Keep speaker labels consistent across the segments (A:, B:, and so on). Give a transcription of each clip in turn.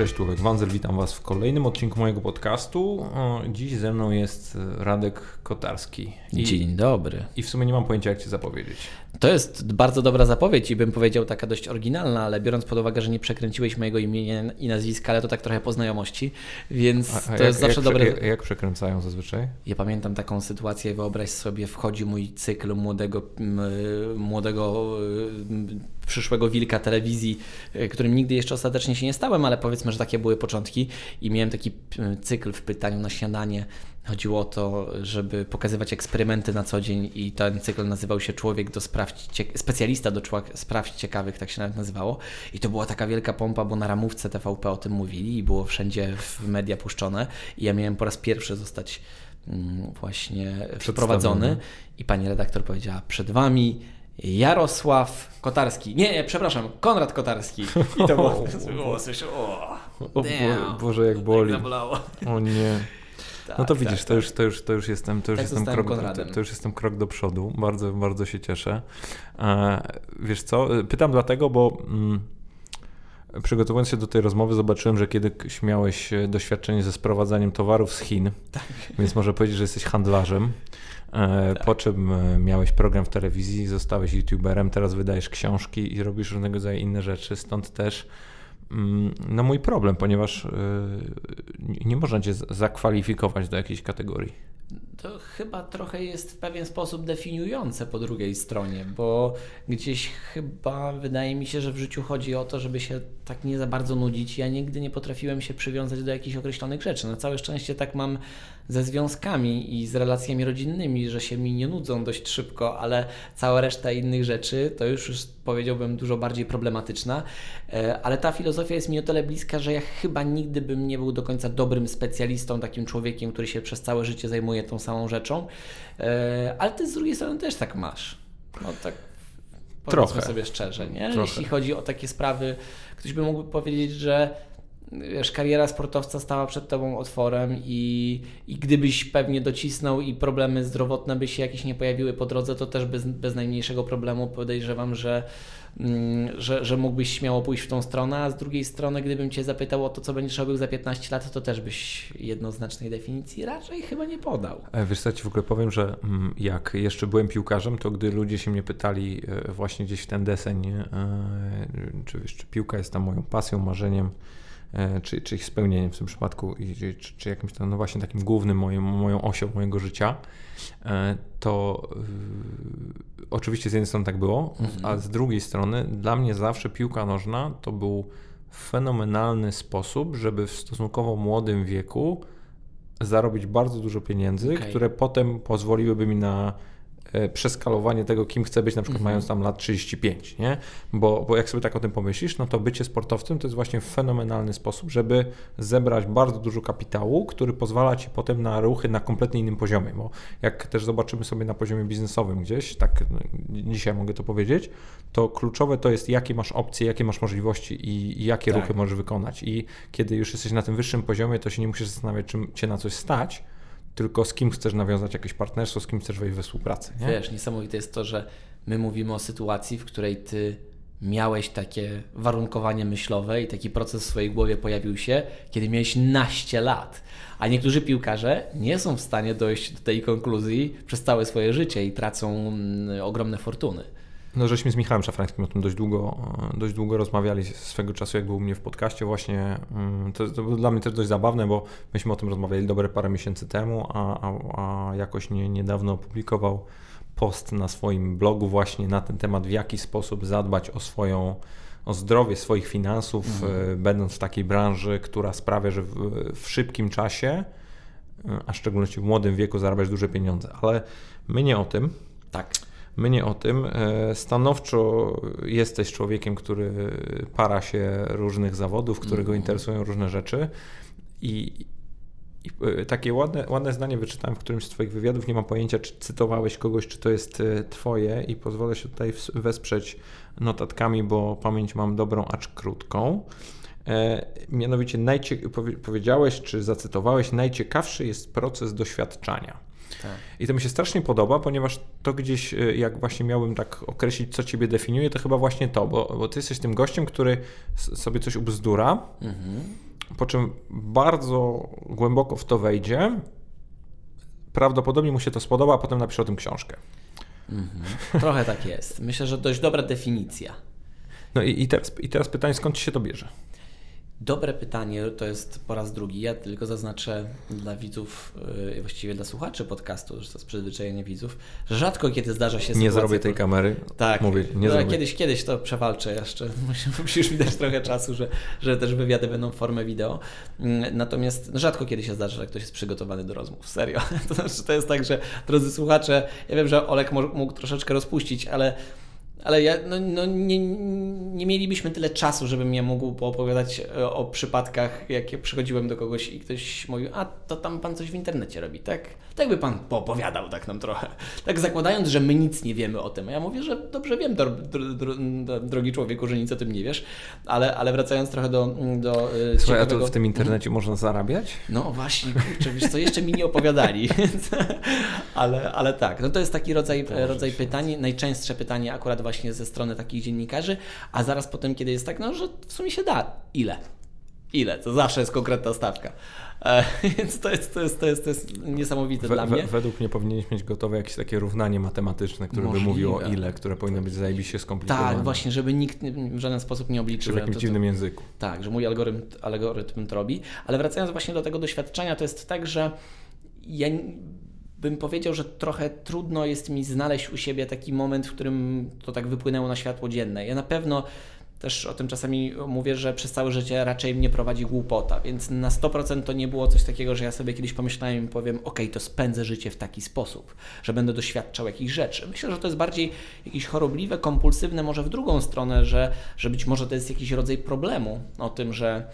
A: Cześć, Tułek Wanzel, witam Was w kolejnym odcinku mojego podcastu. Dziś ze mną jest Radek Kotarski.
B: I, Dzień dobry.
A: I w sumie nie mam pojęcia, jak Cię zapowiedzieć.
B: To jest bardzo dobra zapowiedź i bym powiedział taka dość oryginalna, ale biorąc pod uwagę, że nie przekręciłeś mojego imienia i nazwiska, ale to tak trochę po znajomości, więc a, a to jak, jest zawsze
A: jak,
B: dobre.
A: Jak, jak, przekręcają zazwyczaj?
B: Ja pamiętam taką sytuację, wyobraź sobie, wchodzi mój cykl młodego, młodego przyszłego wilka telewizji, e, którym nigdy jeszcze ostatecznie się nie stałem, ale powiedzmy, że takie były początki i miałem taki cykl w pytaniu na śniadanie. Chodziło o to, żeby pokazywać eksperymenty na co dzień i ten cykl nazywał się Człowiek do spraw, specjalista do spraw ciekawych, tak się nawet nazywało. I to była taka wielka pompa, bo na ramówce TVP o tym mówili i było wszędzie w media puszczone. I ja miałem po raz pierwszy zostać mm, właśnie przeprowadzony i pani redaktor powiedziała przed wami Jarosław Kotarski. Nie, nie, przepraszam, Konrad Kotarski. I to było, było coś,
A: o, o Boże, jak boli. o nie. Tak, no to widzisz, tak, to, Już, to, już, to już jestem, to już tak jestem krok, to, to, już jestem krok do przodu. Bardzo, bardzo się cieszę. E, wiesz co, pytam dlatego, bo mm, przygotowując się do tej rozmowy zobaczyłem, że kiedyś miałeś doświadczenie ze sprowadzaniem towarów z Chin, tak. więc może powiedzieć, że jesteś handlarzem. E, tak. Po czym e, miałeś program w telewizji, zostałeś youtuberem, teraz wydajesz książki i robisz różnego rodzaju inne rzeczy, stąd też mm, no mój problem, ponieważ e, nie można cię zakwalifikować do jakiejś kategorii
B: to chyba trochę jest w pewien sposób definiujące po drugiej stronie, bo gdzieś chyba wydaje mi się, że w życiu chodzi o to, żeby się tak nie za bardzo nudzić. Ja nigdy nie potrafiłem się przywiązać do jakichś określonych rzeczy. Na całe szczęście tak mam ze związkami i z relacjami rodzinnymi, że się mi nie nudzą dość szybko, ale cała reszta innych rzeczy to już, już powiedziałbym dużo bardziej problematyczna. E, ale ta filozofia jest mi o tyle bliska, że ja chyba nigdy bym nie był do końca dobrym specjalistą, takim człowiekiem, który się przez całe życie zajmuje tą samą rzeczą. E, ale ty z drugiej strony też tak masz. No tak Trochę. sobie szczerze, nie? Trochę. Jeśli chodzi o takie sprawy, ktoś by mógł powiedzieć, że wiesz, kariera sportowca stała przed tobą otworem i, i gdybyś pewnie docisnął i problemy zdrowotne by się jakieś nie pojawiły po drodze, to też bez, bez najmniejszego problemu podejrzewam, że, mm, że, że mógłbyś śmiało pójść w tą stronę, a z drugiej strony gdybym cię zapytał o to, co będziesz robił za 15 lat, to też byś jednoznacznej definicji raczej chyba nie podał.
A: E, wiesz co, ci w ogóle powiem, że mm, jak jeszcze byłem piłkarzem, to gdy ludzie się mnie pytali e, właśnie gdzieś w ten deseń, e, czy, wiesz, czy piłka jest tam moją pasją, marzeniem, czy, czy ich spełnieniem w tym przypadku, czy, czy jakimś tam, no właśnie takim głównym moją, moją osią mojego życia, e, to y, oczywiście z jednej strony tak było, mhm. a z drugiej strony dla mnie zawsze piłka nożna to był fenomenalny sposób, żeby w stosunkowo młodym wieku zarobić bardzo dużo pieniędzy, okay. które potem pozwoliłyby mi na E, przeskalowanie tego, kim chce być, na przykład mhm. mając tam lat 35, nie? Bo, bo jak sobie tak o tym pomyślisz, no to bycie sportowcem to jest właśnie fenomenalny sposób, żeby zebrać bardzo dużo kapitału, który pozwala ci potem na ruchy na kompletnie innym poziomie, bo jak też zobaczymy sobie na poziomie biznesowym gdzieś, tak no, dzisiaj mogę to powiedzieć, to kluczowe to jest jakie masz opcje, jakie masz możliwości i, i jakie tak. ruchy możesz wykonać i kiedy już jesteś na tym wyższym poziomie, to się nie musisz zastanawiać, czy cię na coś stać, tylko z kim chcesz nawiązać jakieś partnerstwo, z kim chcesz wejść we współpracę. Nie?
B: Wiesz, niesamowite jest to, że my mówimy o sytuacji, w której ty miałeś takie warunkowanie myślowe i taki proces w swojej głowie pojawił się, kiedy miałeś naście lat. A niektórzy piłkarze nie są w stanie dojść do tej konkluzji przez całe swoje życie i tracą mm, ogromne fortuny.
A: No, żeśmy z Michałem Szafrańskim o tym dość długo, dość długo rozmawiali swego czasu, jak był u mnie w podcaście właśnie. Mm, to, to było dla mnie też dość zabawne, bo myśmy o tym rozmawiali dobre parę miesięcy temu, a, a, a jakoś nie, niedawno opublikował post na swoim blogu właśnie na ten temat, w jaki sposób zadbać o swoją o zdrowie swoich finansów, mhm. E, będąc w takiej branży, która sprawia, że w, w szybkim czasie, e, a w szczególności w młodym wieku, zarabiasz duże pieniądze. Ale my nie o tym.
B: Tak.
A: My nie o tym. E, stanowczo jesteś człowiekiem, który para się różnych zawodów, którego mm. interesują różne rzeczy i, i e, takie ładne, ładne zdanie wyczytałem w którymś z Twoich wywiadów. Nie mam pojęcia, czy cytowałeś kogoś, czy to jest e, Twoje, i pozwolę się tutaj wesprzeć notatkami, bo pamięć mam dobrą, acz krótką. E, mianowicie najcie- powiedziałeś, czy zacytowałeś, najciekawszy jest proces doświadczania. Tak. I to mi się strasznie podoba, ponieważ to gdzieś, y, jak właśnie miałbym tak określić, co ciebie definiuje, to chyba właśnie to, bo, bo ty jesteś tym gościem, który sobie coś ubzdura, mhm. po czym bardzo głęboko w to wejdzie, prawdopodobnie mu się to spodoba, a potem napisze o tym książkę.
B: Mhm. Trochę tak jest. Myślę, że dość dobra definicja.
A: No i, i, teraz, i teraz pytanie, skąd ci się to bierze?
B: Dobre pytanie, to jest po raz drugi. Ja tylko zaznaczę dla widzów, yy, właściwie dla słuchaczy podcastu, że to jest przyzwyczajenie widzów, że rzadko kiedy zdarza się
A: Nie zrobię tej kamery.
B: Tak,
A: Mówię, nie
B: no,
A: zrobię.
B: Kiedyś, kiedyś to przewalczę jeszcze. Musisz mi dać trochę czasu, że, że też wywiady będą w formie wideo. Mm, natomiast rzadko kiedy się zdarza, że ktoś jest przygotowany do rozmów. Serio. To znaczy, to jest tak, że drodzy słuchacze, ja wiem, że Olek mógł troszeczkę rozpuścić, ale ale ja, no, no nie, nie, mielibyśmy tyle czasu, żebym ja mógł poopowiadać e, o przypadkach, jakie przychodziłem do kogoś i ktoś mówił, a to tam pan coś w internecie robi, tak? Tak by pan poopowiadał tak nam trochę. Tak zakładając, że my nic nie wiemy o tym. A ja mówię, że dobrze wiem, dro, dro, dro, drogi człowieku, że nic o tym nie wiesz, ale, ale wracając trochę do... do
A: e, Słuchaj, ciekawego... a to w tym internecie można zarabiać?
B: No właśnie, kurczę, wiesz co, jeszcze mi nie opowiadali, ale, ale tak, no to jest taki rodzaj, rodzaj pytań, najczęstsze pytanie akurat właśnie ze strony takich dziennikarzy, a zaraz potem, kiedy jest tak, no, że w sumie się da. Ile? Ile? To zawsze jest konkretna stawka. E, więc to jest, to jest, to jest, to jest niesamowite we, dla mnie.
A: według mnie powinniśmy mieć gotowe jakieś takie równanie matematyczne, które Możliwe. by mówiło ile, które powinno być zajebiście skomplikowane.
B: Tak, właśnie, żeby nikt w żaden sposób nie obliczył.
A: Czy w jakimś to, dziwnym języku.
B: Tak, że mój algorytm, algorytm to robi. Ale wracając właśnie do tego doświadczenia, to jest tak, że ja bym powiedział, że trochę trudno jest mi znaleźć u siebie taki moment, w którym to tak wypłynęło na światło dzienne. Ja na pewno też o tym czasami mówię, że przez całe życie raczej mnie prowadzi głupota, więc na 100% to nie było coś takiego, że ja sobie kiedyś pomyślałem i powiem, ok, to spędzę życie w taki sposób, że będę doświadczał jakichś rzeczy. Myślę, że to jest bardziej jakieś chorobliwe, kompulsywne, może w drugą stronę, że, że być może to jest jakiś rodzaj problemu o tym, że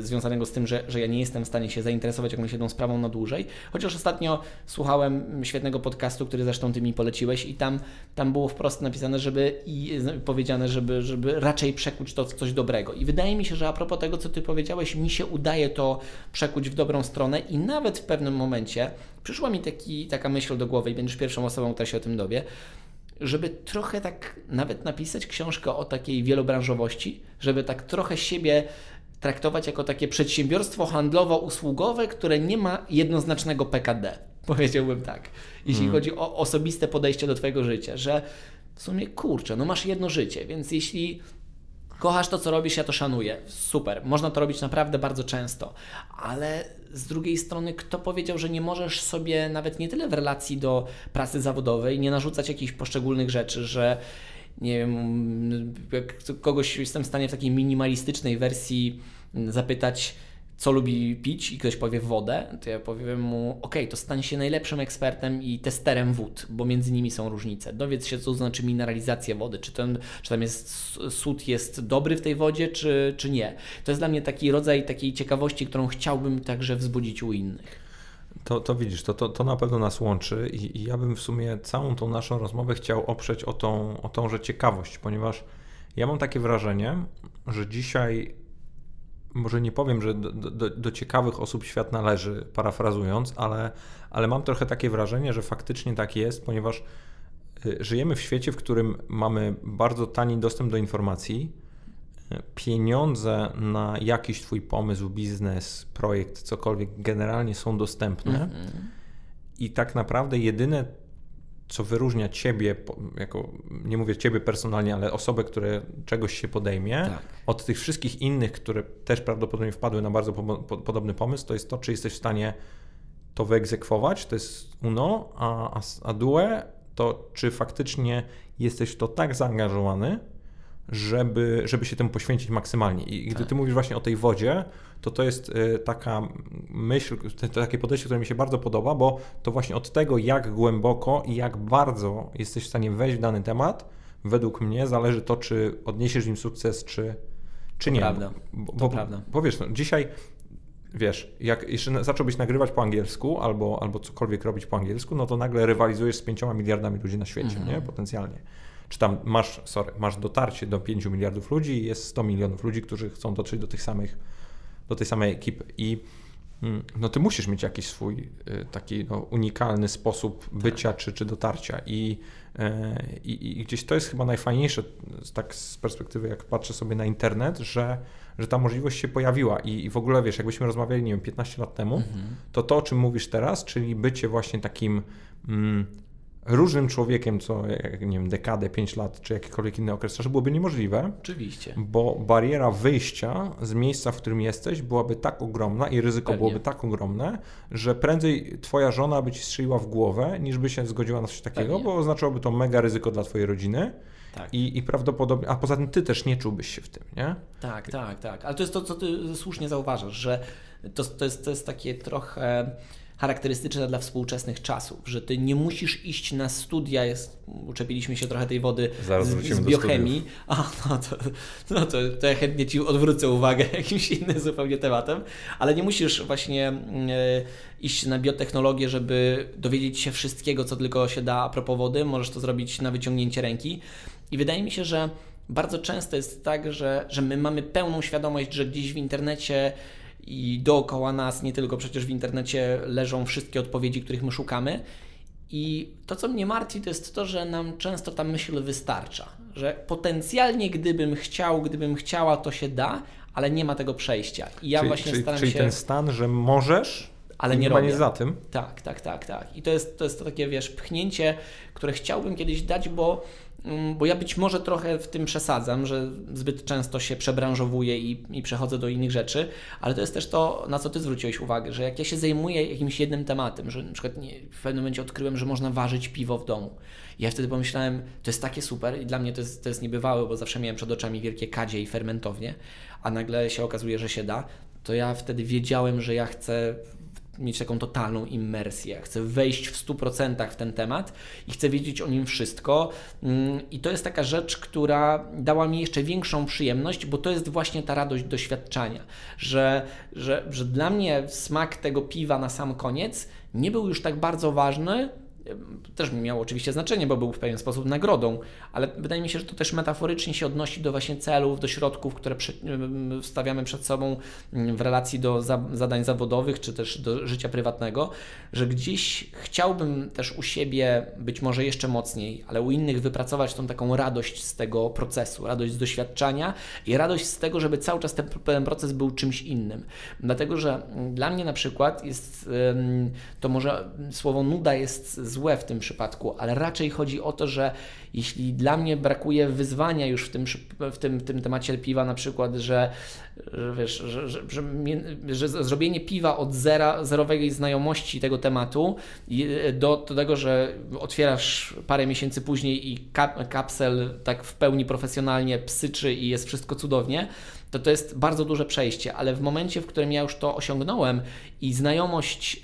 B: związanego z tym, że, że ja nie jestem w stanie się zainteresować jakąś jedną sprawą na dłużej. Chociaż ostatnio słuchałem świetnego podcastu, który zresztą Ty mi poleciłeś i tam, tam było wprost napisane, żeby i powiedziane, żeby, żeby raczej przekuć to w coś dobrego. I wydaje mi się, że a propos tego, co Ty powiedziałeś, mi się udaje to przekuć w dobrą stronę i nawet w pewnym momencie przyszła mi taki, taka myśl do głowy i będziesz pierwszą osobą, która się o tym dowie, żeby trochę tak nawet napisać książkę o takiej wielobranżowości, żeby tak trochę siebie traktować jako takie przedsiębiorstwo handlowo-usługowe, które nie ma jednoznacznego PKD. Powiedziałbym tak, jeśli hmm. chodzi o osobiste podejście do Twojego życia, że w sumie kurczę, no masz jedno życie, więc jeśli kochasz to, co robisz, ja to szanuję. Super, można to robić naprawdę bardzo często, ale z drugiej strony, kto powiedział, że nie możesz sobie nawet nie tyle w relacji do pracy zawodowej nie narzucać jakichś poszczególnych rzeczy, że nie wiem, jak kogoś jestem w stanie w takiej minimalistycznej wersji zapytać, co lubi pić i ktoś powie wodę, to ja powiem mu, ok, to stań się najlepszym ekspertem i testerem wód, bo między nimi są różnice. Dowiedz się, co znaczy mineralizacja wody, czy, ten, czy tam jest sód jest dobry w tej wodzie, czy, czy nie. To jest dla mnie taki rodzaj takiej ciekawości, którą chciałbym także wzbudzić u innych.
A: To, to widzisz, to, to, to na pewno nas łączy i, i ja bym w sumie całą tą naszą rozmowę chciał oprzeć o tą, o tąże ciekawość, ponieważ ja mam takie wrażenie, że dzisiaj może nie powiem, że do, do, do, ciekawych osób świat należy, parafrazując, ale, ale mam trochę takie wrażenie, że faktycznie tak jest, ponieważ y, żyjemy w świecie, w którym mamy bardzo tani dostęp do informacji, pieniądze na jakiś Twój pomysł, biznes, projekt, cokolwiek generalnie są dostępne. Mm -hmm. I tak naprawdę jedyne, co wyróżnia Ciebie, jako, nie mówię Ciebie personalnie, ale osobę, które czegoś się podejmie, tak. od tych wszystkich innych, które też prawdopodobnie wpadły na bardzo po, po, podobny pomysł, to jest to, czy jesteś w stanie to wyegzekwować, to jest uno, a, a, a due, to czy faktycznie jesteś w to tak zaangażowany, żeby, żeby się temu poświęcić maksymalnie. I gdy tak. ty mówisz właśnie o tej wodzie, to to jest y, taka myśl, takie podejście, które mi się bardzo podoba, bo to właśnie od tego, jak głęboko i jak bardzo jesteś w stanie wejść w dany temat, według mnie zależy to, czy odniesiesz im sukces, czy, czy
B: to
A: nie.
B: Prawda.
A: Bo,
B: to prawda.
A: Bo wiesz, no, dzisiaj wiesz, jak jeszcze zacząłbyś nagrywać po angielsku albo, albo cokolwiek robić po angielsku, no to nagle rywalizujesz z pięcioma miliardami ludzi na świecie, -hmm. nie? Potencjalnie czy tam masz, sorry, masz dotarcie do 5 miliardów ludzi i jest 100 milionów ludzi, którzy chcą dotrzeć do tych samych, do tej samej ekipy. I mm, no ty musisz mieć jakiś swój y, taki no, unikalny sposób bycia tak. czy, czy dotarcia I, e, i, i gdzieś to jest chyba najfajniejsze tak z perspektywy jak patrzę sobie na internet, że, że ta możliwość się pojawiła i, i w ogóle wiesz, jakbyśmy rozmawiali, nie wiem, 15 lat temu, mhm. to to, o czym mówisz teraz, czyli bycie właśnie takim mm, różnym człowiekiem, co jak, nie wiem, dekadę, 5 lat, czy jakikolwiek inny okres czasu, byłoby niemożliwe.
B: Oczywiście.
A: Bo bariera wyjścia z miejsca, w którym jesteś, byłaby tak ogromna i ryzyko Pewnie. byłoby tak ogromne, że prędzej twoja żona by ci strzeliła w głowę, niż by się zgodziła na coś takiego, Pewnie. bo oznaczałoby to mega ryzyko dla twojej rodziny. Tak. I, I prawdopodobnie, a poza tym ty też nie czułbyś się w tym, nie?
B: Tak, tak, tak. Ale to jest to, co ty słusznie zauważasz, że to, to, jest, to jest takie trochę charakterystyczne dla współczesnych czasów, że ty nie musisz iść na studia, jest, uczepiliśmy się trochę tej wody
A: Zaraz z, z biochemii,
B: a no, to, no to, to ja chętnie Ci odwrócę uwagę jakimś innym zupełnie tematem, ale nie musisz właśnie e, iść na biotechnologię, żeby dowiedzieć się wszystkiego, co tylko się da a propos wody, możesz to zrobić na wyciągnięcie ręki. I wydaje mi się, że bardzo często jest tak, że, że my mamy pełną świadomość, że gdzieś w internecie i dookoła nas, nie tylko przecież w internecie, leżą wszystkie odpowiedzi, których my szukamy. I to, co mnie martwi, to jest to, że nam często ta myśl wystarcza, że potencjalnie, gdybym chciał, gdybym chciała, to się da, ale nie ma tego przejścia. I ja
A: czyli,
B: właśnie
A: czyli,
B: staram
A: czyli
B: się.
A: ten stan, że możesz, ale nie robię. nie za tym.
B: Tak, tak, tak, tak. I to jest, to jest to takie, wiesz, pchnięcie, które chciałbym kiedyś dać, bo bo ja być może trochę w tym przesadzam, że zbyt często się przebranżowuję i, i przechodzę do innych rzeczy, ale to jest też to, na co Ty zwróciłeś uwagę, że jak ja się zajmuję jakimś jednym tematem, że na przykład nie, w pewnym momencie odkryłem, że można ważyć piwo w domu. I ja wtedy pomyślałem, to jest takie super i dla mnie to jest, to jest niebywałe, bo zawsze miałem przed oczami wielkie kadzie i fermentownie, a nagle się okazuje, że się da, to ja wtedy wiedziałem, że ja chcę mieć taką totalną immersję. Chcę wejść w 100% w ten temat i chcę wiedzieć o nim wszystko. Mm, I to jest taka rzecz, która dała mi jeszcze większą przyjemność, bo to jest właśnie ta radość doświadczania, że, że, że dla mnie smak tego piwa na sam koniec nie był już tak bardzo ważny, też miał oczywiście znaczenie, bo był w pewien sposób nagrodą, ale wydaje mi się, że to też metaforycznie się odnosi do właśnie celów, do środków, które stawiamy przed sobą w relacji do zadań zawodowych, czy też do życia prywatnego, że gdzieś chciałbym też u siebie być może jeszcze mocniej, ale u innych wypracować tą taką radość z tego procesu, radość z doświadczania i radość z tego, żeby cały czas ten proces był czymś innym. Dlatego, że dla mnie na przykład jest to może słowo nuda jest złe w tym przypadku, ale raczej chodzi o to, że jeśli dla mnie brakuje wyzwania już w tym, w tym, w tym temacie piwa, na przykład, że, że wiesz, że, że, że, że zrobienie piwa od zera, zerowej znajomości tego tematu do, do tego, że otwierasz parę miesięcy później i kap, kapsel tak w pełni profesjonalnie psyczy i jest wszystko cudownie, to to jest bardzo duże przejście, ale w momencie, w którym ja już to osiągnąłem i znajomość,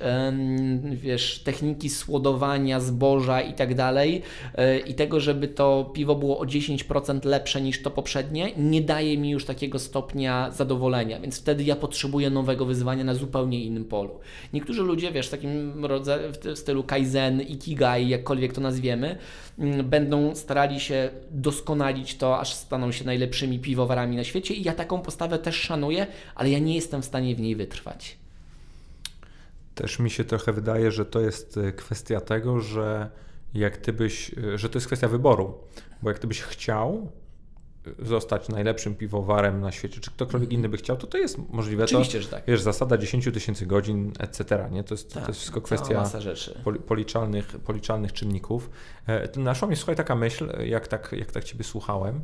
B: wiesz, techniki słodowania zboża i tak dalej, e, i tego, żeby to piwo było o 10% lepsze niż to poprzednie, nie daje mi już takiego stopnia zadowolenia, więc wtedy ja potrzebuję nowego wyzwania na zupełnie innym polu. Niektórzy ludzie, wiesz, w takim rodzaju, w stylu Kaizen, Ikigai, jakkolwiek to nazwiemy, mm, będą starali się doskonalić to, aż staną się najlepszymi piwowarami na świecie i ja taką postawę też szanuję, ale ja nie jestem w stanie w niej wytrwać.
A: Też mi się trochę wydaje, że to jest e, kwestia tego, że jak ty byś, e, że to jest kwestia wyboru, bo jak ty byś chciał e, zostać najlepszym piwowarem na świecie, czy ktokolwiek inny by chciał, to to jest możliwe.
B: Oczywiście,
A: to,
B: że tak.
A: Wiesz, zasada 10 tysięcy godzin, etc. Nie? To, jest,
B: tak,
A: to jest wszystko kwestia policzalnych, policzalnych czynników. Naszła mnie, słuchaj, taka myśl, jak tak, jak tak Ciebie słuchałem,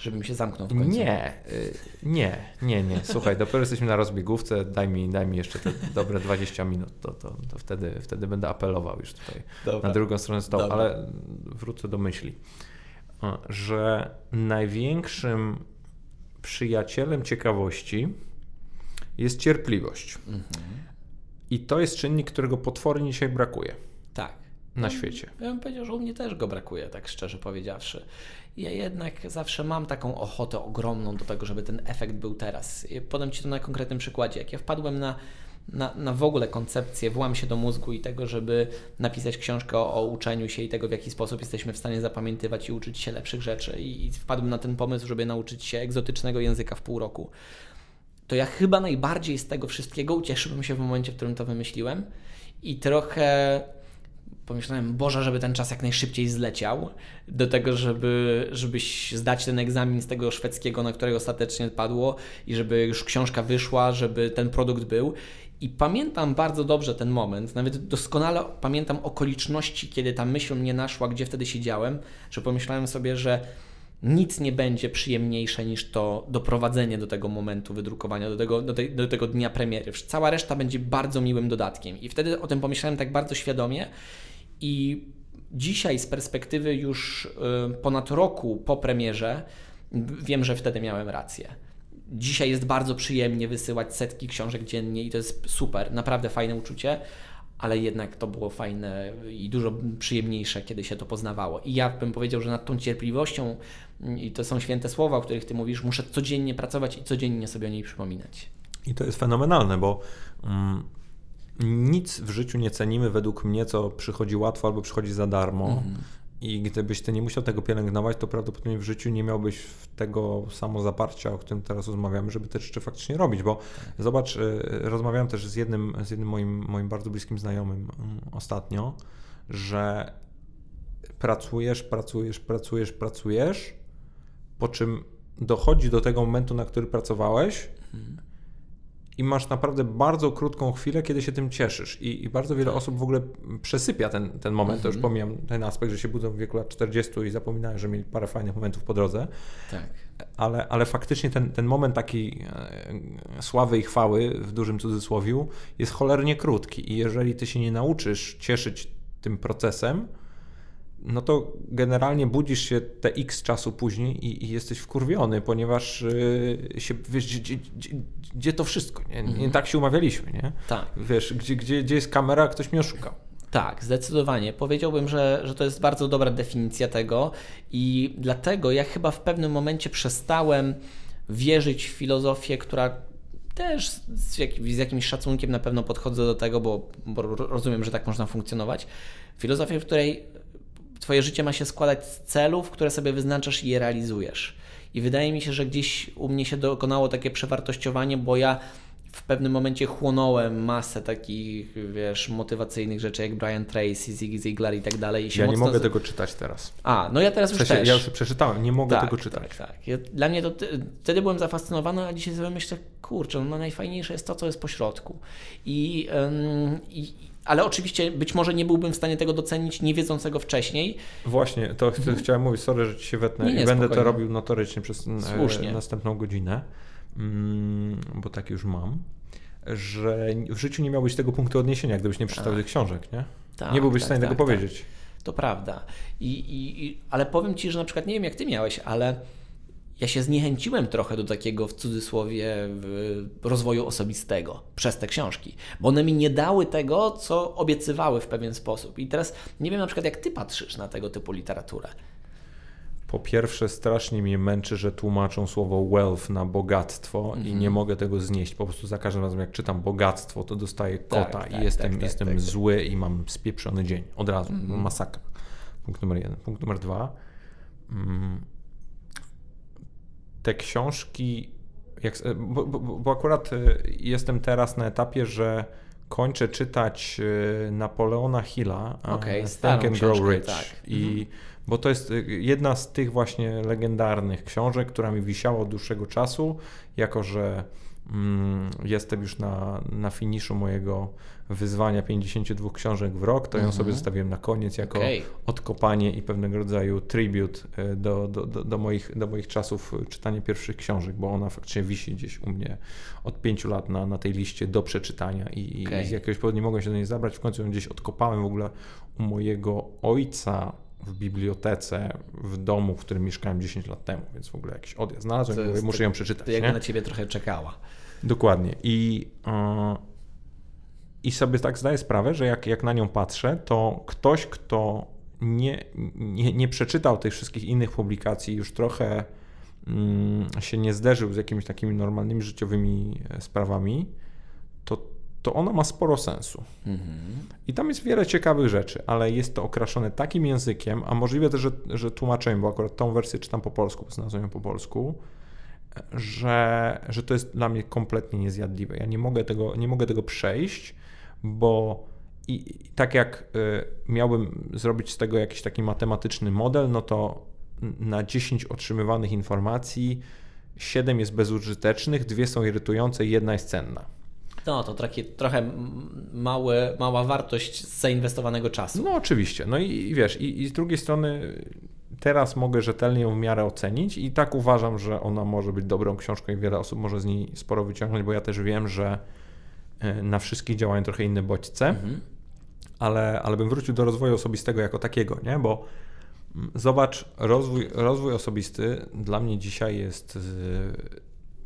B: żebym się zamknął w końcu.
A: Nie, nie, nie, nie. Słuchaj, dopiero jesteśmy na rozbiegówce, daj mi, daj mi jeszcze te dobre 20 minut, to, to, to wtedy, wtedy będę apelował już tutaj Dobra. na drugą stronę stołu, Dobra. ale wrócę do myśli, że największym przyjacielem ciekawości jest cierpliwość. Mhm. I to jest czynnik, którego potwornie dzisiaj brakuje.
B: Tak.
A: Na świecie.
B: Ja bym powiedział, że u mnie też go brakuje, tak szczerze powiedziawszy ja jednak zawsze mam taką ochotę ogromną do tego, żeby ten efekt był teraz. Podam Ci to na konkretnym przykładzie. Jak ja wpadłem na, na, na w ogóle koncepcję, włam się do mózgu i tego, żeby napisać książkę o, o, uczeniu się i tego, w jaki sposób jesteśmy w stanie zapamiętywać i uczyć się lepszych rzeczy. I, I wpadłem na ten pomysł, żeby nauczyć się egzotycznego języka w pół roku. To ja chyba najbardziej z tego wszystkiego ucieszyłbym się w momencie, w którym to wymyśliłem i trochę pomyślałem, Boże, żeby ten czas jak najszybciej zleciał do tego, żeby, żebyś zdać ten egzamin z tego szwedzkiego, na którego ostatecznie padło i żeby już książka wyszła, żeby ten produkt był. I pamiętam bardzo dobrze ten moment, nawet doskonale pamiętam okoliczności, kiedy ta myśl mnie naszła, gdzie wtedy siedziałem, że pomyślałem sobie, że nic nie będzie przyjemniejsze niż to doprowadzenie do tego momentu wydrukowania, do tego, do, do tego dnia premiery. Cała reszta będzie bardzo miłym dodatkiem. I wtedy o tym pomyślałem tak bardzo świadomie i dzisiaj z perspektywy już y, ponad roku po premierze wiem, że wtedy miałem rację. Dzisiaj jest bardzo przyjemnie wysyłać setki książek dziennie i to jest super, naprawdę fajne uczucie, ale jednak to było fajne i dużo przyjemniejsze, kiedy się to poznawało. I ja bym powiedział, że nad tą cierpliwością, mm, i to są święte słowa, o których Ty mówisz, muszę codziennie pracować i codziennie sobie o niej przypominać.
A: I to jest fenomenalne, bo mm, nic w życiu nie cenimy według mnie, co przychodzi łatwo albo przychodzi za darmo. Mhm. I gdybyś ty nie musiał tego pielęgnować, to prawdopodobnie w życiu nie miałbyś tego samozaparcia, o którym teraz rozmawiamy, żeby te rzeczy faktycznie robić. Bo zobacz, y, rozmawiałem też z jednym, z jednym moim, moim bardzo bliskim znajomym mm, ostatnio, że pracujesz, pracujesz, pracujesz, pracujesz, po czym dochodzi do tego momentu, na który pracowałeś, mhm i masz naprawdę bardzo krótką chwilę, kiedy się tym cieszysz. I, i bardzo wiele osób w ogóle przesypia ten, ten moment. -hmm. To już mhm. pomijam ten aspekt, że się budzą w wieku lat 40 i zapominają, że mieli parę fajnych momentów po drodze. Tak. Ale, ale faktycznie ten, ten moment takiej sławy i chwały, w dużym cudzysłowiu, jest cholernie krótki. I jeżeli ty się nie nauczysz cieszyć tym procesem, no to generalnie budzisz się te x czasu później i, i jesteś wkurwiony, ponieważ yy, się, wiesz, gdzie, gdzie, gdzie, to wszystko, nie? nie mhm. tak się umawialiśmy, nie?
B: Tak.
A: Wiesz, gdzie, gdzie, gdzie jest kamera, ktoś mnie oszukał.
B: Tak, zdecydowanie. Powiedziałbym, że, że to jest bardzo dobra definicja tego i dlatego ja chyba w pewnym momencie przestałem wierzyć w filozofię, która też z, z jakimś szacunkiem na pewno podchodzę do tego, bo, bo rozumiem, że tak można funkcjonować. Filozofię, w której Twoje życie ma się składać z celów, które sobie wyznaczasz i je realizujesz. I wydaje mi się, że gdzieś u mnie się dokonało takie przewartościowanie, bo ja w pewnym momencie chłonąłem masę takich, wiesz, motywacyjnych rzeczy jak Brian Tracy, Ziggy Ziglar i tak dalej. I
A: ja nie mogę tego czytać teraz.
B: A, no ja teraz
A: w
B: sensie,
A: już też. Ja już przeczytałem, nie mogę tak, tego czytać.
B: Tak, tak. Ja, dla mnie to, wtedy byłem zafascynowany, a dzisiaj sobie myślę, kurczę, no najfajniejsze jest to, co jest po środku. I, um, i ale oczywiście być może nie byłbym w stanie tego docenić, nie wiedząc tego wcześniej.
A: Właśnie, to ch mhm. chciałem mówić, sorry, że ci się wetnę nie, nie, i będę spokojnie. to robił notorycznie przez e, Słusznie. następną godzinę, mm, bo tak już mam, że w życiu nie miałbyś tego punktu odniesienia, gdybyś nie przeczytał tak. tych książek, nie? Tak, nie byłbyś tak, w stanie tak, tego tak. powiedzieć.
B: To prawda. I, i, I, ale powiem Ci, że na przykład nie wiem jak Ty miałeś, ale ja się zniechęciłem trochę do takiego w cudzysłowie rozwoju osobistego przez te książki, bo one mi nie dały tego, co obiecywały w pewien sposób. I teraz nie wiem na przykład, jak ty patrzysz na tego typu literaturę.
A: Po pierwsze, strasznie mnie męczy, że tłumaczą słowo wealth na bogactwo i nie mhm. mogę tego znieść. Po prostu za każdym razem, jak czytam bogactwo, to dostaję tak, kota tak, i tak, jestem, tak, jestem tak, zły i mam spieprzony dzień. Od razu. Mhm. Masakra. Punkt numer jeden. Punkt numer dwa. Mm te książki, jak, bo, bo, bo, akurat e, jestem teraz na etapie, że kończę czytać e, Napoleona Hilla,
B: okay, Think and Grow Rich. Tak.
A: I, mhm. Bo to jest e, jedna z tych właśnie legendarnych książek, która mi wisiała od dłuższego czasu, jako że jestem już na, na finiszu mojego wyzwania 52 książek w rok, to ją sobie mhm. zostawiłem na koniec jako okay. odkopanie i pewnego rodzaju tribut e, do, do, do, do, moich, do moich czasów czytania pierwszych książek, bo ona faktycznie wisi gdzieś u mnie od pięciu lat na, na tej liście do przeczytania i, okay. i z jakiegoś powodu nie mogłem się do niej zabrać. W końcu ją gdzieś odkopałem w ogóle u mojego ojca w bibliotece w domu, w którym mieszkałem 10 lat temu, więc w ogóle jakiś odjazd znalazłem mówię, muszę tak ją przeczytać. To
B: jak na ciebie trochę czekała.
A: Dokładnie. I i sobie tak zdaję sprawę, że jak, jak na nią patrzę, to ktoś, kto nie, nie, nie przeczytał tych wszystkich innych publikacji, już trochę mm, się nie zderzył z jakimiś takimi normalnymi życiowymi e, sprawami, to, to ona ma sporo sensu. Mhm. I tam jest wiele ciekawych rzeczy, ale jest to okraszone takim językiem, a możliwe też, że, że tłumaczeniem, bo akurat tą wersję czytam po polsku, bo znalazłem ją po polsku, że, że to jest dla mnie kompletnie niezjadliwe. Ja nie mogę tego, nie mogę tego przejść bo i tak jak miałbym zrobić z tego jakiś taki matematyczny model, no to na 10 otrzymywanych informacji 7 jest bezużytecznych, dwie są irytujące i jedna jest cenna.
B: No, to takie, trochę małe, mała wartość zainwestowanego czasu.
A: No, oczywiście. No i, i wiesz, i, i, z drugiej strony teraz mogę rzetelnie ją w miarę ocenić i tak uważam, że ona może być dobrą książką i wiele osób może z niej sporo wyciągnąć, bo ja też wiem, że e, na wszystkich działają trochę inne bodźce, mhm. ale, ale bym wrócił do rozwoju osobistego jako takiego, nie? Bo mm, zobacz, rozwój, rozwój osobisty dla mnie dzisiaj jest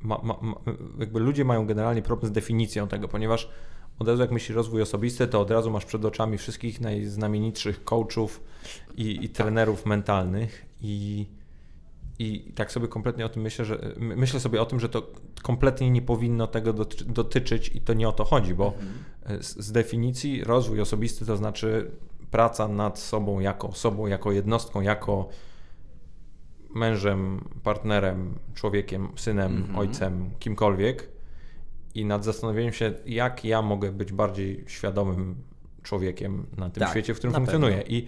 A: ma, ma, ma, jakby ludzie mają generalnie problem z definicją tego, ponieważ od razu jak myślisz rozwój osobisty, to od razu masz przed oczami wszystkich najznamienitszych coachów i, i trenerów mentalnych i, i tak sobie kompletnie o tym myślę, że myślę sobie o tym, że to kompletnie nie powinno tego dotyczyć i to nie o to chodzi, bo mhm. z, z definicji rozwój osobisty to znaczy praca nad sobą jako osobą, jako jednostką, jako mężem, partnerem, człowiekiem, synem, -hmm. ojcem, kimkolwiek i nad zastanowieniem się, jak ja mogę być bardziej świadomym człowiekiem na tym tak, świecie, w którym funkcjonuję. I,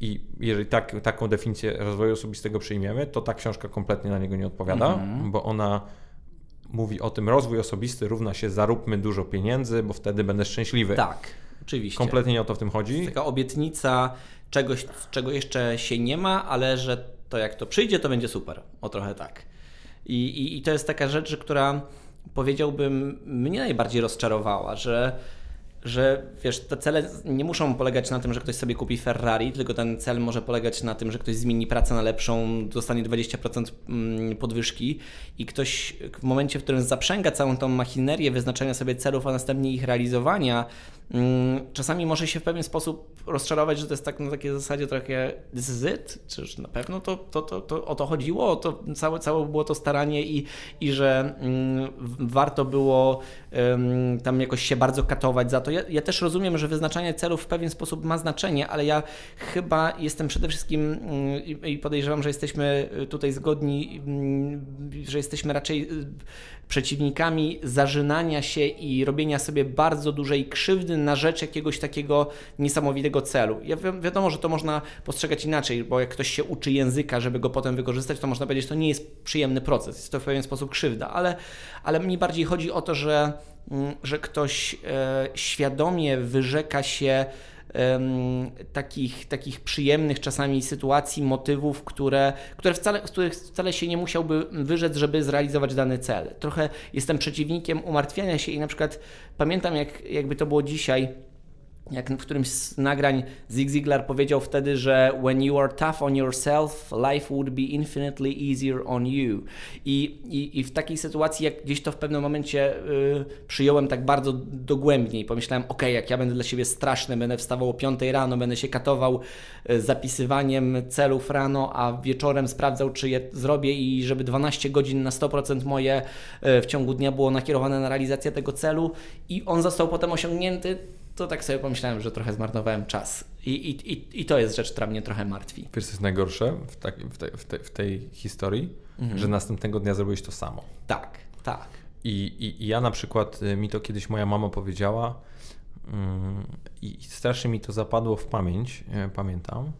A: I jeżeli tak, taką definicję rozwoju osobistego przyjmiemy, to ta książka kompletnie na niego nie odpowiada, mm -hmm. bo ona mówi o tym, rozwój osobisty równa się zaróbmy dużo pieniędzy, bo wtedy będę szczęśliwy.
B: Tak, oczywiście.
A: Kompletnie nie o to w tym chodzi. To
B: jest taka obietnica czegoś, czego jeszcze się nie ma, ale że to jak to przyjdzie, to będzie super. O trochę tak. I, i, i to jest taka rzecz, która powiedziałbym mnie najbardziej rozczarowała, że że wiesz, te cele nie muszą polegać na tym, że ktoś sobie kupi Ferrari, tylko ten cel może polegać na tym, że ktoś zmieni pracę na lepszą, dostanie 20% mm, podwyżki i ktoś w momencie, w którym zaprzęga całą tą machinerię wyznaczania sobie celów, a następnie ich realizowania, mm, czasami może się w pewien sposób rozczarować, że to jest tak na takiej zasadzie trochę it, czyż na pewno to, to, to, to o to chodziło, to całe, całe było to staranie i, i że mm, warto było tam jakoś się bardzo katować za to. Ja, ja, też rozumiem, że wyznaczanie celów w pewien sposób ma znaczenie, ale ja chyba jestem przede wszystkim mm, i podejrzewam, że jesteśmy tutaj zgodni, mm, że jesteśmy raczej y, przeciwnikami zażynania się i robienia sobie bardzo dużej krzywdy na rzecz jakiegoś takiego niesamowitego celu. Ja wi wiadomo, że to można postrzegać inaczej, bo jak ktoś się uczy języka, żeby go potem wykorzystać, to można powiedzieć, że to nie jest przyjemny proces, jest to w pewien sposób krzywda, ale, ale mi bardziej chodzi o to, że, że ktoś e, świadomie wyrzeka się takich, takich przyjemnych czasami sytuacji, motywów, które, które wcale, których wcale się nie musiałby wyrzec, żeby zrealizować dany cel. Trochę jestem przeciwnikiem umartwiania się i na przykład pamiętam, jak, jakby to było dzisiaj jak w którymś z nagrań Zig Ziglar powiedział wtedy, że when you are tough on yourself, life would be infinitely easier on you. I, i, i w takiej sytuacji, jak gdzieś to w pewnym momencie y, przyjąłem tak bardzo dogłębnie i pomyślałem, ok, jak ja będę dla siebie straszny, będę wstawał o 5 rano, będę się katował y, zapisywaniem celów rano, a wieczorem sprawdzał, czy je zrobię i żeby 12 godzin na 100% moje y, w ciągu dnia było nakierowane na realizację tego celu i on został potem osiągnięty, to tak sobie pomyślałem, że trochę zmarnowałem czas. I, i, i, i to jest rzecz, która mnie trochę martwi.
A: Wiesz, co jest najgorsze w, tak, w, te, w, te, w tej historii? Mhm. Że następnego dnia zrobiłeś to samo.
B: Tak, tak.
A: I, i, ja na przykład, y, mi to kiedyś moja mama powiedziała yy, i strasznie mi to zapadło w pamięć, yy, pamiętam,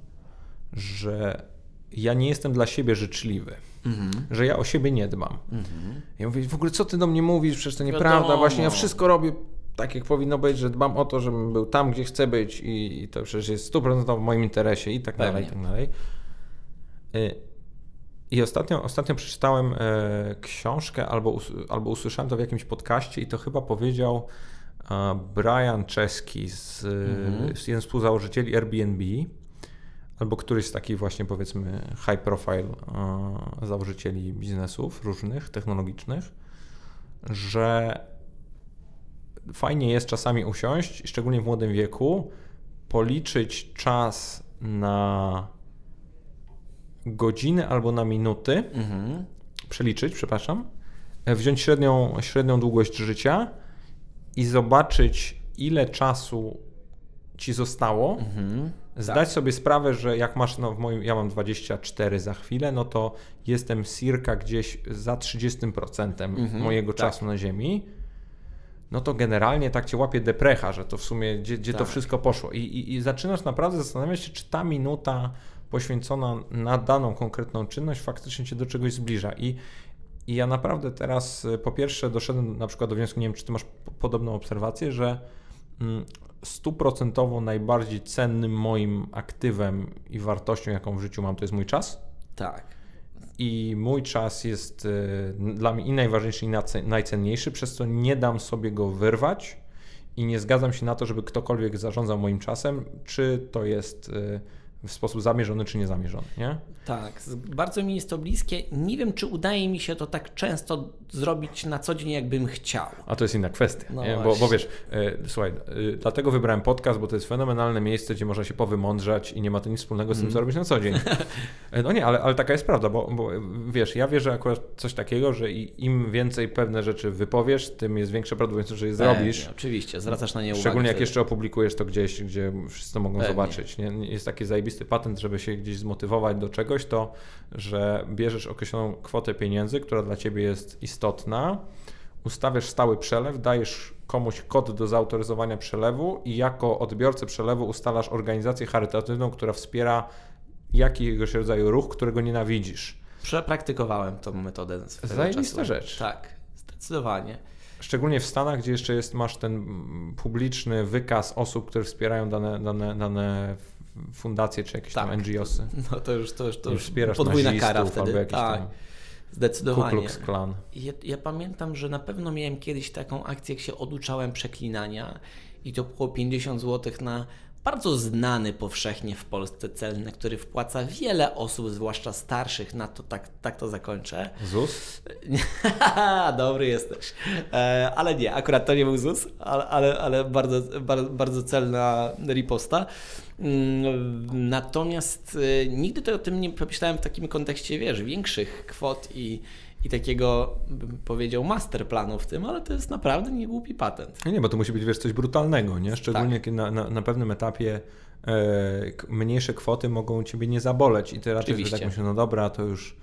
A: że ja nie jestem dla siebie życzliwy. Mhm. Że ja o siebie nie dbam. Mhm. Ja mówię, w ogóle co ty do mnie mówisz? Przecież to nieprawda. Wiadomo. Właśnie ja wszystko robię tak jak powinno być, że dbam o to, żebym był tam, gdzie chcę być i, to przecież jest 100% w moim interesie i tak dalej, i tak dalej. Y, I ostatnio, ostatnio przeczytałem e, książkę albo, albo usłyszałem to w jakimś podcaście i to chyba powiedział e, Brian Czeski, z, mhm. z jeden z współzałożycieli Airbnb, albo któryś z takich właśnie powiedzmy high profile e, założycieli biznesów różnych, technologicznych, że fajnie jest czasami usiąść, szczególnie w młodym wieku, policzyć czas na godziny albo na minuty, mhm. przeliczyć, przepraszam, wziąć średnią, średnią długość życia i zobaczyć, ile czasu ci zostało. Mhm. Zdać tak. sobie sprawę, że jak masz, no w moim, ja mam 24 za chwilę, no to jestem circa gdzieś za 30% mhm. mojego tak. czasu na Ziemi no to generalnie tak cię łapie deprecha, że to w sumie gdzie, gdzie to
B: Tak.
A: wszystko poszło. I, i, I zaczynasz naprawdę zastanawiać się, czy ta minuta poświęcona na daną konkretną czynność faktycznie cię do czegoś zbliża. I, i ja naprawdę teraz y, po pierwsze doszedłem na przykład do wniosku, nie wiem, czy ty masz podobną obserwację, że mm, stuprocentowo najbardziej cennym moim aktywem i wartością, jaką w życiu mam, to jest mój czas.
B: Tak.
A: I mój czas jest y, dla mnie i najważniejszy, i najcenniejszy, przez co nie dam sobie go wyrwać i nie zgadzam się na to, żeby ktokolwiek zarządzał moim czasem, czy to jest y, w sposób zamierzony, czy niezamierzony. Nie?
B: Tak, bardzo mi jest to bliskie. Nie wiem, czy udaje mi się to tak często zrobić na co dzień, jakbym chciał.
A: A to jest inna kwestia.
B: No
A: nie? Bo, bo wiesz, y, słuchaj, y, dlatego wybrałem podcast, bo to jest fenomenalne miejsce, gdzie można się powymądrzać i nie ma to nic wspólnego z tym, co robisz na co dzień. Y, no nie, ale, ale taka jest prawda, bo, bo wiesz, ja wierzę akurat coś takiego, że im więcej pewne rzeczy wypowiesz, tym jest większe prawdopodobieństwo, że je zrobisz.
B: Pewnie, oczywiście, zwracasz na nie uwagę.
A: Szczególnie jak jeszcze opublikujesz to gdzieś, gdzie wszyscy mogą
B: Pewnie.
A: zobaczyć. Nie? Jest taki zajebisty patent, żeby się gdzieś zmotywować do czegoś, to że bierzesz określoną kwotę pieniędzy, która dla ciebie jest istotna, ustawiasz stały przelew, dajesz komuś kod do zautoryzowania przelewu i jako odbiorcę przelewu ustalasz organizację charytatywną, która wspiera jakiegoś rodzaju ruch, którego nienawidzisz.
B: Przepraktykowałem tą metodę.
A: Zajebista rzecz.
B: Tak, zdecydowanie.
A: Szczególnie w Stanach, gdzie jeszcze jest, masz ten publiczny wykaz osób, które wspierają dane, dane, dane fundacje czy jakieś tam
B: Tak.
A: NGOsy.
B: No to już, to już, to już
A: wspierasz
B: podwójna kara wtedy. Tak,
A: tam Ku
B: zdecydowanie.
A: Klux Klan.
B: Ja, ja pamiętam, że na pewno miałem kiedyś taką akcję, jak się oduczałem przeklinania i to było 50 zł na bardzo znany powszechnie w Polsce cel, na który wpłaca wiele osób, zwłaszcza starszych, na to tak, tak to zakończę.
A: ZUS?
B: Dobry jesteś. E, ale nie, akurat to nie był ZUS, ale, ale, ale bardzo, bardzo, bardzo celna riposta. Mm, Natomiast e, nigdy to o tym nie pomyślałem w takim kontekście, wiesz, większych kwot i, i takiego, bym powiedział, masterplanu w tym, ale to jest naprawdę niegłupi patent.
A: Nie, bo to musi być wiesz, coś brutalnego, nie? Szczególnie
B: Tak.
A: kiedy na, na, na pewnym etapie e, mniejsze kwoty mogą ciebie nie zaboleć i ty raczej sobie
B: Oczywiście.
A: tak myślisz, no dobra, to już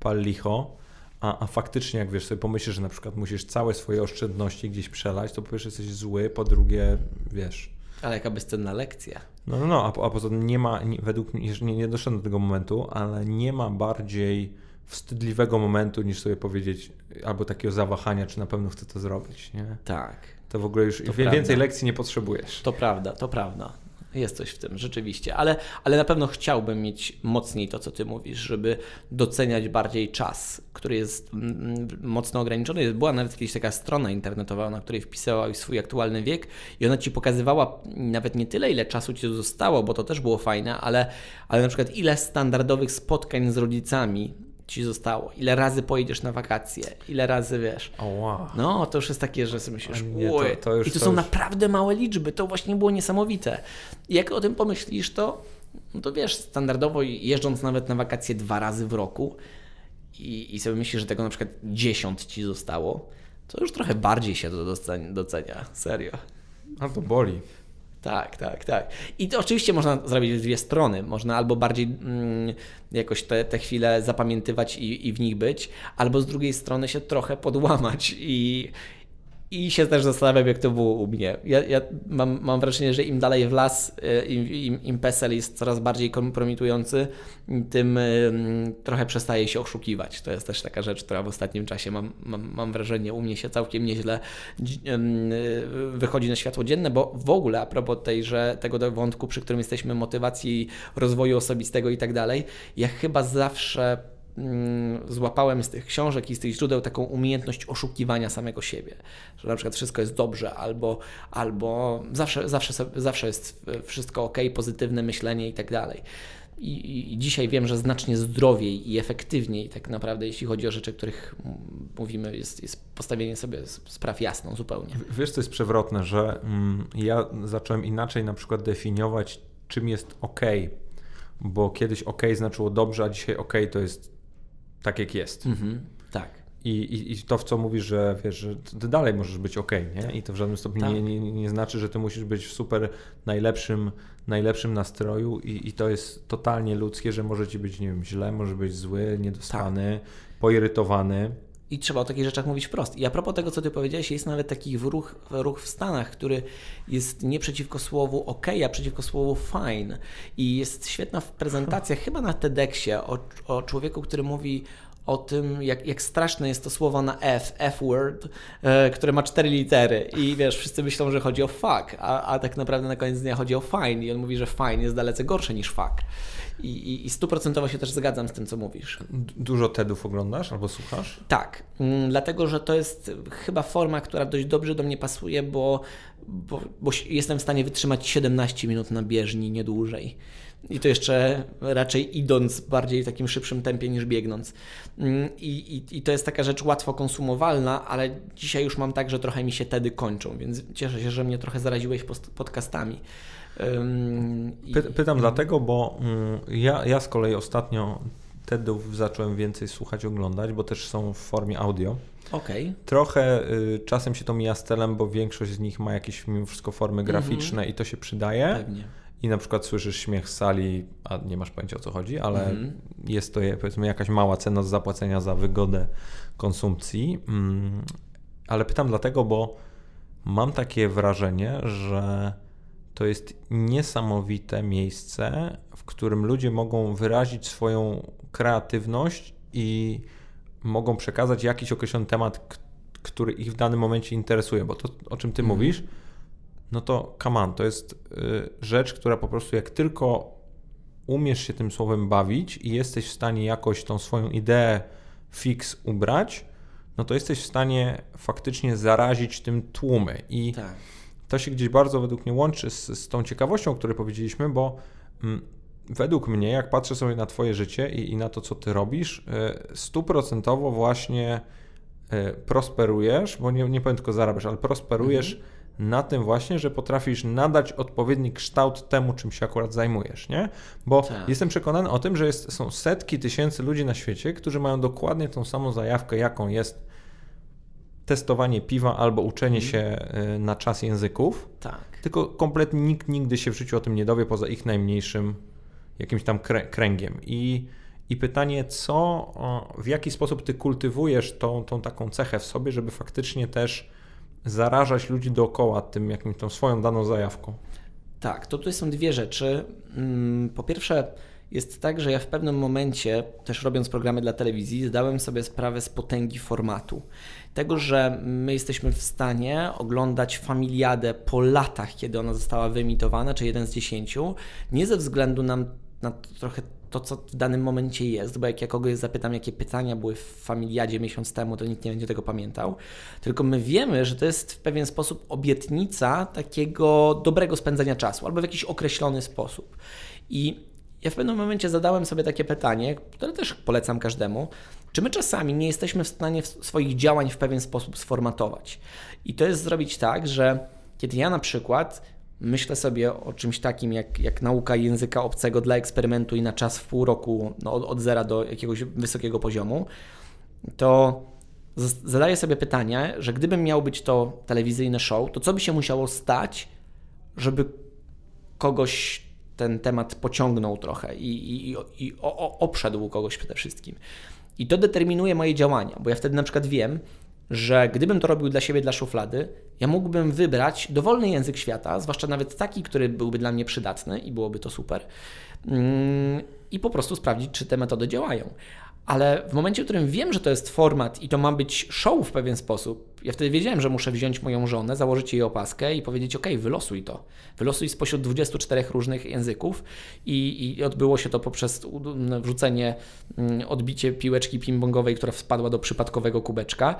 A: pal licho. A, a faktycznie, jak wiesz, sobie pomyślisz, że na przykład musisz całe swoje oszczędności gdzieś przelać, to po pierwsze jesteś zły, po drugie, wiesz,
B: Ale jaka bezcenna lekcja.
A: No, no, no, a, po- a poza tym nie ma, nie, według mnie, nie, nie doszedłem do tego momentu, ale nie ma bardziej wstydliwego momentu niż sobie powiedzieć, albo takiego zawahania, czy na pewno chcę to zrobić, nie?
B: Tak.
A: To w ogóle już
B: prawda.
A: więcej lekcji nie potrzebujesz.
B: To prawda, to prawda. Jest coś w tym, rzeczywiście, ale, ale na pewno chciałbym mieć mocniej to, co ty mówisz, żeby doceniać bardziej czas, który jest mm, mocno ograniczony. Była nawet kiedyś taka strona internetowa, na której wpisałeś swój aktualny wiek i ona ci pokazywała nawet nie tyle, ile czasu ci zostało, bo to też było fajne, ale, ale na przykład ile standardowych spotkań z rodzicami ci zostało, ile razy pojedziesz na wakacje, ile razy wiesz.
A: O, wow.
B: No, to już jest takie, że sobie myślisz,
A: nie, to- to już-
B: i to,
A: to
B: są
A: już-
B: naprawdę małe liczby, to właśnie było niesamowite. I jak o tym pomyślisz, to, no to wiesz, standardowo jeżdżąc nawet na wakacje dwa razy w roku i, i sobie myślisz, że tego na przykład 10 ci zostało, to już trochę bardziej się to docenia, docenia. serio.
A: A to boli.
B: Tak, tak, tak. I to oczywiście można zrobić w dwie strony. Można albo bardziej mm, jakoś te, te chwile zapamiętywać i, i w nich być, albo z drugiej strony się trochę podłamać i, i się też zastanawiam, jak to było u mnie. Ja, ja mam, mam wrażenie, że im dalej w las, y, im, im, im PESEL jest coraz bardziej kompromitujący, tym y, trochę przestaje się oszukiwać. To jest też taka rzecz, która w ostatnim czasie mam, mam, mam wrażenie u mnie się całkiem nieźle y, wychodzi na światło dzienne, bo w ogóle a propos tejże, tego wątku, przy którym jesteśmy, motywacji, rozwoju osobistego i tak dalej, ja chyba zawsze złapałem z tych książek i z tych źródeł taką umiejętność oszukiwania samego siebie, że na przykład wszystko jest dobrze, albo, albo zawsze, zawsze, zawsze jest wszystko ok, pozytywne myślenie i tak dalej. I, i- dzisiaj wiem, że znacznie zdrowiej i efektywniej, tak naprawdę, jeśli chodzi o rzeczy, o których mm, mówimy, jest, jest postawienie sobie spraw jasno zupełnie.
A: Wiesz, co jest przewrotne, że mm, ja zacząłem inaczej na przykład definiować, czym jest ok, bo kiedyś ok znaczyło dobrze, a dzisiaj ok to jest tak, jak jest.
B: Mhm, tak.
A: I, i, I to, w co mówisz, że wiesz, że ty dalej możesz być ok, nie? I to w żadnym stopniu
B: Tak.
A: nie, nie, nie znaczy, że ty musisz być w super najlepszym, najlepszym nastroju i, i to jest totalnie ludzkie, że może ci być, nie wiem, źle, może być zły, niedospany,
B: Tak.
A: poirytowany.
B: I trzeba o takich rzeczach mówić wprost. I a propos tego, co ty powiedziałeś, jest nawet taki ruch, ruch w Stanach, który jest nie przeciwko słowu OK, a przeciwko słowu fine. I jest świetna prezentacja, chyba na TEDxie, o, o człowieku, który mówi o tym, jak, jak straszne jest to słowo na F, F-word, e, które ma cztery litery. I wiesz, wszyscy myślą, że chodzi o fuck, a, a tak naprawdę na koniec dnia chodzi o fine. I on mówi, że fine jest dalece gorsze niż fuck. I, i, i stuprocentowo się też zgadzam z tym, co mówisz.
A: Dużo TEDów oglądasz albo słuchasz?
B: Tak, mm, dlatego że to jest chyba forma, która dość dobrze do mnie pasuje, bo, bo, bo jestem w stanie wytrzymać 17 minut na bieżni, nie dłużej. I to jeszcze raczej idąc bardziej w takim szybszym tempie niż biegnąc. Mm, I, i, I to jest taka rzecz łatwo konsumowalna, ale dzisiaj już mam tak, że trochę mi się tedy kończą, więc cieszę się, że mnie trochę zaraziłeś podcastami.
A: Py, pytam dlatego, bo mm, ja, ja z kolei ostatnio TEDów zacząłem więcej słuchać, oglądać, bo też są w formie audio.
B: Okay.
A: Trochę y, czasem się to mija z celem, bo większość z nich ma jakieś mimo wszystko formy mhm. graficzne mm -hmm. i to się przydaje.
B: Pewnie.
A: I na przykład słyszysz śmiech z sali, a nie masz pojęcia o co chodzi, ale mm -hmm. jest to powiedzmy jakaś mała cena z zapłacenia za wygodę konsumpcji. Mm, ale pytam dlatego, bo mam takie wrażenie, że to jest niesamowite miejsce, w którym ludzie mogą wyrazić swoją kreatywność i mogą przekazać jakiś określony temat, który ich w danym momencie interesuje, bo to, o czym ty mm. mówisz, no to come on, to jest y, rzecz, która po prostu jak tylko umiesz się tym słowem bawić i jesteś w stanie jakoś tą swoją ideę fix ubrać, no to jesteś w stanie faktycznie zarazić tym tłumy. I
B: tak
A: to się gdzieś bardzo według mnie łączy z, z tą ciekawością, o której powiedzieliśmy, bo mm, według mnie, jak patrzę sobie na Twoje życie i, i na to, co Ty robisz, y, stuprocentowo właśnie y, prosperujesz, bo nie, nie powiem tylko zarabiasz, ale prosperujesz mhm. na tym właśnie, że potrafisz nadać odpowiedni kształt temu, czym się akurat zajmujesz, nie? Bo tak. jestem przekonany o tym, że jest, są setki tysięcy ludzi na świecie, którzy mają dokładnie tą samą zajawkę, jaką jest testowanie piwa albo uczenie mhm. się y, na czas języków.
B: Tak.
A: Tylko kompletnie nikt nigdy się w życiu o tym nie dowie poza ich najmniejszym jakimś tam kręgiem. I, i pytanie, co, w jaki sposób ty kultywujesz tą, tą taką cechę w sobie, żeby faktycznie też zarażać ludzi dookoła tym jakimś tą swoją daną zajawką?
B: Tak, to tutaj są dwie rzeczy. Mm, po pierwsze, jest tak, że ja w pewnym momencie, też robiąc programy dla telewizji, zdałem sobie sprawę z potęgi formatu. Tego, że my jesteśmy w stanie oglądać familiadę po latach, kiedy ona została wyemitowana, czy jeden z dziesięciu, nie ze względu na, na trochę to, co w danym momencie jest, bo jak ja kogoś zapytam, jakie pytania były w familiadzie miesiąc temu, to nikt nie będzie tego pamiętał. Tylko my wiemy, że to jest w pewien sposób obietnica takiego dobrego spędzenia czasu, albo w jakiś określony sposób. I ja w pewnym momencie zadałem sobie takie pytanie, które też polecam każdemu. Czy my czasami nie jesteśmy w stanie swoich działań w pewien sposób sformatować? I to jest zrobić tak, że kiedy ja na przykład myślę sobie o czymś takim jak, jak nauka języka obcego dla eksperymentu i na czas w pół roku no, od, od zera do jakiegoś wysokiego poziomu, to zadaję sobie pytanie, że gdybym miał być to telewizyjne show, to co by się musiało stać, żeby kogoś ten temat pociągnął trochę i, i, i o, obszedł kogoś przede wszystkim. I to determinuje moje działania, bo ja wtedy na przykład wiem, że gdybym to robił dla siebie, dla szuflady, ja mógłbym wybrać dowolny język świata, zwłaszcza nawet taki, który byłby dla mnie przydatny i byłoby to super, mm, i po prostu sprawdzić, czy te metody działają. Ale w momencie, w którym wiem, że to jest format i to ma być show w pewien sposób, ja wtedy wiedziałem, że muszę wziąć moją żonę, założyć jej opaskę i powiedzieć: OK, wylosuj to. Wylosuj spośród 24 różnych języków. I, i odbyło się to poprzez wrzucenie, mm, odbicie piłeczki ping-pongowej, która wpadła do przypadkowego kubeczka.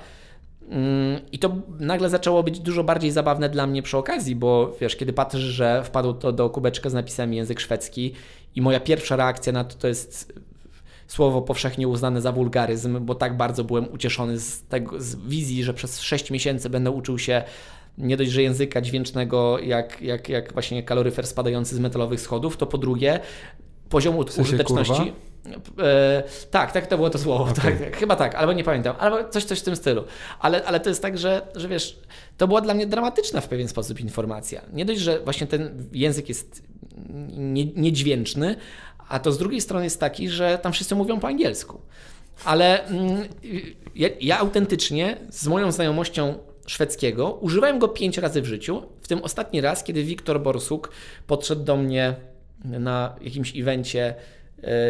B: Mm, I to nagle zaczęło być dużo bardziej zabawne dla mnie przy okazji, bo wiesz, kiedy patrzysz, że wpadło to do kubeczka z napisami język szwedzki i moja pierwsza reakcja na to to jest słowo powszechnie uznane za wulgaryzm, bo tak bardzo byłem ucieszony z, tego, z wizji, że przez 6 miesięcy będę uczył się nie dość, że języka dźwięcznego, jak, jak, jak właśnie kaloryfer spadający z metalowych schodów, to po drugie poziomu
A: w sensie użyteczności.
B: E, tak, tak to było to słowo. Okay. Tak, chyba tak, albo nie pamiętam, albo coś, coś w tym stylu. Ale, ale to jest tak, że, że wiesz, to była dla mnie dramatyczna w pewien sposób informacja. Nie dość, że właśnie ten język jest nie, niedźwięczny, a to z drugiej strony jest taki, że tam wszyscy mówią po angielsku. ale mm, ja, ja autentycznie z moją znajomością szwedzkiego używałem go pięć razy w życiu, w tym ostatni raz, kiedy Wiktor Borsuk podszedł do mnie na jakimś evencie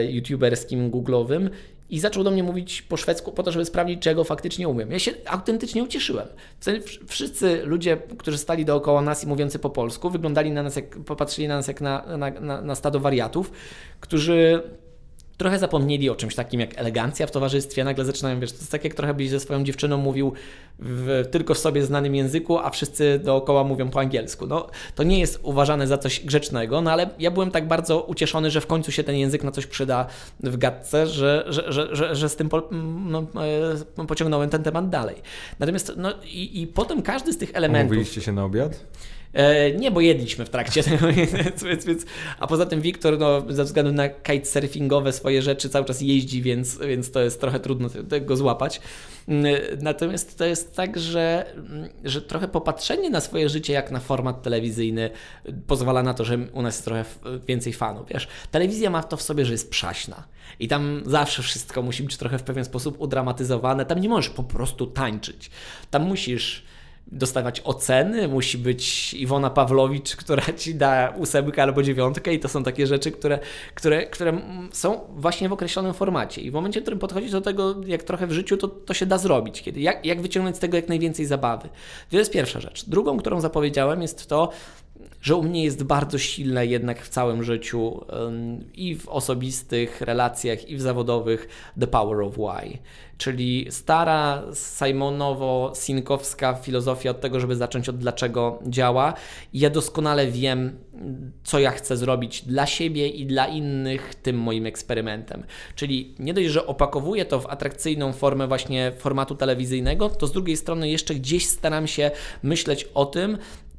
B: youtuberskim, googlowym i zaczął do mnie mówić po szwedzku po to, żeby sprawdzić, czego faktycznie umiem. Ja się autentycznie ucieszyłem. Wszyscy ludzie, którzy stali dookoła nas i mówiący po polsku, wyglądali na nas, jak, popatrzyli na nas jak na, na, na, na stado wariatów, którzy trochę zapomnieli o czymś takim jak elegancja w towarzystwie, nagle zaczynają, wiesz, to jest tak jak trochę byś ze swoją dziewczyną mówił w tylko sobie znanym języku, a wszyscy dookoła mówią po angielsku. No, to nie jest uważane za coś grzecznego, no ale ja byłem tak bardzo ucieszony, że w końcu się ten język na coś przyda w gadce, że, że, że, że, że z tym po, no, e, pociągnąłem ten temat dalej. Natomiast, no i, i potem każdy z tych elementów...
A: Mówiliście się na obiad?
B: E, nie, bo jedliśmy w trakcie tego, więc, więc, a poza tym Wiktor no, ze względu na kitesurfingowe swoje rzeczy cały czas jeździ, więc, więc to jest trochę trudno go złapać. Mm, natomiast to jest tak, że, mm, że trochę popatrzenie na swoje życie jak na format telewizyjny pozwala na to, że u nas jest trochę więcej fanów. Wiesz, telewizja ma to w sobie, że jest przaśna. I tam zawsze wszystko musi być trochę w pewien sposób udramatyzowane. Tam nie możesz po prostu tańczyć. Tam musisz dostawać oceny, musi być Iwona Pawlowicz, która ci da ósemkę albo dziewiątkę i to są takie rzeczy, które, które, które są właśnie w określonym formacie i w momencie, w którym podchodzisz do tego jak trochę w życiu, to, to się da zrobić. Kiedy, jak, jak wyciągnąć z tego jak najwięcej zabawy. To jest pierwsza rzecz. Drugą, którą zapowiedziałem jest to, że u mnie jest bardzo silne jednak w całym życiu i w osobistych relacjach, i w zawodowych The Power of Why. Czyli stara Simonowo-Sinkowska filozofia od tego, żeby zacząć od dlaczego działa. Ja doskonale wiem, co ja chcę zrobić dla siebie i dla innych tym moim eksperymentem. Czyli nie dość, że opakowuję to w atrakcyjną formę właśnie formatu telewizyjnego, to z drugiej strony jeszcze gdzieś staram się myśleć o tym,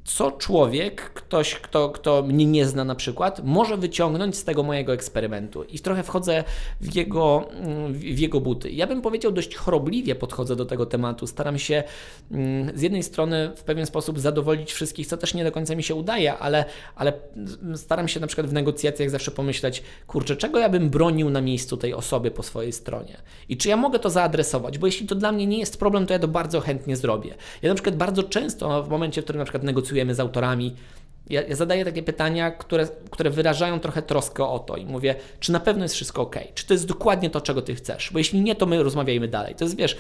B: co człowiek, ktoś, kto, kto mnie nie zna na przykład, może wyciągnąć z tego mojego eksperymentu. I trochę wchodzę w jego, w jego buty. Ja bym powiedział, dość chorobliwie podchodzę do tego tematu. Staram się mm, z jednej strony w pewien sposób zadowolić wszystkich, co też nie do końca mi się udaje, ale, ale staram się na przykład w negocjacjach zawsze pomyśleć, kurczę, czego ja bym bronił na miejscu tej osoby po swojej stronie? I czy ja mogę to zaadresować? Bo jeśli to dla mnie nie jest problem, to ja to bardzo chętnie zrobię. Ja na przykład bardzo często w momencie, w którym na przykład negocjuję pracujemy z autorami. Ja, ja, zadaję takie pytania, które, które wyrażają trochę troskę o to i mówię, czy na pewno jest wszystko ok, czy to jest dokładnie to, czego ty chcesz, bo jeśli nie, to my rozmawiajmy dalej. To jest, wiesz,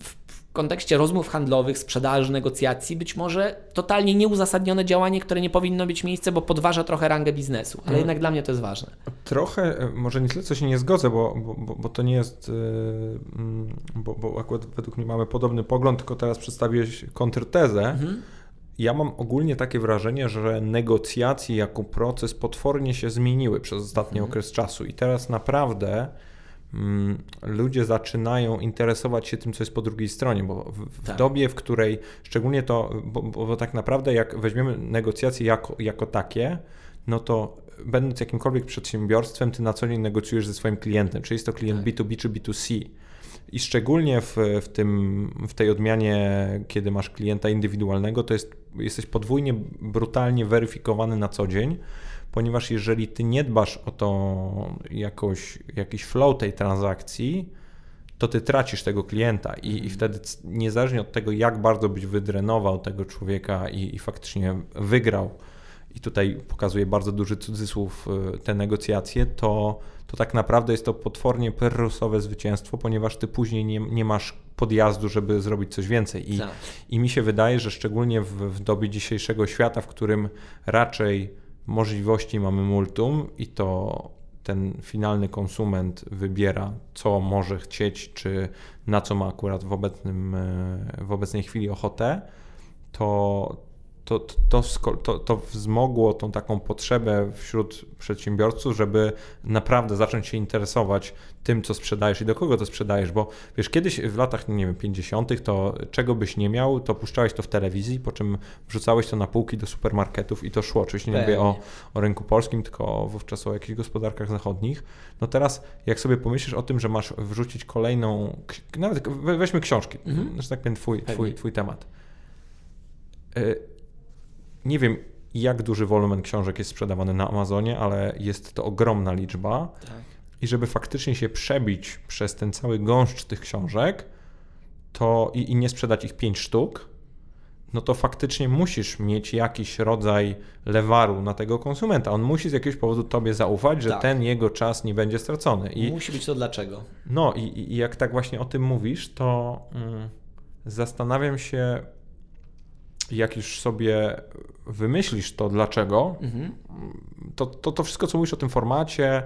B: w, w kontekście rozmów handlowych, sprzedaży, negocjacji, być może totalnie nieuzasadnione działanie, które nie powinno mieć miejsca, bo podważa trochę rangę biznesu, ale mhm. jednak dla mnie to jest ważne.
A: Trochę, e, może nie tyle, co się nie zgodzę, bo, bo, bo to nie jest, yy, bo, bo akurat według mnie mamy podobny pogląd, tylko teraz przedstawiłeś kontrtezę. Mhm ja mam ogólnie takie wrażenie, że negocjacje jako proces potwornie się zmieniły przez ostatni mhm. okres czasu i teraz naprawdę mm, ludzie zaczynają interesować się tym, co jest po drugiej stronie, bo w, tak. dobie, w której szczególnie to, bo, bo, tak naprawdę jak weźmiemy negocjacje jako, jako takie, no to będąc jakimkolwiek przedsiębiorstwem, ty na co dzień negocjujesz ze swoim klientem, czy jest to klient tak. B2B czy B2C. I szczególnie w, w, tym, w tej odmianie, kiedy masz klienta indywidualnego, to jest, jesteś podwójnie brutalnie weryfikowany na co dzień, ponieważ jeżeli ty nie dbasz o to jakoś, jakiś flow tej transakcji, to ty tracisz tego klienta. I, i wtedy niezależnie od tego, jak bardzo byś wydrenował tego człowieka i, i faktycznie wygrał, i tutaj pokazuję bardzo duży cudzysłów y, te negocjacje, to to tak naprawdę jest to potwornie perrusowe zwycięstwo, ponieważ ty później nie, nie masz podjazdu, żeby zrobić coś więcej. I, tak. i mi się wydaje, że szczególnie w, w dobie dzisiejszego świata, w którym raczej możliwości mamy multum i to ten finalny konsument wybiera, co może chcieć, czy na co ma akurat w, obecnym, e, w obecnej chwili ochotę, to, to, to, to, to wzmogło tą taką potrzebę wśród przedsiębiorców, żeby naprawdę zacząć się interesować tym, co sprzedajesz i do kogo to sprzedajesz, bo wiesz, kiedyś w latach, nie wiem, 50., to czego byś nie miał, to puszczałeś to w telewizji, po czym wrzucałeś to na półki do supermarketów i to szło. Oczywiście nie mówię o, o rynku polskim, tylko wówczas o jakichś gospodarkach zachodnich. No teraz, jak sobie pomyślisz o tym, że masz wrzucić kolejną, nawet weźmy książki, mhm. że tak powiem, twój, twój, twój temat y, nie wiem, jak duży wolumen książek jest sprzedawany na Amazonie, ale jest to ogromna liczba. Tak. i żeby faktycznie się przebić przez ten cały gąszcz tych książek, to i, i nie sprzedać ich pięć sztuk, no to faktycznie musisz mieć jakiś rodzaj lewaru na tego konsumenta. On musi z jakiegoś powodu tobie zaufać, że tak. ten jego czas nie będzie stracony.
B: I, musi być to dlaczego.
A: No i, i jak tak właśnie o tym mówisz, to mm, zastanawiam się, jak już sobie wymyślisz to dlaczego, mhm. to, to, to wszystko, co mówisz o tym formacie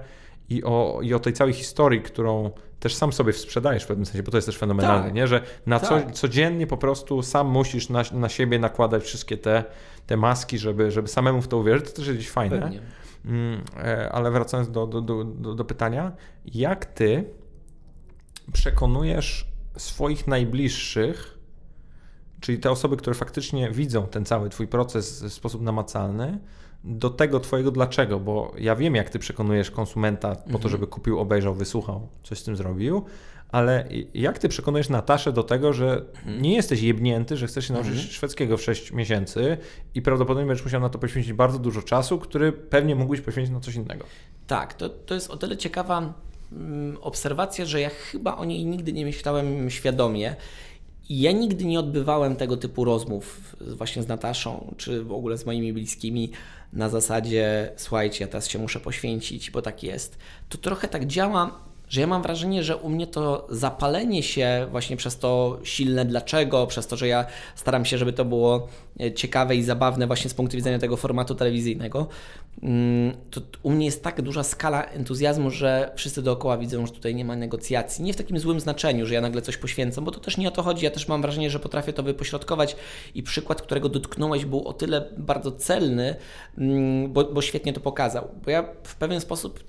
A: i o, i o tej całej historii, którą też sam sobie sprzedajesz w pewnym sensie, bo to jest też fenomenalne, tak. nie? że na tak. co, codziennie po prostu sam musisz na, na siebie nakładać wszystkie te, te maski, żeby, żeby samemu w to uwierzyć, to też jest gdzieś fajne. Pewnie. Mm, e, ale wracając do, do, do, do pytania, jak ty przekonujesz swoich najbliższych, czyli te osoby, które faktycznie widzą ten cały twój proces w sposób namacalny, do tego twojego dlaczego, bo ja wiem, jak ty przekonujesz konsumenta po to, mhm. żeby kupił, obejrzał, wysłuchał, coś z tym zrobił, ale jak ty przekonujesz Nataszę do tego, że mhm. nie jesteś jebnięty, że chcesz się nauczyć mhm. szwedzkiego w 6 miesięcy i prawdopodobnie będziesz musiał na to poświęcić bardzo dużo czasu, który pewnie mógłbyś poświęcić na coś innego.
B: Tak, to, to jest o tyle ciekawa mm, obserwacja, że ja chyba o niej nigdy nie myślałem świadomie ja nigdy nie odbywałem tego typu rozmów właśnie z Nataszą, czy w ogóle z moimi bliskimi na zasadzie słuchajcie, ja teraz się muszę poświęcić, bo tak jest. To trochę tak działa że ja mam wrażenie, że u mnie to zapalenie się właśnie przez to silne dlaczego, przez to, że ja staram się, żeby to było e, ciekawe i zabawne właśnie z punktu widzenia tego formatu telewizyjnego, mm, to u mnie jest tak duża skala entuzjazmu, że wszyscy dookoła widzą, że tutaj nie ma negocjacji. Nie w takim złym znaczeniu, że ja nagle coś poświęcam, bo to też nie o to chodzi. Ja też mam wrażenie, że potrafię to wypośrodkować i przykład, którego dotknąłeś, był o tyle bardzo celny, mm, bo, bo świetnie to pokazał. Bo ja w pewien sposób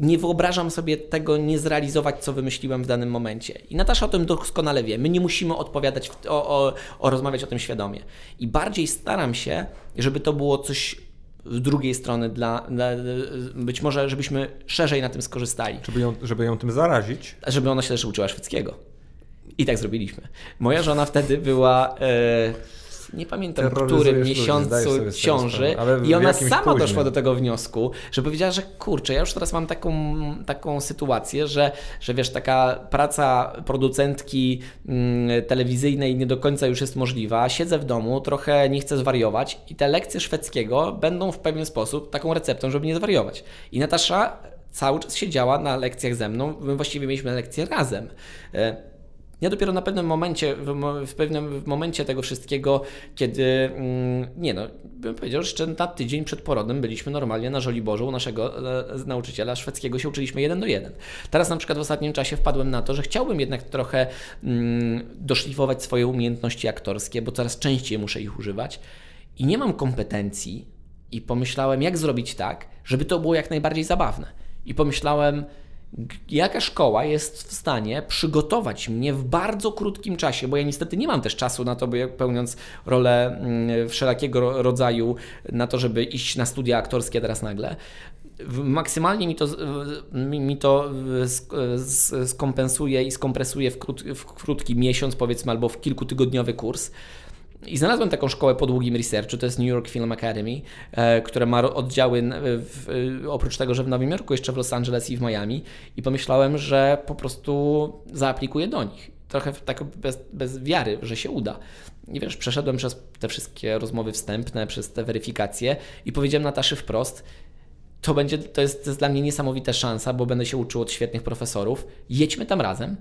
B: nie wyobrażam sobie tego nie zrealizować, co wymyśliłem w danym momencie. I Natasza o tym doskonale wie. My nie musimy odpowiadać, o, o, o rozmawiać o tym świadomie. I bardziej staram się, żeby to było coś z drugiej strony dla, dla, być może, żebyśmy szerzej na tym skorzystali.
A: Żeby ją, żeby ją tym zarazić?
B: Żeby ona się też uczyła szwedzkiego. I tak zrobiliśmy. Moja żona wtedy była... E, nie pamiętam, którym miesiącu ciąży i ona sama późnym. doszła do tego wniosku, że powiedziała, że kurczę, ja już teraz mam taką, taką sytuację, że, że wiesz, taka praca producentki mm, telewizyjnej nie do końca już jest możliwa, siedzę w domu, trochę nie chcę zwariować i te lekcje szwedzkiego będą w pewien sposób taką receptą, żeby nie zwariować. I Natasza cały czas siedziała na lekcjach ze mną, my właściwie mieliśmy lekcje razem. Ja dopiero na pewnym momencie, w pewnym momencie tego wszystkiego, kiedy, mm, nie no, bym powiedział, że na tydzień przed porodem byliśmy normalnie na Żoliborzu u naszego e, nauczyciela szwedzkiego, się uczyliśmy jeden do jeden. Teraz na przykład w ostatnim czasie wpadłem na to, że chciałbym jednak trochę mm, doszlifować swoje umiejętności aktorskie, bo coraz częściej muszę ich używać i nie mam kompetencji i pomyślałem, jak zrobić tak, żeby to było jak najbardziej zabawne. I pomyślałem, jaka szkoła jest w stanie przygotować mnie w bardzo krótkim czasie, bo ja niestety nie mam też czasu na to, by pełniąc rolę mm, wszelakiego rodzaju, na to, żeby iść na studia aktorskie teraz nagle. Maksymalnie mi to, mi to skompensuje i skompresuje w, krót, w krótki miesiąc, powiedzmy, albo w kilkutygodniowy kurs. I znalazłem taką szkołę po długim researchu, to jest New York Film Academy, e, która ma oddziały w, oprócz tego, że w Nowym Jorku, jeszcze w Los Angeles i w Miami i pomyślałem, że po prostu zaaplikuję do nich. Trochę tak bez, bez wiary, że się uda. I wiesz, przeszedłem przez te wszystkie rozmowy wstępne, przez te weryfikacje i powiedziałem Nataszy wprost, to będzie, to jest, to jest dla mnie niesamowita szansa, bo będę się uczył od świetnych profesorów. Jedźmy tam razem,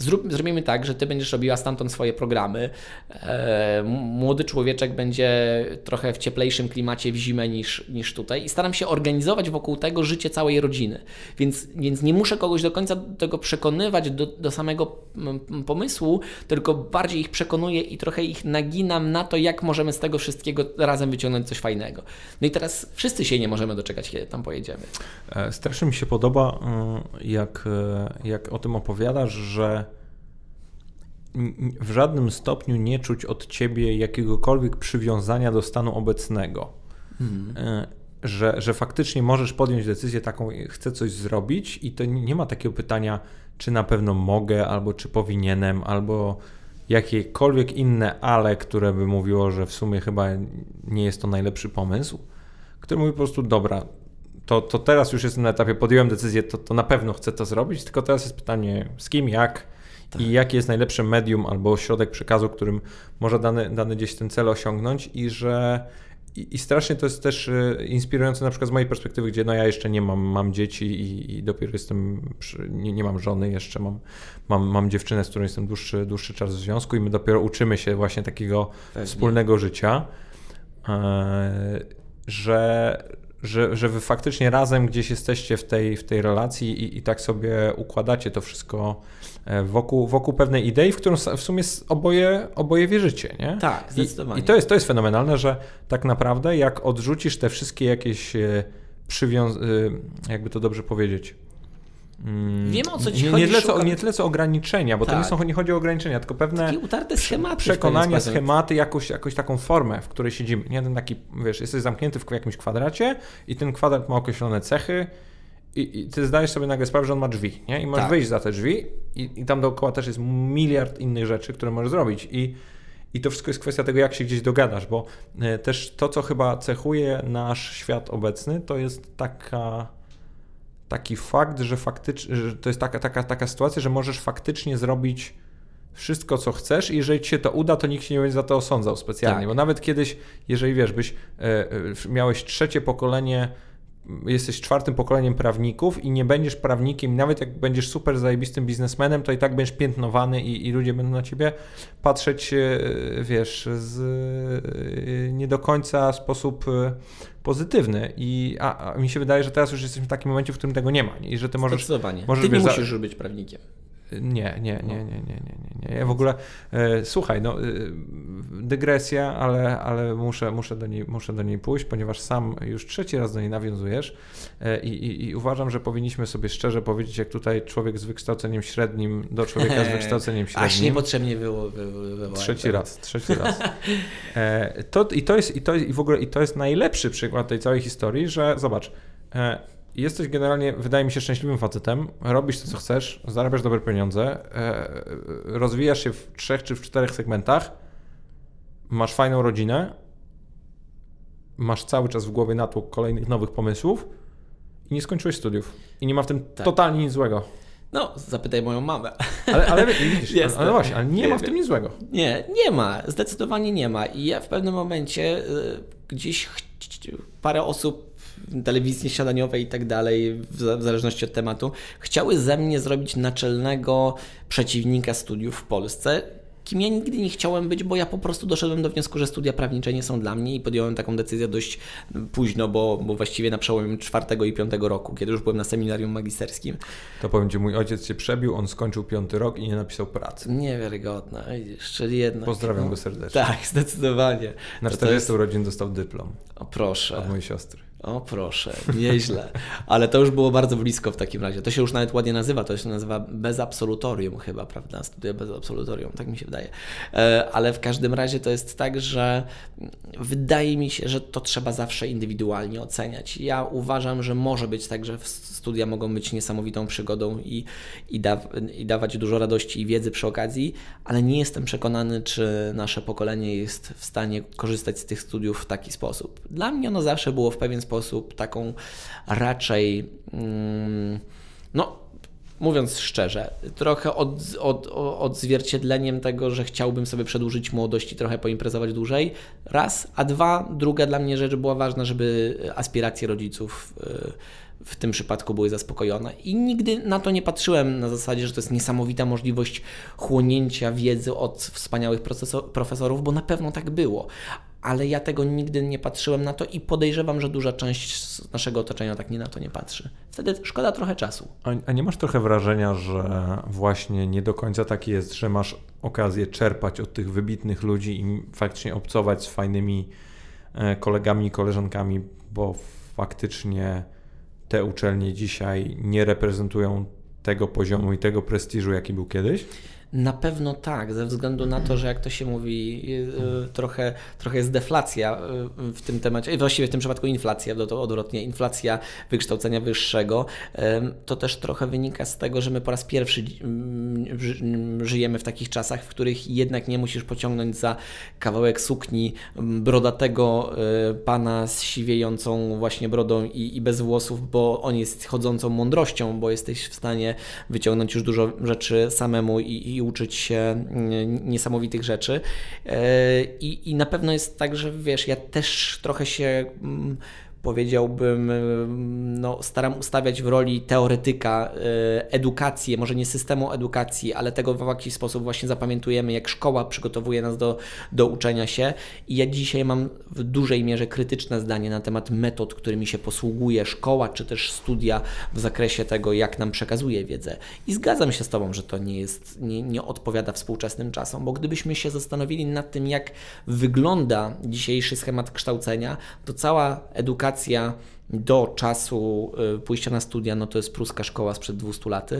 B: Zrób, zrobimy tak, że ty będziesz robiła stamtąd swoje programy. E, młody człowieczek będzie trochę w cieplejszym klimacie w zimę niż, niż tutaj i staram się organizować wokół tego życie całej rodziny. Więc, więc nie muszę kogoś do końca tego przekonywać do, do samego pomysłu, tylko bardziej ich przekonuję i trochę ich naginam na to, jak możemy z tego wszystkiego razem wyciągnąć coś fajnego. No i teraz wszyscy się nie możemy doczekać, kiedy tam pojedziemy.
A: E, strasznie mi się podoba, e, jak, jak o tym opowiadasz, że w żadnym stopniu nie czuć od ciebie jakiegokolwiek przywiązania do stanu obecnego. Hmm. Że, że faktycznie możesz podjąć decyzję taką, chcę coś zrobić, i to nie ma takiego pytania, czy na pewno mogę, albo czy powinienem, albo jakiekolwiek inne ale, które by mówiło, że w sumie chyba nie jest to najlepszy pomysł, który mówi po prostu, dobra, to, to teraz już jestem na etapie, podjąłem decyzję, to, to na pewno chcę to zrobić, tylko teraz jest pytanie z kim, jak tak. i jakie jest najlepsze medium albo środek przekazu, którym może dany, dany gdzieś ten cel osiągnąć i że i, strasznie to jest też y, inspirujące na przykład z mojej perspektywy, gdzie no ja jeszcze nie mam, mam dzieci i, i dopiero jestem, przy, nie, nie, mam żony jeszcze, mam, mam, mam dziewczynę, z którą jestem dłuższy, dłuższy czas w związku i my dopiero uczymy się właśnie takiego Pewnie. wspólnego życia, e, że, że, że wy faktycznie razem gdzieś jesteście w tej, w tej relacji i, i tak sobie układacie to wszystko E, wokół, wokół pewnej idei, w którą w sumie oboje, oboje wierzycie, nie?
B: Tak, zdecydowanie.
A: I, I, to, jest, to jest fenomenalne, że tak naprawdę jak odrzucisz te wszystkie jakieś e, przywiąz... E, jakby to dobrze powiedzieć,
B: mm, Wiem o co ci
A: nie,
B: chodzi.
A: Nie tyle, co, nie tyle co ograniczenia, bo tak. to nie, tak. są, nie chodzi o ograniczenia, tylko pewne
B: Takie utarte schematy
A: przekonania, schematy, jakąś, jakąś taką formę, w której siedzimy. Nie ten taki, wiesz, jesteś zamknięty w jakimś kwadracie i ten kwadrat ma określone cechy i, I, ty zdajesz sobie nagle sprawę, że on ma drzwi, nie? I możesz tak. wyjść za te drzwi i, i tam dookoła też jest miliard innych rzeczy, które możesz zrobić. I, I to wszystko jest kwestia tego, jak się gdzieś dogadasz, bo e, też to, co chyba cechuje nasz świat obecny, to jest taka, taki fakt, że faktycznie, że to jest taka, taka, taka sytuacja, że możesz faktycznie zrobić wszystko, co chcesz i jeżeli ci się to uda, to nikt się nie będzie za to osądzał specjalnie, tak. bo nawet kiedyś, jeżeli wiesz, byś e, e, miałeś trzecie pokolenie jesteś czwartym pokoleniem prawników i nie będziesz prawnikiem, nawet jak będziesz super zajebistym biznesmenem, to i tak będziesz piętnowany i, i ludzie będą na ciebie patrzeć, e, wiesz, z e, nie do końca sposób e, pozytywny. I a, a mi się wydaje, że teraz już jesteśmy w takim momencie, w którym tego nie ma i że ty możesz...
B: Zdecydowanie. Możesz, ty nie wiesz, musisz być prawnikiem.
A: Nie, nie, nie, nie, nie, nie, nie. Ja w ogóle, e, słuchaj, no, e, dygresja, ale, ale muszę, muszę, do niej, muszę do niej pójść, ponieważ sam już trzeci raz do niej nawiązujesz e, i, i, uważam, że powinniśmy sobie szczerze powiedzieć, jak tutaj człowiek z wykształceniem średnim do człowieka z wykształceniem średnim. Aż
B: niepotrzebnie było.
A: trzeci raz, trzeci raz. E, to, i, to jest, i, to I w ogóle i to jest najlepszy przykład tej całej historii, że zobacz, e, jesteś generalnie, wydaje mi się, szczęśliwym facetem, robisz to, co chcesz, zarabiasz dobre pieniądze, e, rozwijasz się w trzech czy w czterech segmentach, masz fajną rodzinę, masz cały czas w głowie natłok kolejnych nowych pomysłów i nie skończyłeś studiów. I nie ma w tym tak. totalnie nic złego.
B: No, zapytaj moją mamę.
A: Ale, ale widzisz, ale, ale właśnie, ale nie, ma w tym nic złego.
B: Nie, nie ma, zdecydowanie nie ma. I ja w pewnym momencie y, gdzieś parę osób telewizji śniadaniowej i tak dalej, w zależności od tematu, chciały ze mnie zrobić naczelnego przeciwnika studiów w Polsce, kim ja nigdy nie chciałem być, bo ja po prostu doszedłem do wniosku, że studia prawnicze nie są dla mnie i podjąłem taką decyzję dość późno, bo, bo właściwie na przełomie czwartego i piątego roku, kiedy już byłem na seminarium magisterskim.
A: To powiem Ci, mój ojciec się przebił, on skończył piąty rok i nie napisał pracy.
B: Niewiarygodne, czyli jednak.
A: Pozdrawiam
B: no,
A: go serdecznie.
B: Tak, zdecydowanie.
A: Na 40 jest... urodzin dostał dyplom.
B: O proszę.
A: Od mojej siostry.
B: O proszę, nieźle. Ale to już było bardzo blisko w takim razie. To się już nawet ładnie nazywa, to się nazywa bez absolutorium chyba, prawda? Studia bez absolutorium, tak mi się wydaje. E, ale w każdym razie to jest tak, że wydaje mi się, że to trzeba zawsze indywidualnie oceniać. Ja uważam, że może być tak, że studia mogą być niesamowitą przygodą i, i, da, i dawać dużo radości i wiedzy przy okazji, ale nie jestem przekonany, czy nasze pokolenie jest w stanie korzystać z tych studiów w taki sposób. Dla mnie ono zawsze było w pewien sposób taką raczej, mm, no mówiąc szczerze, trochę od, od, odzwierciedleniem tego, że chciałbym sobie przedłużyć młodość i trochę poimprezować dłużej. Raz, a dwa, druga dla mnie rzecz była ważna, żeby aspiracje rodziców y, w tym przypadku były zaspokojone. I nigdy na to nie patrzyłem na zasadzie, że to jest niesamowita możliwość chłonięcia wiedzy od wspaniałych profesorów, bo na pewno tak było. Ale ja tego nigdy nie patrzyłem na to i podejrzewam, że duża część naszego otoczenia tak nie na to nie patrzy. Wtedy szkoda trochę czasu.
A: A nie masz trochę wrażenia, że właśnie nie do końca tak jest, że masz okazję czerpać od tych wybitnych ludzi i faktycznie obcować z fajnymi e, kolegami i koleżankami, bo faktycznie te uczelnie dzisiaj nie reprezentują tego poziomu i tego prestiżu, jaki był kiedyś?
B: Na pewno tak, ze względu na to, że jak to się mówi, yy, trochę, trochę jest deflacja yy, w tym temacie, właściwie w tym przypadku inflacja, to odwrotnie, inflacja wykształcenia wyższego, to też trochę wynika z tego, że my po raz pierwszy mm, żyjemy w takich czasach, w których jednak nie musisz pociągnąć za kawałek sukni mm, brodatego pana z siwiejącą właśnie brodą i, i bez włosów, bo on jest chodzącą mądrością, bo jesteś w stanie wyciągnąć już dużo rzeczy samemu i, i uczyć się mm, niesamowitych rzeczy. E, I, I na pewno jest tak, że wiesz, ja też trochę się mm, powiedziałbym, no, staram ustawiać w roli teoretyka e, edukację, może nie systemu edukacji, ale tego w jakiś sposób właśnie zapamiętujemy, jak szkoła przygotowuje nas do, do uczenia się. I ja dzisiaj mam w dużej mierze krytyczne zdanie na temat metod, którymi się posługuje szkoła, czy też studia w zakresie tego, jak nam przekazuje wiedzę. I zgadzam się z Tobą, że to nie jest, nie, nie odpowiada współczesnym czasom, bo gdybyśmy się zastanowili nad tym, jak wygląda dzisiejszy schemat kształcenia, to cała edukacja edukacja do czasu y, pójścia na studia, no to jest pruska szkoła sprzed 200 lat.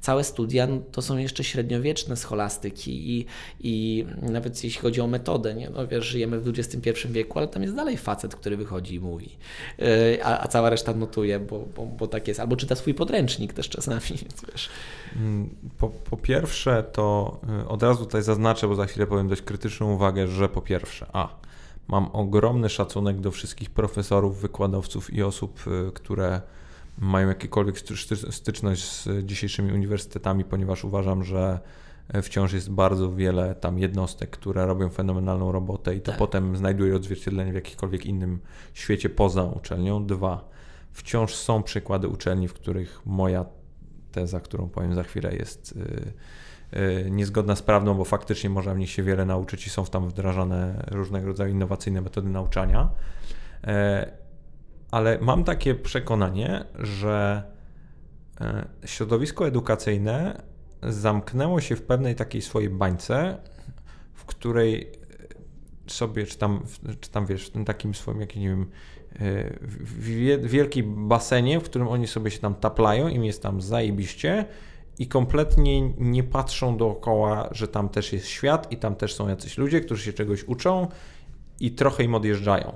B: Całe studia no to są jeszcze średniowieczne scholastyki i, i nawet jeśli chodzi o metodę, nie? No wiesz, żyjemy w XXI wieku, ale tam jest dalej facet, który wychodzi i mówi, y, a, a cała reszta notuje, bo, bo, bo tak jest. Albo czyta swój podręcznik też czasami, wiesz.
A: Mm, po, po pierwsze to y, od razu tutaj zaznaczę, bo za chwilę powiem dość krytyczną uwagę, że po pierwsze, a Mam ogromny szacunek do wszystkich profesorów, wykładowców i osób, y, które mają jakiekolwiek styczność z dzisiejszymi uniwersytetami, ponieważ uważam, że e, wciąż jest bardzo wiele tam jednostek, które robią fenomenalną robotę i to tak. potem znajduje odzwierciedlenie w jakimkolwiek innym świecie poza uczelnią. Dwa, wciąż są przykłady uczelni, w których moja teza, którą powiem za chwilę, jest y, Y, niezgodna z prawdą, bo faktycznie można w nich się wiele nauczyć i są tam wdrażane różnego rodzaju innowacyjne metody nauczania. E, ale mam takie przekonanie, że e, środowisko edukacyjne zamknęło się w pewnej takiej swojej bańce, w której sobie, czy tam, czy tam wiesz, w tym takim swoim, jak nie wiem, wielkim basenie, w którym oni sobie się tam taplają, im jest tam zajebiście i kompletnie nie patrzą dookoła, że tam też jest świat i tam też są jacyś ludzie, którzy się czegoś uczą i trochę im odjeżdżają.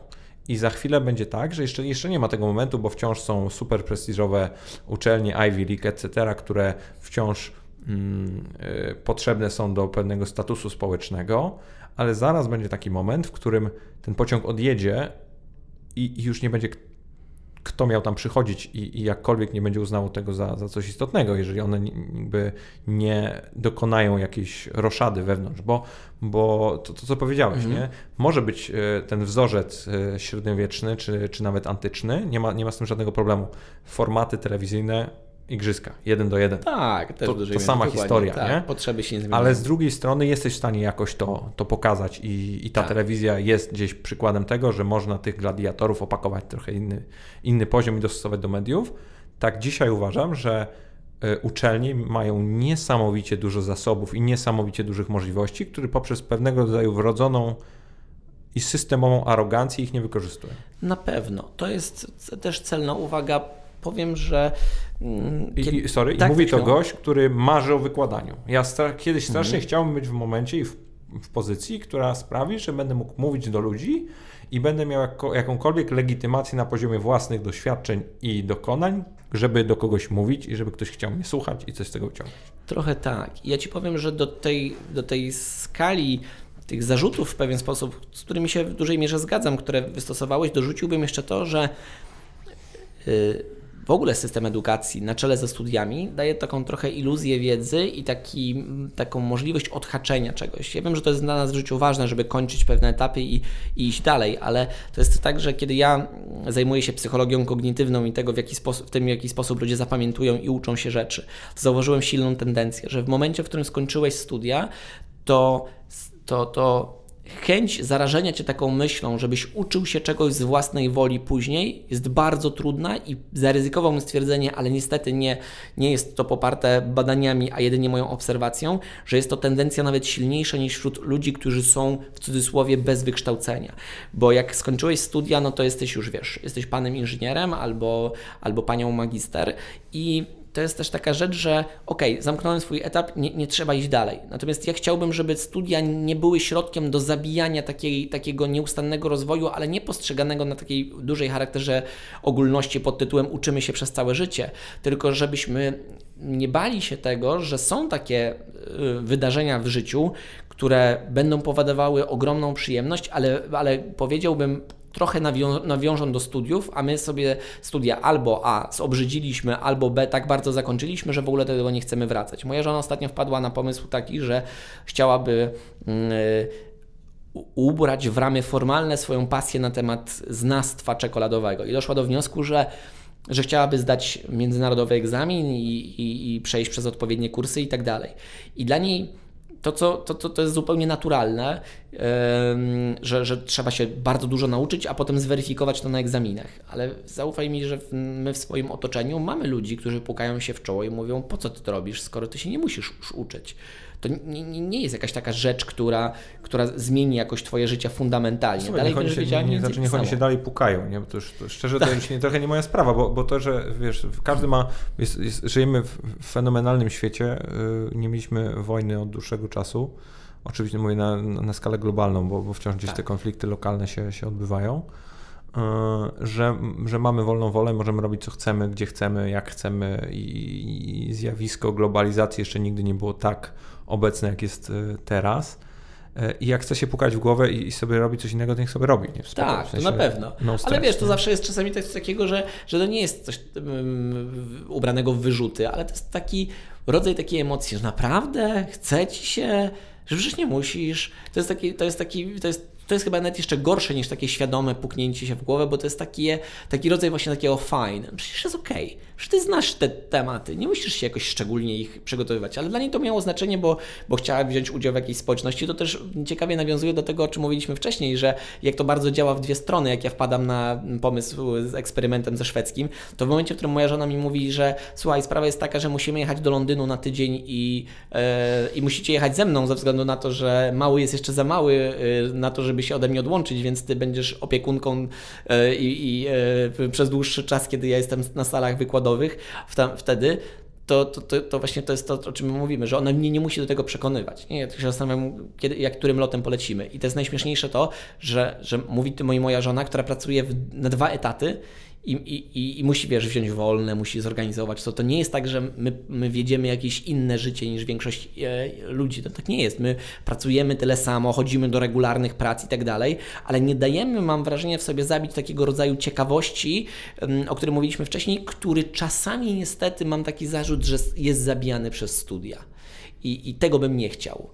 A: I za chwilę będzie tak, że jeszcze, jeszcze nie ma tego momentu, bo wciąż są super prestiżowe uczelnie, Ivy League, etc., które wciąż mm, y, potrzebne są do pewnego statusu społecznego, ale zaraz będzie taki moment, w którym ten pociąg odjedzie i, i już nie będzie kto miał tam przychodzić i, i jakkolwiek nie będzie uznało tego za, za coś istotnego, jeżeli one jakby nie dokonają jakiejś roszady wewnątrz, bo, bo to, to co powiedziałeś, mhm. nie? może być e, ten wzorzec e, średniowieczny czy, czy nawet antyczny, nie ma, nie ma z tym żadnego problemu. Formaty telewizyjne igrzyska, jeden do jeden.
B: Tak, też
A: to, to sama historia, tak, nie?
B: Potrzeby się nie zmieniają.
A: Ale z drugiej strony jesteś w stanie jakoś to, to pokazać i, i ta tak. telewizja jest gdzieś przykładem tego, że można tych gladiatorów opakować trochę inny, inny poziom i dostosować do mediów. Tak dzisiaj uważam, że e, uczelnie mają niesamowicie dużo zasobów i niesamowicie dużych możliwości, które poprzez pewnego rodzaju wrodzoną i systemową arogancję ich nie wykorzystują.
B: Na pewno. To jest też celna uwaga powiem, że.
A: Kiedy... I, sorry, tak, i mówi to gość, który marzy o wykładaniu. Ja stra kiedyś strasznie mhm. chciałbym być w momencie i w, w, pozycji, która sprawi, że będę mógł mówić do ludzi i będę miał jako, jakąkolwiek legitymację na poziomie własnych doświadczeń i dokonań, żeby do kogoś mówić i żeby ktoś chciał mnie słuchać i coś z tego wyciągnąć.
B: Trochę tak. Ja ci powiem, że do tej, do tej skali tych zarzutów w pewien sposób, z którymi się w dużej mierze zgadzam, które wystosowałeś, dorzuciłbym jeszcze to, że. Yy, w ogóle system edukacji na czele ze studiami daje taką trochę iluzję wiedzy i taki, taką możliwość odhaczenia czegoś. Ja wiem, że to jest dla nas w życiu ważne, żeby kończyć pewne etapy i, i iść dalej, ale to jest tak, że kiedy ja zajmuję się psychologią kognitywną i tego, w, jaki sposób, w tym, w jaki sposób ludzie zapamiętują i uczą się rzeczy, to zauważyłem silną tendencję, że w momencie, w którym skończyłeś studia, to, to, to chęć zarażenia cię taką myślą, żebyś uczył się czegoś z własnej woli później, jest bardzo trudna i zaryzykowałbym stwierdzenie, ale niestety nie, nie jest to poparte badaniami, a jedynie moją obserwacją, że jest to tendencja nawet silniejsza niż wśród ludzi, którzy są w cudzysłowie bez wykształcenia. Bo jak skończyłeś studia, no to jesteś już, wiesz, jesteś panem inżynierem albo, albo panią magister i to jest też taka rzecz, że okay, zamknąłem swój etap, nie, nie, trzeba iść dalej. Natomiast ja chciałbym, żeby studia nie były środkiem do zabijania takiej, takiego nieustannego rozwoju, ale nie postrzeganego na takiej dużej charakterze ogólności pod tytułem uczymy się przez całe życie, tylko żebyśmy nie bali się tego, że są takie y, wydarzenia w życiu, które będą powodowały ogromną przyjemność, ale, ale powiedziałbym trochę nawią nawiążą do studiów, a my sobie studia albo A zobrzydziliśmy, albo B tak bardzo zakończyliśmy, że w ogóle do tego nie chcemy wracać. Moja żona ostatnio wpadła na pomysł taki, że chciałaby yy, ubrać w ramy formalne swoją pasję na temat znawstwa czekoladowego i doszła do wniosku, że że chciałaby zdać międzynarodowy egzamin i, i, i przejść przez odpowiednie kursy i tak dalej. I dla niej to, co, to, to, to jest zupełnie naturalne, że, że trzeba się bardzo dużo nauczyć, a potem zweryfikować to na egzaminach. Ale zaufaj mi, że my w swoim otoczeniu mamy ludzi, którzy pukają się w czoło i mówią: Po co ty to robisz, skoro ty się nie musisz już uczyć? To nie, nie, jest jakaś taka rzecz, która, która zmieni jakoś Twoje życie fundamentalnie.
A: Słuchaj, dalej niech oni się, nie, znaczy, niech oni się dalej pukają. Nie? Bo to już, to szczerze, to tak. już nie, trochę nie moja sprawa, bo, bo to, że wiesz, każdy ma, jest, jest, żyjemy w fenomenalnym świecie, yy, nie mieliśmy wojny od dłuższego czasu. Oczywiście mówię na, na skalę globalną, bo, bo wciąż gdzieś tak. te konflikty lokalne się, się odbywają. Yy, że, że mamy wolną wolę, możemy robić co chcemy, gdzie chcemy, jak chcemy i, i zjawisko globalizacji jeszcze nigdy nie było tak obecne, jak jest e, teraz. E, I jak chce się pukać w głowę i sobie robić coś innego, to niech sobie robi. Nie?
B: Spoko, tak, w sensie, to na pewno. No stress, Ale wiesz, to nie? zawsze jest czasami coś takiego, że, że to nie jest coś um, ubranego w wyrzuty, ale to jest taki rodzaj takiej emocji, że naprawdę chce ci się, że przecież nie musisz. To jest taki, to jest taki, to jest to jest chyba nawet jeszcze gorsze niż takie świadome puknięcie się w głowę, bo to jest taki, taki rodzaj właśnie takiego fine. Przecież jest okej, okay. że ty znasz te tematy, nie musisz się jakoś szczególnie ich przygotowywać, ale dla niej to miało znaczenie, bo, bo chciała wziąć udział w jakiejś społeczności. To też ciekawie nawiązuje do tego, o czym mówiliśmy wcześniej, że jak to bardzo działa w dwie strony, jak ja wpadam na pomysł z eksperymentem ze szwedzkim, to w momencie, w którym moja żona mi mówi, że słuchaj, sprawa jest taka, że musimy jechać do Londynu na tydzień i, yy, i musicie jechać ze mną ze względu na to, że mały jest jeszcze za mały yy, na to, żeby się ode mnie odłączyć, więc ty będziesz opiekunką e, i, i e, przez dłuższy czas, kiedy ja jestem na salach wykładowych, wtedy to, to, to, to, właśnie to jest to, o czym my mówimy, że ona mnie nie musi do tego przekonywać. Nie, ja się zastanawiam, kiedy, jak którym lotem polecimy. I to jest najśmieszniejsze to, że, że mówi to moja żona, która pracuje w, na dwa etaty i, i, i musi, wiesz, wziąć wolne, musi zorganizować to. To nie jest tak, że my, my wiedziemy jakieś inne życie niż większość e, ludzi. To tak nie jest. My pracujemy tyle samo, chodzimy do regularnych prac i tak dalej, ale nie dajemy, mam wrażenie, w sobie zabić takiego rodzaju ciekawości, o którym mówiliśmy wcześniej, który czasami niestety mam taki zarzut, że jest zabijany przez studia. I, i tego bym nie chciał.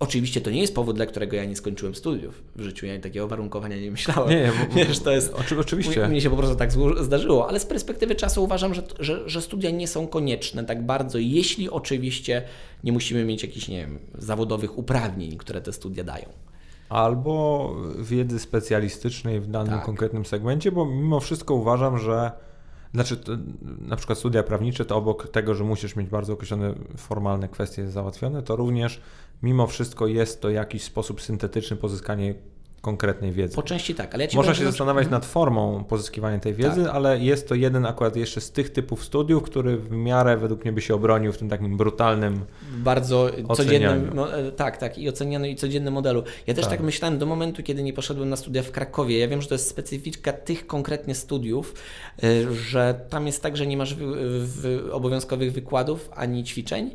B: Oczywiście to nie jest powód, dla którego ja nie skończyłem studiów w życiu. Ja takiego warunkowania nie myślałem.
A: Nie, bo, Wiesz, to jest. Oczy, oczywiście.
B: Mnie się po prostu tak zdarzyło, ale z perspektywy czasu uważam, że, że, że studia nie są konieczne tak bardzo, jeśli oczywiście nie musimy mieć jakichś, nie wiem, zawodowych uprawnień, które te studia dają
A: albo wiedzy specjalistycznej w danym tak. konkretnym segmencie, bo mimo wszystko uważam, że znaczy, to, na przykład studia prawnicze, to obok tego, że musisz mieć bardzo określone formalne kwestie załatwione, to również mimo wszystko jest to jakiś sposób syntetyczny pozyskanie konkretnej wiedzy.
B: Po części tak, ale ja
A: Można się zastanawiać mhm. nad formą pozyskiwania tej wiedzy, tak. ale jest to jeden akurat jeszcze z tych typów studiów, który w miarę według mnie by się obronił w tym takim brutalnym
B: bardzo codziennym, no, tak, tak, i oceniany i codziennym modelu. Ja też tak. tak myślałem do momentu, kiedy nie poszedłem na studia w Krakowie. Ja wiem, że to jest specyfika tych konkretnie studiów, e, że tam jest tak, że nie masz w, w obowiązkowych wykładów ani ćwiczeń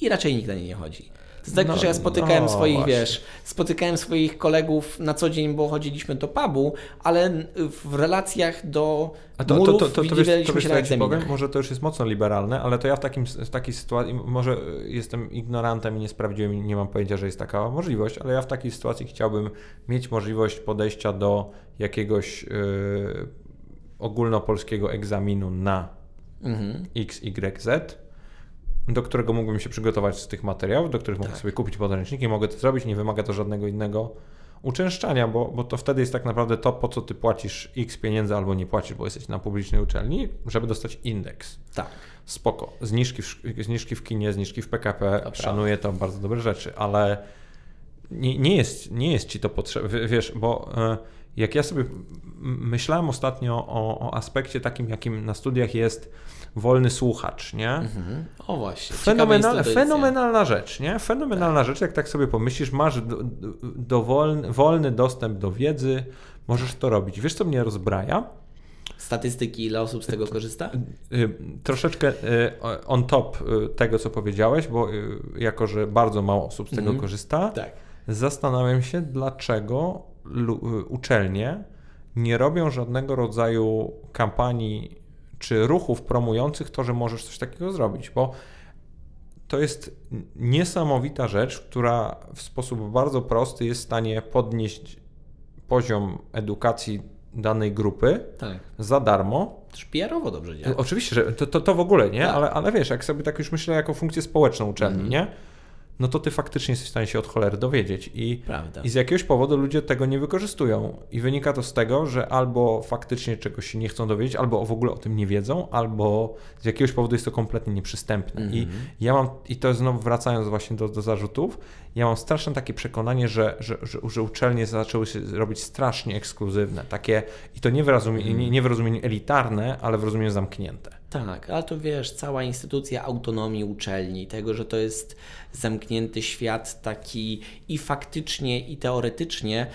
B: i raczej nikt na nie nie chodzi. To tak, no, że ja spotykałem no, swoich, właśnie. wiesz, spotykałem swoich kolegów na co dzień, bo chodziliśmy do pubu, ale w relacjach do a to, murów to, to, to, to, wiesz, to wiesz, się ja powiem,
A: może to już jest mocno liberalne, ale to ja w, takim, w takiej sytuacji, może jestem ignorantem i nie sprawdziłem i nie mam pojęcia, że jest taka możliwość, ale ja w takiej sytuacji chciałbym mieć możliwość podejścia do jakiegoś yy, ogólnopolskiego egzaminu na mhm. X, Y, Z do którego mógłbym się przygotować z tych materiałów, do których tak. mogę sobie kupić podręczniki, mogę to zrobić, nie wymaga to żadnego innego uczęszczania, bo, bo to wtedy jest tak naprawdę to, po co ty płacisz x pieniędzy albo nie płacisz, bo jesteś na publicznej uczelni, żeby dostać indeks.
B: Tak.
A: Spoko. Zniżki w, zniżki w kinie, zniżki w PKP, to szanuję to, bardzo dobre rzeczy, ale nie, nie, jest, nie jest ci to potrzebne, wiesz, bo... Y jak ja sobie myślałem ostatnio o, o aspekcie takim, jakim na studiach jest wolny słuchacz, nie? Mhm.
B: O właśnie.
A: Fenomenal, fenomenalna rzecz, nie? Fenomenalna tak. rzecz, jak tak sobie pomyślisz, masz do, do wolny, wolny dostęp do wiedzy, możesz to robić. Wiesz, co mnie rozbraja?
B: Statystyki, ile osób z tego korzysta?
A: Y, troszeczkę y, on top y, tego, co powiedziałeś, bo jako, że bardzo mało osób z tego mhm. korzysta, tak. zastanawiam się, dlaczego uczelnie nie robią żadnego rodzaju kampanii czy ruchów promujących to, że możesz coś takiego zrobić, bo to jest niesamowita rzecz, która w sposób bardzo prosty jest w stanie podnieść poziom edukacji danej grupy tak. za darmo.
B: Też PR-owo dobrze działa.
A: Oczywiście, że to, to, to w ogóle, nie? Tak. Ale, ale wiesz, jak sobie tak już myślę jako funkcję społeczną uczelni, mm. nie? No to ty faktycznie jesteś w stanie się od cholery dowiedzieć. I, I z jakiegoś powodu ludzie tego nie wykorzystują. I wynika to z tego, że albo faktycznie czegoś się nie chcą dowiedzieć, albo w ogóle o tym nie wiedzą, albo z jakiegoś powodu jest to kompletnie nieprzystępne. Mm -hmm. I mhm. ja mam, i to znowu wracając właśnie do, do zarzutów, ja mam straszne takie przekonanie, że, że, że, że uczelnie zaczęły się robić strasznie ekskluzywne. Takie, i to nie w, rozumieniu, mm. nie, nie w rozumieniu elitarne, ale w rozumieniu zamknięte.
B: Tak, ale to wiesz, cała instytucja autonomii uczelni, tego, że to jest zamknięty świat taki i faktycznie, i teoretycznie,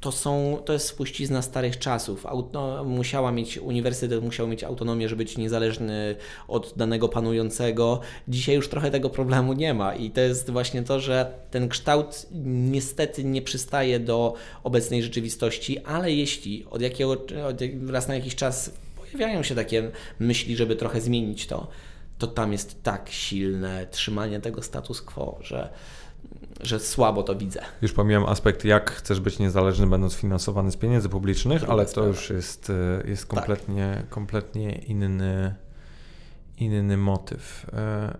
B: to, są, to jest spuścizna starych czasów. Auto, musiała mieć, uniwersytet musiał mieć autonomię, żeby być niezależny od danego panującego. Dzisiaj już trochę tego problemu nie ma i to jest właśnie to, że ten kształt niestety nie przystaje do obecnej rzeczywistości, ale jeśli od jakiego, od raz na jakiś czas pojawiają się takie myśli, żeby trochę zmienić to, to tam jest tak silne trzymanie tego status quo, że, że słabo to widzę.
A: Już pomijam aspekt, jak chcesz być niezależny, będąc finansowany z pieniędzy publicznych, Druga ale sprawa. to już jest, e, jest tak. kompletnie, tak. kompletnie inny, inny motyw. E,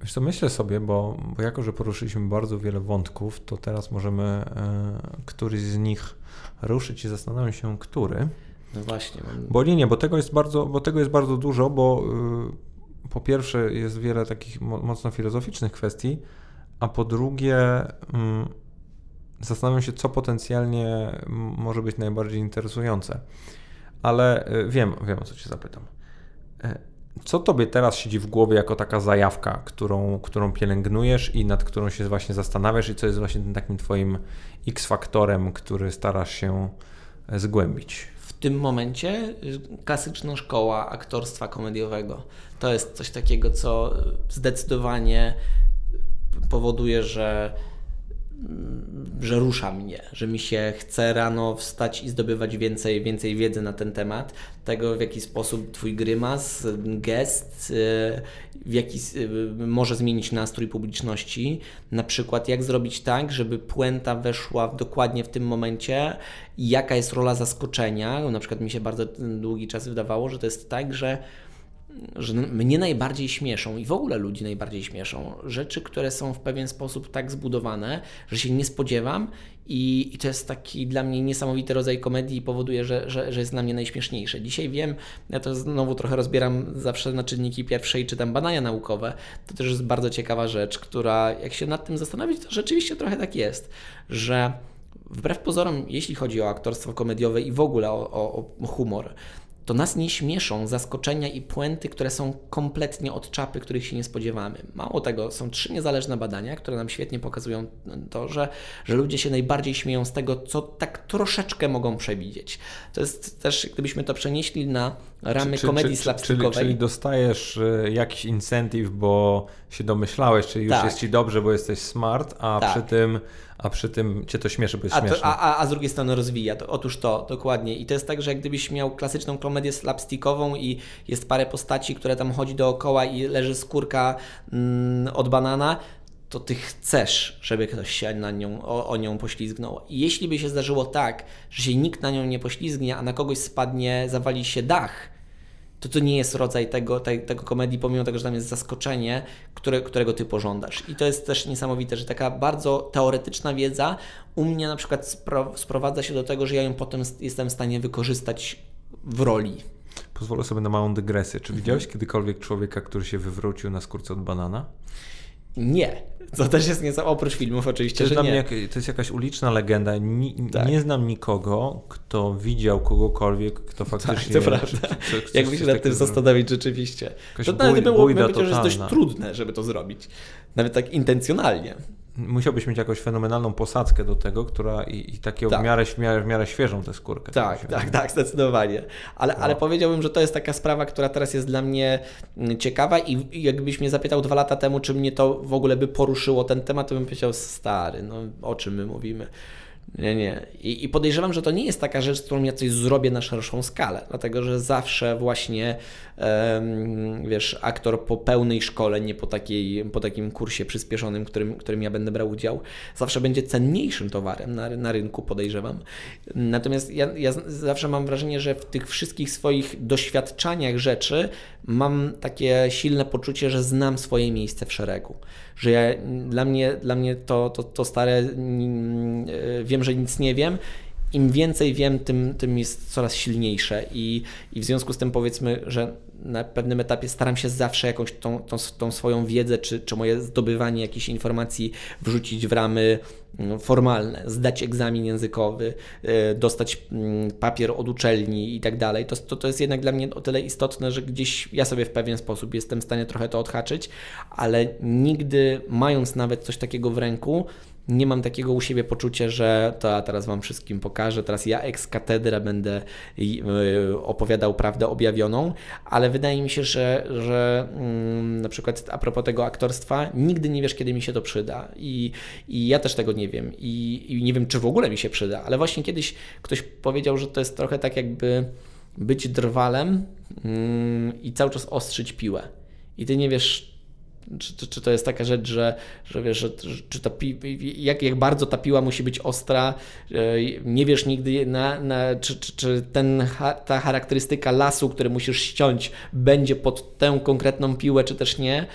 A: wiesz co, myślę sobie, bo, bo jako, że poruszyliśmy bardzo wiele wątków, to teraz możemy e, któryś z nich ruszyć i zastanawiam się, który.
B: No właśnie.
A: Bo nie, nie, bo tego jest bardzo, bo tego jest bardzo dużo, bo y, po pierwsze jest wiele takich mocno filozoficznych kwestii, a po drugie y, zastanawiam się, co potencjalnie może być najbardziej interesujące. Ale y, wiem, wiem o co Cię zapytam. E, co Tobie teraz siedzi w głowie jako taka zajawka, którą, którą pielęgnujesz i nad którą się właśnie zastanawiasz i co jest właśnie tym takim Twoim X-faktorem, który starasz się e, zgłębić?
B: Tym momencie y, klasyczna szkoła aktorstwa komediowego. To jest coś takiego, co zdecydowanie powoduje, że że rusza mnie, że mi się chce rano wstać i zdobywać więcej, więcej wiedzy na ten temat, tego w jaki sposób Twój grymas, gest, y, w jaki y, może zmienić nastrój publiczności, na przykład jak zrobić tak, żeby puenta weszła dokładnie w tym momencie, jaka jest rola zaskoczenia, na przykład mi się bardzo długi czas wydawało, że to jest tak, że że mnie najbardziej śmieszą i w ogóle ludzi najbardziej śmieszą rzeczy, które są w pewien sposób tak zbudowane, że się nie spodziewam i, i to jest taki dla mnie niesamowity rodzaj komedii i powoduje, że, że, że jest dla mnie najśmieszniejsze. Dzisiaj wiem, ja to znowu trochę rozbieram zawsze na czynniki pierwsze i czytam badania naukowe. To też jest bardzo ciekawa rzecz, która jak się nad tym zastanowić, to rzeczywiście trochę tak jest, że wbrew pozorom, jeśli chodzi o aktorstwo komediowe i w ogóle o, o, o humor, to nas nie śmieszą zaskoczenia i puenty, które są kompletnie od czapy, których się nie spodziewamy. Mało tego, są trzy niezależne badania, które nam świetnie pokazują to, że, że ludzie się najbardziej śmieją z tego, co tak troszeczkę mogą przewidzieć. To jest też, gdybyśmy to przenieśli na ramy czy, komedii czy, slapstickowej.
A: Czyli, czyli dostajesz e, jakiś incentyw, bo się domyślałeś, czyli już tak. jest ci dobrze, bo jesteś smart, a tak. przy tym a przy tym cię to śmieszy, bo jest
B: a,
A: to,
B: a, a, a, z drugiej strony rozwija. To, otóż to, dokładnie. I to jest tak, że jak gdybyś miał klasyczną komedię slapstickową i jest parę postaci, które tam chodzi dookoła i leży skórka mm, od banana, to ty chcesz, żeby ktoś się na nią, o, o, nią poślizgnął. I jeśli by się zdarzyło tak, że się nikt na nią nie poślizgnie, a na kogoś spadnie, zawali się dach, to to nie jest rodzaj tego, te, tego komedii, pomimo tego, że tam jest zaskoczenie, które, którego ty pożądasz. I to jest też niesamowite, że taka bardzo teoretyczna wiedza u mnie na przykład spro, sprowadza się do tego, że ja ją potem jestem w stanie wykorzystać w roli.
A: Pozwolę sobie na małą dygresję. Czy mhm. widziałeś kiedykolwiek człowieka, który się wywrócił na skórce od banana?
B: Nie. To też jest nieco oprócz filmów oczywiście,
A: to jest
B: że nie.
A: jak, to jest jakaś uliczna legenda. Ni,
B: Tak.
A: Nie znam nikogo, kto widział kogokolwiek, kto faktycznie...
B: Tak, to prawda.
A: czy- czy- czy-
B: Jakby się nad tym zastanowić rzeczywiście. To nawet było
A: bójda
B: myślę, że jest dość trudne, żeby to zrobić. Nawet tak intencjonalnie.
A: Musiałbyś mieć jakąś fenomenalną posadzkę do tego, która i, i taką
B: Tak.
A: w, miarę, w, miarę, w miarę świeżą tę skórkę.
B: Tak,
A: się
B: tak, tak, zdecydowanie. Ale,
A: No.
B: ale powiedziałbym, że to jest taka sprawa, która teraz jest dla mnie mm, ciekawa i i jakbyś mnie zapytał dwa lata temu, czy mnie to w ogóle by poruszyło ten temat, to bym powiedział, stary, no o czym my mówimy. Nie, nie. I, I podejrzewam, że to nie jest taka rzecz, z którą ja coś zrobię na szerszą skalę, dlatego że zawsze właśnie, em, wiesz, aktor po pełnej szkole, nie po, takiej, po takim kursie przyspieszonym, którym, którym ja będę brał udział, zawsze będzie cenniejszym towarem na, na rynku, podejrzewam. Natomiast ja, ja zawsze mam wrażenie, że w tych wszystkich swoich doświadczaniach rzeczy mam takie silne poczucie, że znam swoje miejsce w szeregu. Że ja, dla mnie, dla mnie to, to, to stare mm, e, wiem, że nic nie wiem. Im więcej wiem, tym, tym jest coraz silniejsze i, i w związku z tym powiedzmy, że na pewnym etapie staram się zawsze jakąś tą, tą, tą swoją wiedzę, czy, czy moje zdobywanie jakichś informacji wrzucić w ramy mm, formalne, zdać egzamin językowy, e, dostać mm, papier od uczelni i tak dalej. To, to jest jednak dla mnie o tyle istotne, że gdzieś ja sobie w pewien sposób jestem w stanie trochę to odhaczyć, ale nigdy mając nawet coś takiego w ręku, nie mam takiego u siebie poczucia, że to ja teraz Wam wszystkim pokażę, teraz ja ex katedra będę y, opowiadał prawdę objawioną, ale wydaje mi się, że, że mm, na przykład a propos tego aktorstwa, nigdy nie wiesz, kiedy mi się to przyda. I, i ja też tego nie wiem. I, i nie wiem, czy w ogóle mi się przyda, ale właśnie kiedyś ktoś powiedział, że to jest trochę tak jakby być drwalem mm, i cały czas ostrzyć piłę. I Ty nie wiesz, czy, czy, czy to jest taka rzecz, że, że wiesz, że, czy ta pi, jak, jak bardzo ta piła musi być ostra, e, nie wiesz nigdy, na, na, czy, czy, czy ten, ta charakterystyka lasu, który musisz ściąć, będzie pod tę konkretną piłę, czy też nie.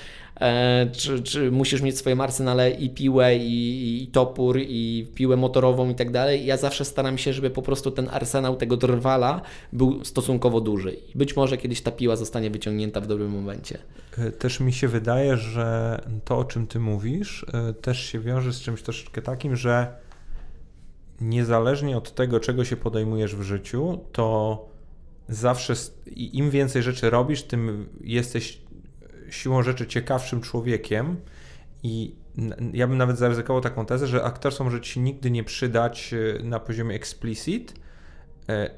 B: E, Czy, czy musisz mieć w swoim arsenale i piłę, i, i topór, i piłę motorową i tak dalej. Ja zawsze staram się, żeby po prostu ten arsenał tego drwala był stosunkowo duży. Być może kiedyś ta piła zostanie wyciągnięta w dobrym momencie.
A: E, Też mi się wydaje, że to, o czym ty mówisz, e, też się wiąże z czymś troszeczkę takim, że niezależnie od tego, czego się podejmujesz w życiu, to zawsze im więcej rzeczy robisz, tym jesteś siłą rzeczy ciekawszym człowiekiem. I ja bym nawet zaryzykował taką tezę, że aktorstwo może ci nigdy nie przydać e, na poziomie explicit, e,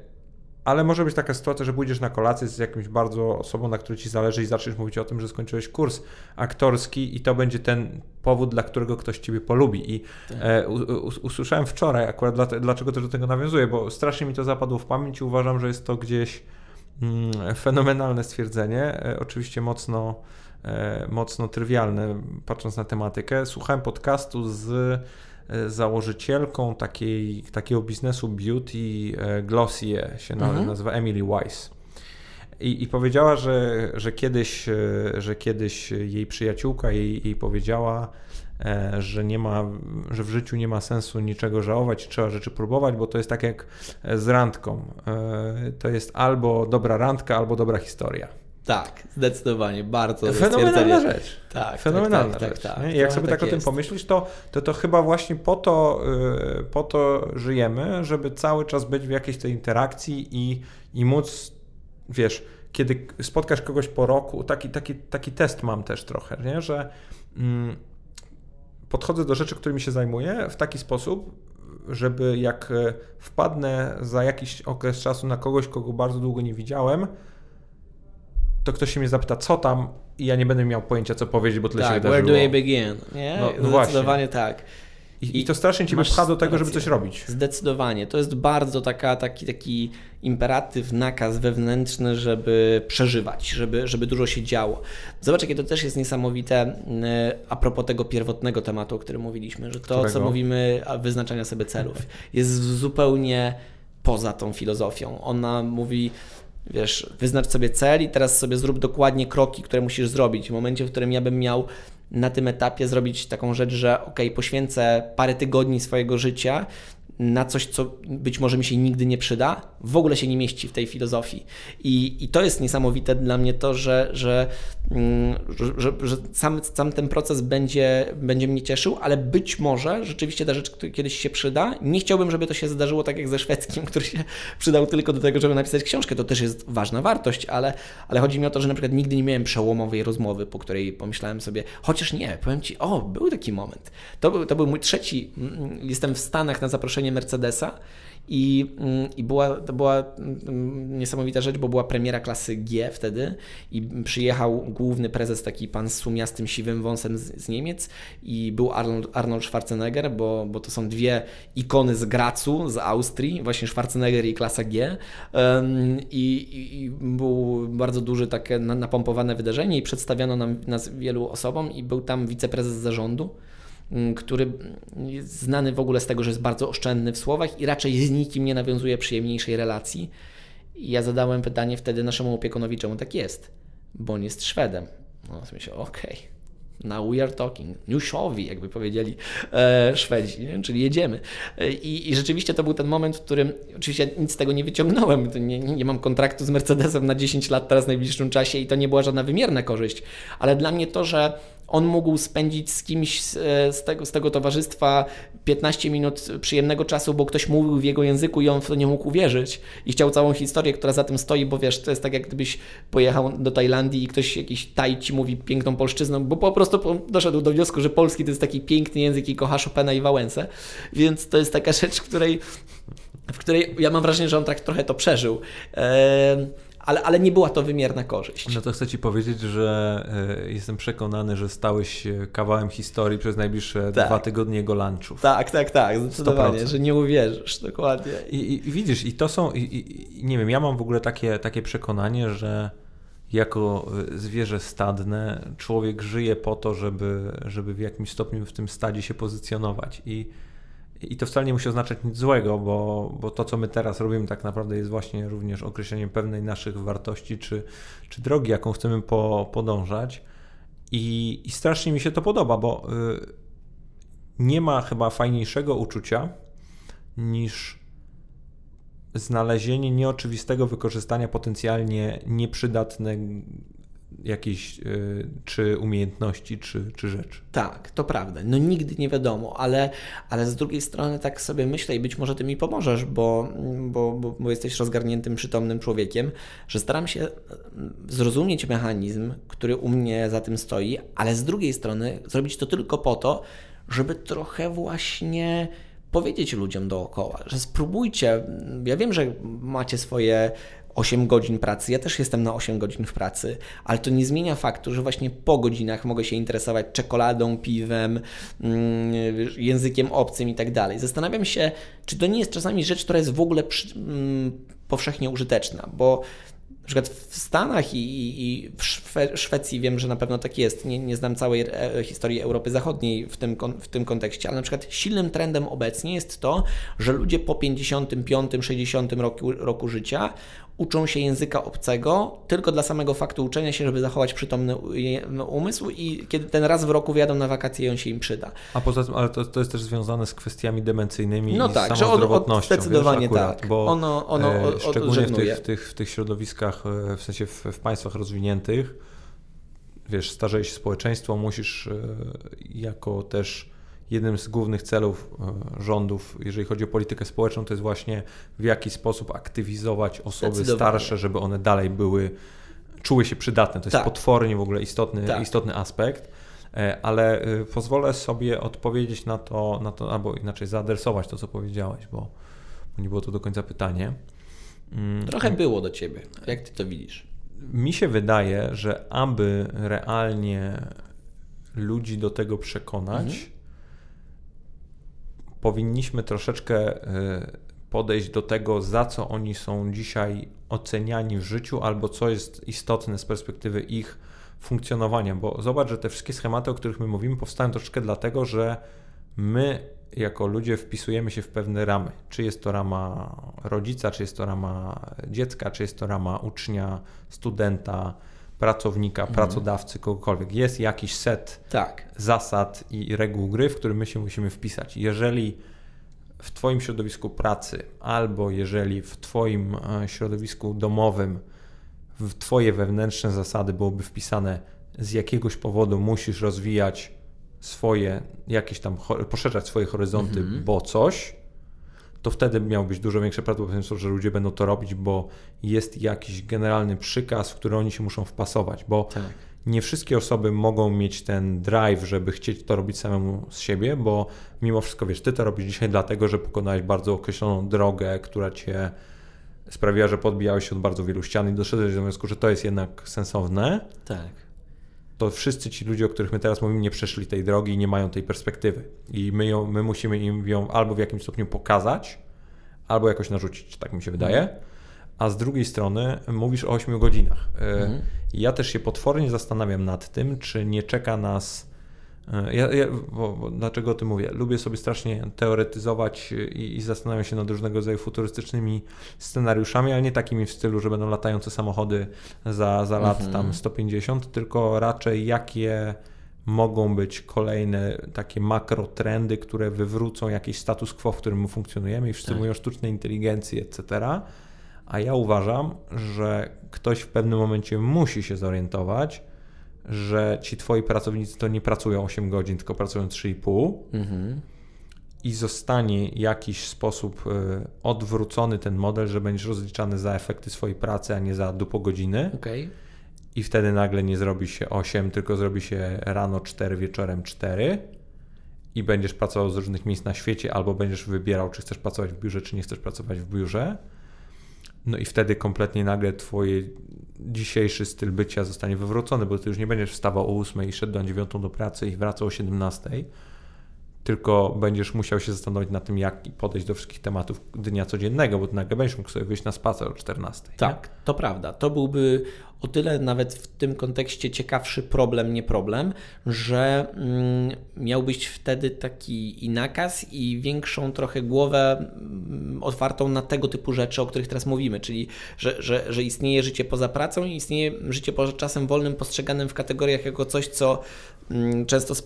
A: ale może być taka sytuacja, że pójdziesz na kolację z jakimś bardzo osobą, na której ci zależy i zaczniesz mówić o tym, że skończyłeś kurs aktorski i to będzie ten powód, dla którego ktoś ciebie polubi. I e, u, u, usłyszałem wczoraj akurat, dla, dlaczego też do tego nawiązuję, bo strasznie mi to zapadło w pamięć i uważam, że jest to gdzieś fenomenalne stwierdzenie. E, oczywiście mocno, e, mocno trywialne, patrząc na tematykę. Słuchałem podcastu z e, założycielką takiej, takiego biznesu beauty Glossier się
B: Mhm.
A: nazywa Emily Weiss. I, I powiedziała, że, że, kiedyś, że kiedyś jej przyjaciółka jej, jej powiedziała, że nie ma, że w życiu nie ma sensu niczego żałować, trzeba rzeczy próbować, bo to jest tak jak e, z randką. E, To jest albo dobra randka, albo dobra historia.
B: Tak, zdecydowanie, bardzo
A: Fenomenalna rzecz.
B: Tak,
A: Fenomenalna
B: tak, tak,
A: rzecz.
B: tak, tak.
A: Jak sobie tak,
B: tak
A: o tym
B: jest.
A: pomyślisz, to, to to chyba właśnie po to, po to żyjemy, żeby cały czas być w jakiejś tej interakcji i, i móc, wiesz, kiedy spotkasz kogoś po roku, taki, taki, taki test mam też trochę, nie? że mm, podchodzę do rzeczy, którymi się zajmuję w taki sposób, żeby jak e, wpadnę za jakiś okres czasu na kogoś, kogo bardzo długo nie widziałem, to ktoś się mnie zapyta, co tam, i ja nie będę miał pojęcia, co powiedzieć, bo tyle się
B: Tak,
A: wydarzyło.
B: where do I begin? Nie?
A: No, no właśnie.
B: Zdecydowanie tak.
A: I, I to strasznie cię pcha do tego, żeby coś robić.
B: Zdecydowanie. To jest bardzo taka, taki, taki imperatyw, nakaz wewnętrzny, żeby przeżywać, żeby, żeby dużo się działo. Zobacz, jakie to też jest niesamowite e, a propos tego pierwotnego tematu, o którym mówiliśmy, że to, co
A: Którego?
B: mówimy, a wyznaczania sobie celów, jest zupełnie poza tą filozofią. Ona mówi, wiesz, wyznacz sobie cel i teraz sobie zrób dokładnie kroki, które musisz zrobić. W momencie, w którym ja bym miał na tym etapie zrobić taką rzecz, że ok, poświęcę parę tygodni swojego życia na coś, co być może mi się nigdy nie przyda, w ogóle się nie mieści w tej filozofii. I, i to jest niesamowite dla mnie to, że, że, mm, że, że, sam, sam ten proces będzie, będzie mnie cieszył, ale być może rzeczywiście ta rzecz kiedyś się przyda. Nie chciałbym, żeby to się zdarzyło tak jak ze szwedzkim, który się przydał tylko do tego, żeby napisać książkę. To też jest ważna wartość, ale, ale chodzi mi o to, że na przykład nigdy nie miałem przełomowej rozmowy, po której pomyślałem sobie, chociaż nie, powiem Ci, o, był taki moment. To był, to był mój trzeci, mm, jestem w Stanach na zaproszenie Mercedesa i, mm, i była, to była mm, niesamowita rzecz, bo była premiera klasy G wtedy i przyjechał główny prezes, taki pan z sumiastym siwym wąsem z, z Niemiec i był Arnold, Arnold Schwarzenegger, bo, bo to są dwie ikony z Gracu, z Austrii, właśnie Schwarzenegger i klasa G. I, i, był bardzo duże takie napompowane wydarzenie i przedstawiano nam, nas wielu osobom i był tam wiceprezes zarządu. Mm, który jest znany w ogóle z tego, że jest bardzo oszczędny w słowach i raczej z nikim nie nawiązuje przyjemniejszej relacji. I ja zadałem pytanie wtedy naszemu opiekunowi, czemu tak jest, bo on jest Szwedem. No, myślę, okej, okay. Now we are talking. Newshowi, jakby powiedzieli e, Szwedzi, nie? czyli jedziemy. E, I, I, rzeczywiście to był ten moment, w którym oczywiście nic z tego nie wyciągnąłem. Nie, nie, mam kontraktu z Mercedesem na 10 lat teraz w najbliższym czasie i to nie była żadna wymierna korzyść. Ale dla mnie to, że on mógł spędzić z kimś z tego, z tego towarzystwa 15 minut przyjemnego czasu, bo ktoś mówił w jego języku i on w to nie mógł uwierzyć i chciał całą historię, która za tym stoi, bo wiesz, to jest tak jak gdybyś pojechał do Tajlandii i ktoś jakiś Taj ci mówi piękną polszczyzną, bo po prostu doszedł do wniosku, że polski to jest taki piękny język i kocha Chopina i Wałęsę, więc to jest taka rzecz, w której w której ja mam wrażenie, że on tak trochę to przeżył. Eee, ale, ale nie była to wymierna korzyść.
A: No to chcę Ci powiedzieć, że y, jestem przekonany, że stałeś kawałem historii przez najbliższe tak. dwa tygodnie jego lunchów.
B: Tak, tak, tak, zdecydowanie, 100%. że nie uwierzysz, dokładnie.
A: I, i, i widzisz, i to są, i, i, nie wiem, ja mam w ogóle takie, takie przekonanie, że jako e, zwierzę stadne człowiek żyje po to, żeby, żeby w jakimś stopniu w tym stadzie się pozycjonować i i to wcale nie musi oznaczać nic złego, bo, bo to, co my teraz robimy, tak naprawdę jest właśnie również określeniem pewnej naszych wartości czy, czy drogi, jaką chcemy po, podążać. I, I strasznie mi się to podoba, bo y, nie ma chyba fajniejszego uczucia niż znalezienie nieoczywistego wykorzystania potencjalnie nieprzydatnej jakiejś y, czy umiejętności, czy, czy rzecz.
B: Tak, to prawda. No nigdy nie wiadomo, ale, ale z drugiej strony tak sobie myślę i być może ty mi pomożesz, bo, bo, bo, bo jesteś rozgarniętym, przytomnym człowiekiem, że staram się mm, zrozumieć mechanizm, który u mnie za tym stoi, ale z drugiej strony zrobić to tylko po to, żeby trochę właśnie powiedzieć ludziom dookoła, że spróbujcie. Ja wiem, że macie swoje 8 godzin pracy. Ja też jestem na 8 godzin w pracy, ale to nie zmienia faktu, że właśnie po godzinach mogę się interesować czekoladą, piwem, mm, językiem obcym i tak dalej. Zastanawiam się, czy to nie jest czasami rzecz, która jest w ogóle przy, mm, powszechnie użyteczna, bo na przykład w Stanach i, i, w Szwecji wiem, że na pewno tak jest. Nie, nie znam całej e, historii Europy Zachodniej w tym, w tym kontekście, ale na przykład silnym trendem obecnie jest to, że ludzie po 55-60 roku, roku życia uczą się języka obcego tylko dla samego faktu uczenia się, żeby zachować przytomny umysł i kiedy ten raz w roku wyjadą na wakacje i on się im przyda.
A: A poza tym, ale to, to jest też związane z kwestiami demencyjnymi no i tak, z samą zdrowotnością.
B: Zdecydowanie wiesz, akurat, tak. Bo ono, ono
A: e, szczególnie w tych, w, tych, w tych środowiskach, e, w sensie w, w państwach rozwiniętych, wiesz, starzeje się społeczeństwo, musisz e, jako też jednym z głównych celów e, rządów, jeżeli chodzi o politykę społeczną, to jest właśnie w jaki sposób aktywizować osoby starsze, żeby one dalej były, czuły się przydatne. To jest tak. potwornie w ogóle istotny, tak. istotny aspekt. E, ale e, pozwolę sobie odpowiedzieć na to, na to, albo inaczej zaadresować to, co powiedziałeś, bo, nie było to do końca pytanie.
B: Mm, Trochę było do ciebie. Jak ty to widzisz?
A: Mi się wydaje, że aby realnie ludzi do tego przekonać, mhm powinniśmy troszeczkę y, podejść do tego, za co oni są dzisiaj oceniani w życiu, albo co jest istotne z perspektywy ich funkcjonowania. Bo zobacz, że te wszystkie schematy, o których my mówimy, powstają troszeczkę dlatego, że my jako ludzie wpisujemy się w pewne ramy. Czy jest to rama rodzica, czy jest to rama dziecka, czy jest to rama ucznia, studenta, pracownika, mhm. pracodawcy, kogokolwiek. Jest jakiś set tak. zasad i reguł gry, w którym my się musimy wpisać. Jeżeli w Twoim środowisku pracy, albo jeżeli w Twoim e, środowisku domowym w Twoje wewnętrzne zasady byłoby wpisane, z jakiegoś powodu musisz rozwijać swoje, jakieś tam, poszerzać swoje horyzonty, mhm. bo coś, to wtedy miał być dużo większe prawdopodobieństwo, że ludzie będą to robić, bo jest jakiś generalny przykaz, w który oni się muszą wpasować, bo tak. nie wszystkie osoby mogą mieć ten drive, żeby chcieć to robić samemu z siebie, bo mimo wszystko, wiesz, ty to robisz dzisiaj dlatego, że pokonałeś bardzo określoną drogę, która cię sprawiła, że podbijałeś się od bardzo wielu ścian i doszedłeś do wniosku, że to jest jednak sensowne.
B: Tak
A: to wszyscy ci ludzie, o których my teraz mówimy, nie przeszli tej drogi i nie mają tej perspektywy. I my, ją, my musimy im ją albo w jakimś stopniu pokazać, albo jakoś narzucić, tak mi się wydaje. Mhm. A z drugiej strony mówisz o 8 godzinach. E, mhm. Ja też się potwornie zastanawiam nad tym, czy nie czeka nas ja, ja bo, bo dlaczego o tym mówię? Lubię sobie strasznie teoretyzować i, i zastanawiam się nad różnego rodzaju futurystycznymi scenariuszami, ale nie takimi w stylu, że będą latające samochody za, za lat mhm. tam 150, tylko raczej jakie mogą być kolejne takie makrotrendy, które wywrócą jakiś status quo, w którym my funkcjonujemy i wszyscy tak. mówią sztucznej inteligencji, etc. A ja uważam, że ktoś w pewnym momencie musi się zorientować, że ci twoi pracownicy to nie pracują 8 godzin, tylko pracują 3,5 mhm. i zostanie jakiś sposób y, odwrócony ten model, że będziesz rozliczany za efekty swojej pracy, a nie za dupo godziny.
B: Okay.
A: I wtedy nagle nie zrobi się 8, tylko zrobi się rano 4, wieczorem 4 i będziesz pracował z różnych miejsc na świecie, albo będziesz wybierał, czy chcesz pracować w biurze, czy nie chcesz pracować w biurze. No i wtedy kompletnie nagle twój dzisiejszy styl bycia zostanie wywrócony, bo ty już nie będziesz wstawał o 8 i szedł do 9 do pracy i wracał o 17, tylko będziesz musiał się zastanowić nad tym, jak podejść do wszystkich tematów dnia codziennego, bo ty nagle będziesz mógł sobie wyjść na spacer o 14.
B: Tak, nie? to prawda. To byłby o tyle nawet w tym kontekście ciekawszy problem, nie problem, że mm, miałbyś wtedy taki i nakaz i większą trochę głowę mm, otwartą na tego typu rzeczy, o których teraz mówimy, czyli że, że, że istnieje życie poza pracą i istnieje życie poza czasem wolnym postrzeganym w kategoriach jako coś, co mm, często y,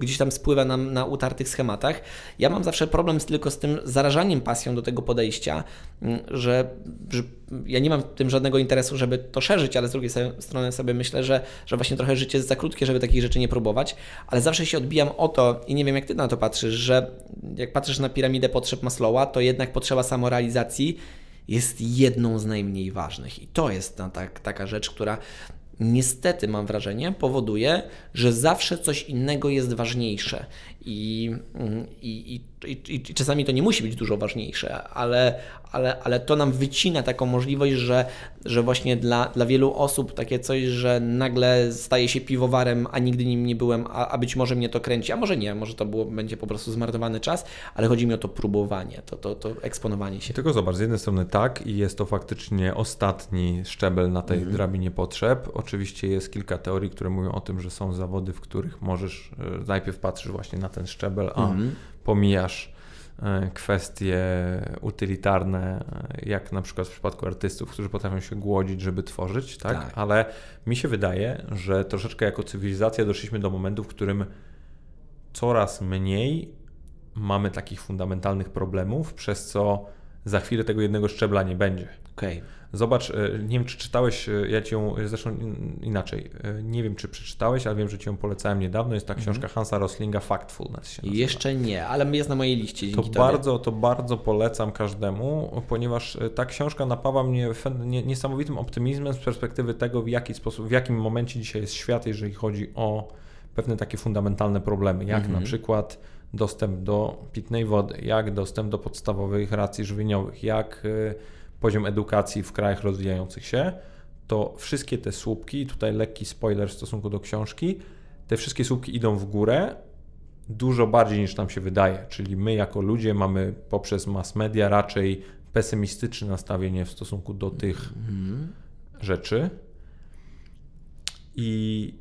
B: gdzieś tam spływa nam na utartych schematach. Ja mam zawsze problem tylko z tym zarażaniem pasją do tego podejścia, mm, że, że ja nie mam w tym żadnego interesu, żeby to szerzyć, ale z drugiej strony sobie myślę, że, że właśnie trochę życie jest za krótkie, żeby takich rzeczy nie próbować, ale zawsze się odbijam o to i nie wiem jak Ty na to patrzysz, że jak patrzysz na piramidę potrzeb Maslowa, to jednak potrzeba samorealizacji jest jedną z najmniej ważnych i to jest ta, ta, taka rzecz, która niestety mam wrażenie, powoduje, że zawsze coś innego jest ważniejsze. I, i, i, i, i czasami to nie musi być dużo ważniejsze, ale, ale, ale to nam wycina taką możliwość, że, że właśnie dla, dla wielu osób takie coś, że nagle staje się piwowarem, a nigdy nim nie byłem, a, a być może mnie to kręci, a może nie, może to było, będzie po prostu zmarnowany czas, ale chodzi mi o to próbowanie, to, to, to eksponowanie się.
A: Tylko zobacz, z jednej strony tak i jest to faktycznie ostatni szczebel na tej mhm. drabinie potrzeb. Oczywiście jest kilka teorii, które mówią o tym, że są zawody, w których możesz, e, najpierw patrzysz właśnie na ten szczebel, a mhm. Pomijasz e, kwestie utylitarne, e, jak na przykład w przypadku artystów, którzy potrafią się głodzić, żeby tworzyć, tak? tak? Ale mi się wydaje, że troszeczkę jako cywilizacja doszliśmy do momentu, w którym coraz mniej mamy takich fundamentalnych problemów, przez co za chwilę tego jednego szczebla nie będzie.
B: Okay.
A: Zobacz, e, nie wiem czy czytałeś, e, ja ci ją, zresztą inaczej, e, nie wiem czy przeczytałeś, ale wiem, że ci ją polecałem niedawno, jest ta mhm. książka Hansa Roslinga Factfulness się
B: nazywa. Jeszcze nie, ale jest na mojej liście.
A: To bardzo, to bardzo polecam każdemu, ponieważ ta książka napawa mnie niesamowitym optymizmem z perspektywy tego, w jaki sposób, w jakim momencie dzisiaj jest świat, jeżeli chodzi o pewne takie fundamentalne problemy, jak mhm. na przykład dostęp do pitnej wody, jak dostęp do podstawowych racji żywieniowych, jak poziom edukacji w krajach rozwijających się, to wszystkie te słupki, tutaj lekki spoiler w stosunku do książki, te wszystkie słupki idą w górę dużo bardziej niż nam się wydaje. Czyli my jako ludzie mamy poprzez mass media raczej pesymistyczne nastawienie w stosunku do tych mm. rzeczy. I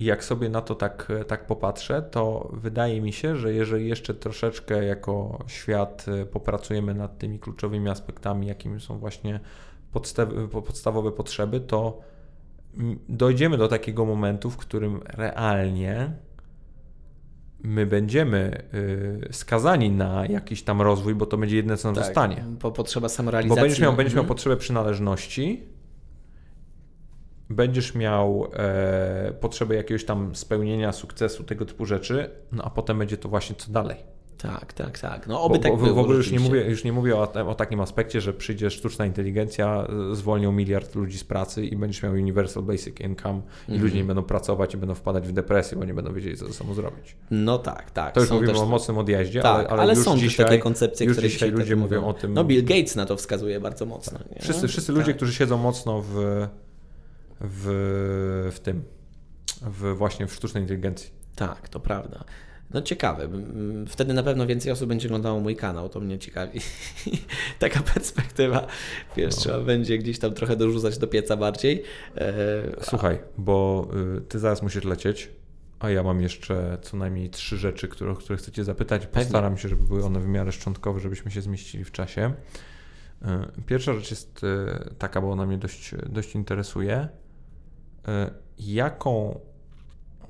A: jak sobie na to tak, tak popatrzę, to wydaje mi się, że jeżeli jeszcze troszeczkę jako świat e, popracujemy nad tymi kluczowymi aspektami, jakimi są właśnie podstawowe potrzeby, to dojdziemy do takiego momentu, w którym realnie my będziemy y, skazani na jakiś tam rozwój, bo to będzie jedyne, co nam
B: Tak,
A: zostanie.
B: Bo potrzeba
A: Bo
B: samorealizacji.
A: będziesz miał, będziesz miał
B: Mhm.
A: potrzebę przynależności, będziesz miał e, potrzebę jakiegoś tam spełnienia, sukcesu, tego typu rzeczy, no a potem będzie to właśnie co dalej.
B: Tak, tak, tak. No
A: Bo,
B: oby tak
A: bo,
B: było,
A: w ogóle już nie, mówię, już nie mówię o, o takim aspekcie, że przyjdzie sztuczna inteligencja, zwolnią miliard ludzi z pracy i będziesz miał universal basic income i
B: Mhm.
A: ludzie nie będą pracować i będą wpadać w depresję, bo nie będą wiedzieli, co ze sobą zrobić.
B: No tak, tak.
A: To już
B: Są
A: mówimy
B: też-
A: o mocnym odjeździe,
B: Tak,
A: ale, ale, już
B: są
A: dzisiaj,
B: takie koncepcje,
A: już
B: które
A: dzisiaj ludzie
B: tak
A: mówią o tym.
B: No Bill Gates na to wskazuje bardzo mocno. nie?
A: Wszyscy, wszyscy
B: Tak.
A: ludzie, którzy siedzą mocno w, w, w tym, w właśnie w sztucznej inteligencji.
B: Tak, to prawda. No ciekawe. Wtedy na pewno więcej osób będzie oglądało mój kanał, to mnie ciekawi. Taka perspektywa, wiesz,
A: No.
B: trzeba będzie gdzieś tam trochę dorzucać do pieca bardziej. E,
A: Słuchaj, bo y, ty zaraz musisz lecieć, a ja mam jeszcze co najmniej trzy rzeczy, które, o które chcę cię zapytać. Postaram się, żeby były one w miarę szczątkowe, żebyśmy się zmieścili w czasie. Y, Pierwsza rzecz jest y, taka, bo ona mnie dość, dość interesuje. Y, Jaką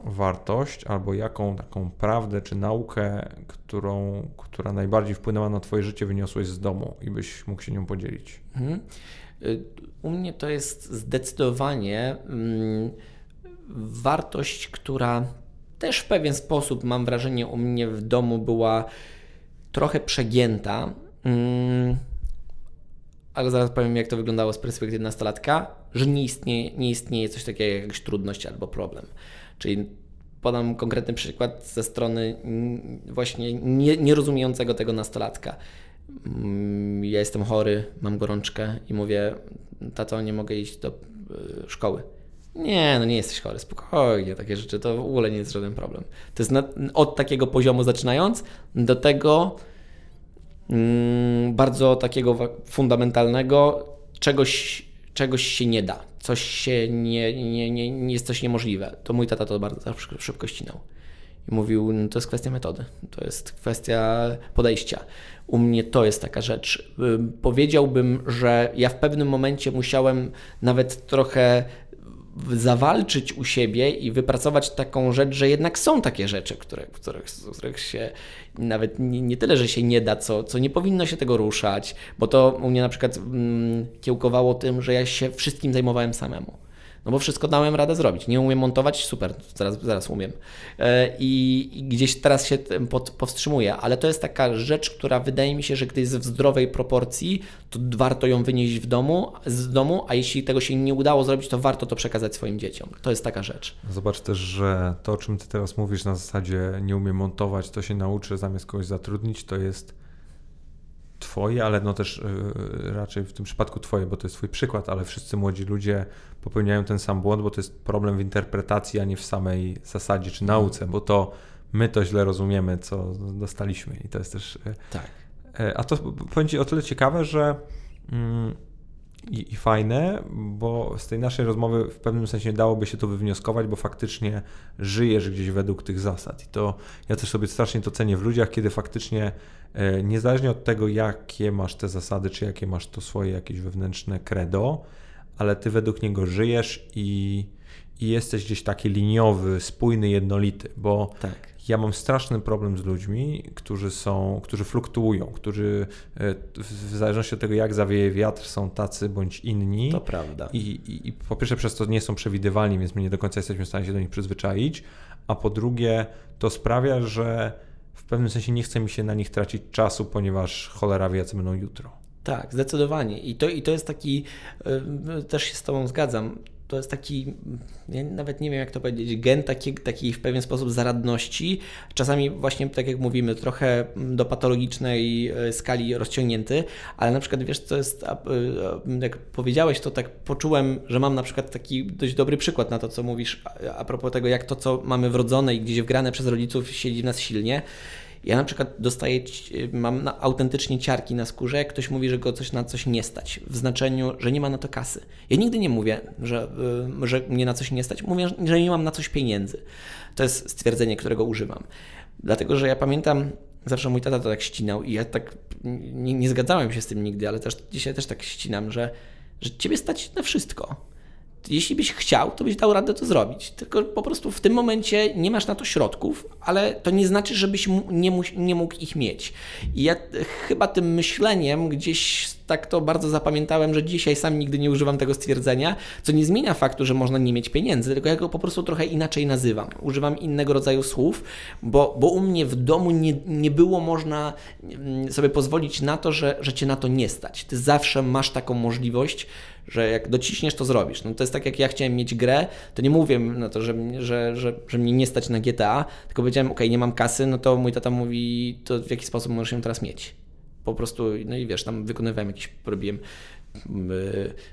A: wartość albo jaką taką prawdę czy naukę, którą, która najbardziej wpłynęła na Twoje życie, wyniosłeś z domu i byś mógł się nią podzielić?
B: Mhm. Y, U mnie to jest zdecydowanie mm, wartość, która też w pewien sposób, mam wrażenie, u mnie w domu była trochę przegięta. Ale zaraz powiem, jak to wyglądało z perspektywy nastolatka, że nie istnieje, nie istnieje coś takiego jak jakaś trudność albo problem. Czyli podam konkretny przykład ze strony właśnie nie, nierozumiejącego tego nastolatka. Mm, Ja jestem chory, mam gorączkę i mówię, tato, nie mogę iść do y, szkoły. Nie, no nie jesteś chory, spokojnie, takie rzeczy to w ogóle nie jest żaden problem. To jest na, od takiego poziomu zaczynając do tego bardzo takiego fundamentalnego, czegoś, czegoś się nie da, coś się nie, nie, nie, nie jest coś niemożliwe. To mój tata to bardzo szybko- ścinał. I mówił, "No to jest kwestia metody, to jest kwestia podejścia. U mnie to jest taka rzecz. Ym, Powiedziałbym, że ja w pewnym momencie musiałem nawet trochę zawalczyć u siebie i wypracować taką rzecz, że jednak są takie rzeczy, które, których, których się nawet nie, nie tyle, że się nie da, co, co nie powinno się tego ruszać, bo to u mnie na przykład mm, kiełkowało tym, że ja się wszystkim zajmowałem samemu. No bo wszystko dałem radę zrobić. Nie umiem montować? Super, zaraz, zaraz umiem. E, I, I gdzieś teraz się pod, powstrzymuję, ale to jest taka rzecz, która wydaje mi się, że gdy jest w zdrowej proporcji, to warto ją wynieść w domu, z domu, a jeśli tego się nie udało zrobić, to warto to przekazać swoim dzieciom. To jest taka rzecz.
A: Zobacz też, że to, o czym ty teraz mówisz na zasadzie nie umiem montować, to się nauczy zamiast kogoś zatrudnić, to jest twoje, ale no też yy, raczej w tym przypadku twoje, bo to jest twój przykład, ale wszyscy młodzi ludzie popełniają ten sam błąd, bo to jest problem w interpretacji, a nie w samej zasadzie czy nauce, bo to my to źle rozumiemy, co dostaliśmy i to jest też... Yy,
B: Tak.
A: E, A to powiem Ci o tyle ciekawe, że mm, i, i fajne, bo z tej naszej rozmowy w pewnym sensie dałoby się to wywnioskować, bo faktycznie żyjesz gdzieś według tych zasad. I to ja też sobie strasznie to cenię w ludziach, kiedy faktycznie e, niezależnie od tego, jakie masz te zasady, czy jakie masz to swoje jakieś wewnętrzne credo, ale ty według niego żyjesz i, i jesteś gdzieś taki liniowy, spójny, jednolity, bo
B: Tak.
A: Ja mam straszny problem z ludźmi, którzy są, którzy fluktuują, którzy e, w zależności od tego, jak zawieje wiatr, są tacy bądź inni.
B: To prawda.
A: I, i, I po pierwsze przez to nie są przewidywalni, więc my nie do końca jesteśmy w stanie się do nich przyzwyczaić, a po drugie to sprawia, że w pewnym sensie nie chce mi się na nich tracić czasu, ponieważ cholera wie, co będą jutro.
B: Tak, zdecydowanie. I to, i to jest taki, y, też się z Tobą zgadzam, to jest taki, ja nawet nie wiem jak to powiedzieć, gen taki, taki w pewien sposób zaradności, czasami właśnie tak jak mówimy, trochę do patologicznej y, skali rozciągnięty, ale na przykład wiesz co jest, y, jak powiedziałeś to tak poczułem, że mam na przykład taki dość dobry przykład na to, co mówisz a propos tego, jak to, co mamy wrodzone i gdzieś wgrane przez rodziców siedzi w nas silnie, ja na przykład dostaję, ci- mam na, autentycznie ciarki na skórze, jak ktoś mówi, że go coś na coś nie stać, w znaczeniu, że nie ma na to kasy. Ja nigdy nie mówię, że, y, że mnie na coś nie stać, mówię, że nie mam na coś pieniędzy. To jest stwierdzenie, którego używam. Dlatego, że ja pamiętam, zawsze mój tata to tak ścinał i ja tak nie, nie zgadzałem się z tym nigdy, ale też dzisiaj też tak ścinam, że, że ciebie stać na wszystko. Jeśli byś chciał, to byś dał radę to zrobić. Tylko po prostu w tym momencie nie masz na to środków, ale to nie znaczy, żebyś nie, nie mógł ich mieć. I ja chyba tym myśleniem gdzieś tak to bardzo zapamiętałem, że dzisiaj sam nigdy nie używam tego stwierdzenia, co nie zmienia faktu, że można nie mieć pieniędzy, tylko ja go po prostu trochę inaczej nazywam. Używam innego rodzaju słów, bo, bo u mnie w domu nie, nie było można mm, sobie pozwolić na to, że, że cię na to nie stać. Ty zawsze masz taką możliwość, że jak dociśniesz, to zrobisz. No to jest tak, jak ja chciałem mieć grę, to nie mówię na to, że, że, że, że mnie nie stać na GTA, tylko powiedziałem, ok, nie mam kasy, no to mój tata mówi, to w jaki sposób możesz ją teraz mieć? Po prostu, no i wiesz, tam wykonywałem jakieś, robiłem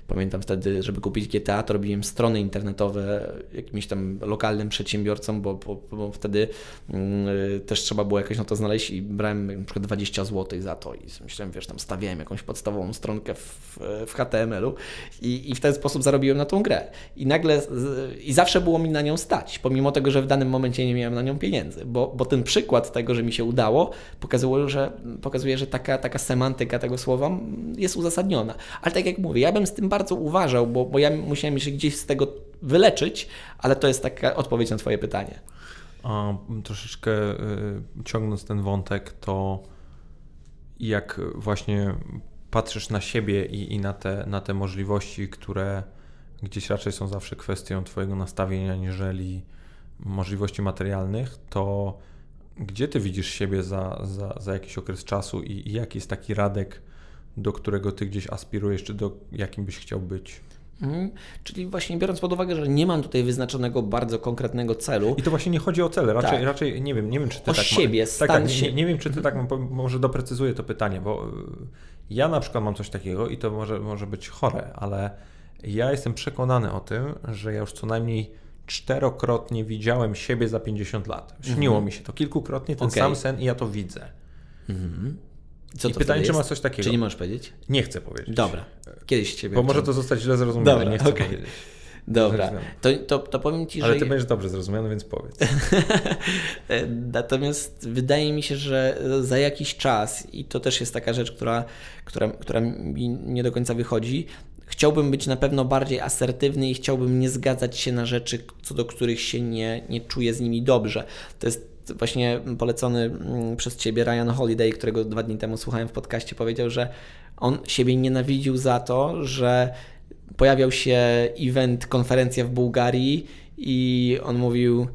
B: Pamiętam wtedy, żeby kupić GTA, to robiłem strony internetowe jakimś tam lokalnym przedsiębiorcom, bo, bo, bo wtedy mm, też trzeba było jakoś na to znaleźć i brałem na przykład 20 zł za to i myślałem, wiesz, tam stawiałem jakąś podstawową stronkę w, w HTML-u i, i w ten sposób zarobiłem na tą grę. I nagle, i zawsze było mi na nią stać, pomimo tego, że w danym momencie nie miałem na nią pieniędzy, bo, bo ten przykład tego, że mi się udało, pokazuje, że, pokazuje, że taka, taka semantyka tego słowa jest uzasadniona. Ale tak jak mówię, ja bym z tym bardzo uważał, bo, bo ja musiałem się gdzieś z tego wyleczyć, ale to jest taka odpowiedź na Twoje pytanie.
A: A, troszeczkę y, ciągnąc ten wątek, to jak właśnie patrzysz na siebie i, i na, te, na te możliwości, które gdzieś raczej są zawsze kwestią Twojego nastawienia, niżeli możliwości materialnych, to gdzie Ty widzisz siebie za, za, za jakiś okres czasu i, i jaki jest taki Radek, do którego ty gdzieś aspirujesz, czy do jakim byś chciał być?
B: Mhm. Czyli właśnie biorąc pod uwagę, że nie mam tutaj wyznaczonego bardzo konkretnego celu.
A: I to właśnie nie chodzi o cele, raczej, tak. raczej nie wiem, nie wiem, czy ty
B: o
A: tak
B: siebie,
A: tak, tak, nie, nie, wiem, czy ty tak może doprecyzuję to pytanie, bo y, ja na przykład mam coś takiego i to może, może być chore, ale ja jestem przekonany o tym, że ja już co najmniej czterokrotnie widziałem siebie za 50 lat. Śniło mhm. mi się to kilkukrotnie, ten okay. sam sen i ja to widzę. Mhm.
B: Co I pytanie, czy masz coś takiego? Czy nie możesz powiedzieć?
A: Nie chcę powiedzieć.
B: Dobra, kiedyś Ciebie...
A: Bo może to zostać źle zrozumiane, Dobra, nie chcę okay. powiedzieć.
B: Dobra, to, to, to powiem Ci,
A: że... Ale Ty będziesz dobrze zrozumiany, więc powiedz.
B: Natomiast wydaje mi się, że za jakiś czas, i to też jest taka rzecz, która, która, która mi nie do końca wychodzi, chciałbym być na pewno bardziej asertywny i chciałbym nie zgadzać się na rzeczy, co do których się nie, nie czuję z nimi dobrze. To jest właśnie polecony mm, przez ciebie Ryan Holiday, którego dwa dni temu słuchałem w podcaście, powiedział, że on siebie nienawidził za to, że pojawiał się event, konferencja w Bułgarii i on mówił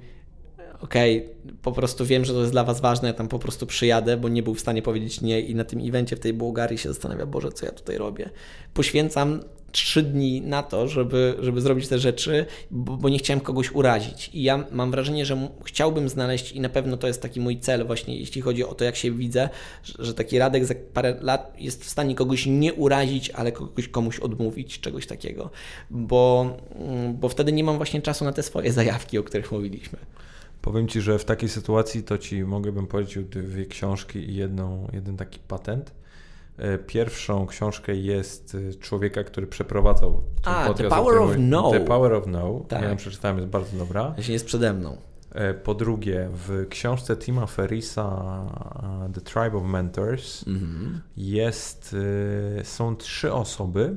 B: okej, okay, po prostu wiem, że to jest dla Was ważne, ja tam po prostu przyjadę, bo nie był w stanie powiedzieć nie i na tym evencie w tej Bułgarii się zastanawia, Boże, co ja tutaj robię. Poświęcam trzy dni na to, żeby, żeby zrobić te rzeczy, bo, bo, nie chciałem kogoś urazić. I ja mam wrażenie, że chciałbym znaleźć, i na pewno to jest taki mój cel, właśnie jeśli chodzi o to, jak się widzę, że, że taki Radek za parę lat jest w stanie kogoś nie urazić, ale kogoś komuś odmówić, czegoś takiego. Bo, bo wtedy nie mam właśnie czasu na te swoje zajawki, o których mówiliśmy.
A: Powiem Ci, że w takiej sytuacji to Ci mogłabym polecić dwie książki i jedną, jeden taki patent E, pierwszą książkę jest e, człowieka, który przeprowadzał
B: A, The Power of No.
A: The Power of No. Tak. Ja ją przeczytałem, jest bardzo dobra.
B: Jeśli jest przede mną.
A: E, po drugie, w książce Tima Ferrisa The Tribe of Mentors mhm. jest, są trzy osoby,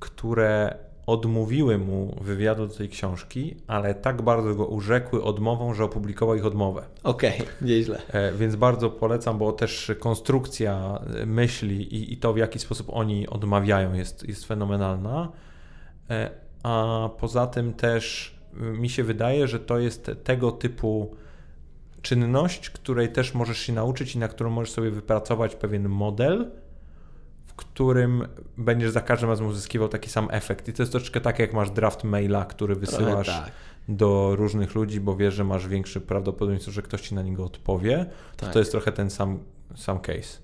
A: które odmówiły mu wywiadu do tej książki, ale tak bardzo go urzekły odmową, że opublikował ich odmowę.
B: Okej, okay, nieźle.
A: E, więc bardzo polecam, bo też konstrukcja myśli i, i, to, w jaki sposób oni odmawiają, jest, jest fenomenalna. E, a poza tym też mi się wydaje, że to jest tego typu czynność, której też możesz się nauczyć i na którą możesz sobie wypracować pewien model, którym będziesz za każdym razem uzyskiwał taki sam efekt. I to jest troszeczkę tak, jak masz draft maila, który wysyłasz tak. do różnych ludzi, bo wiesz, że masz większe prawdopodobieństwo, że ktoś ci na niego odpowie. To, tak. to jest trochę ten sam, sam case.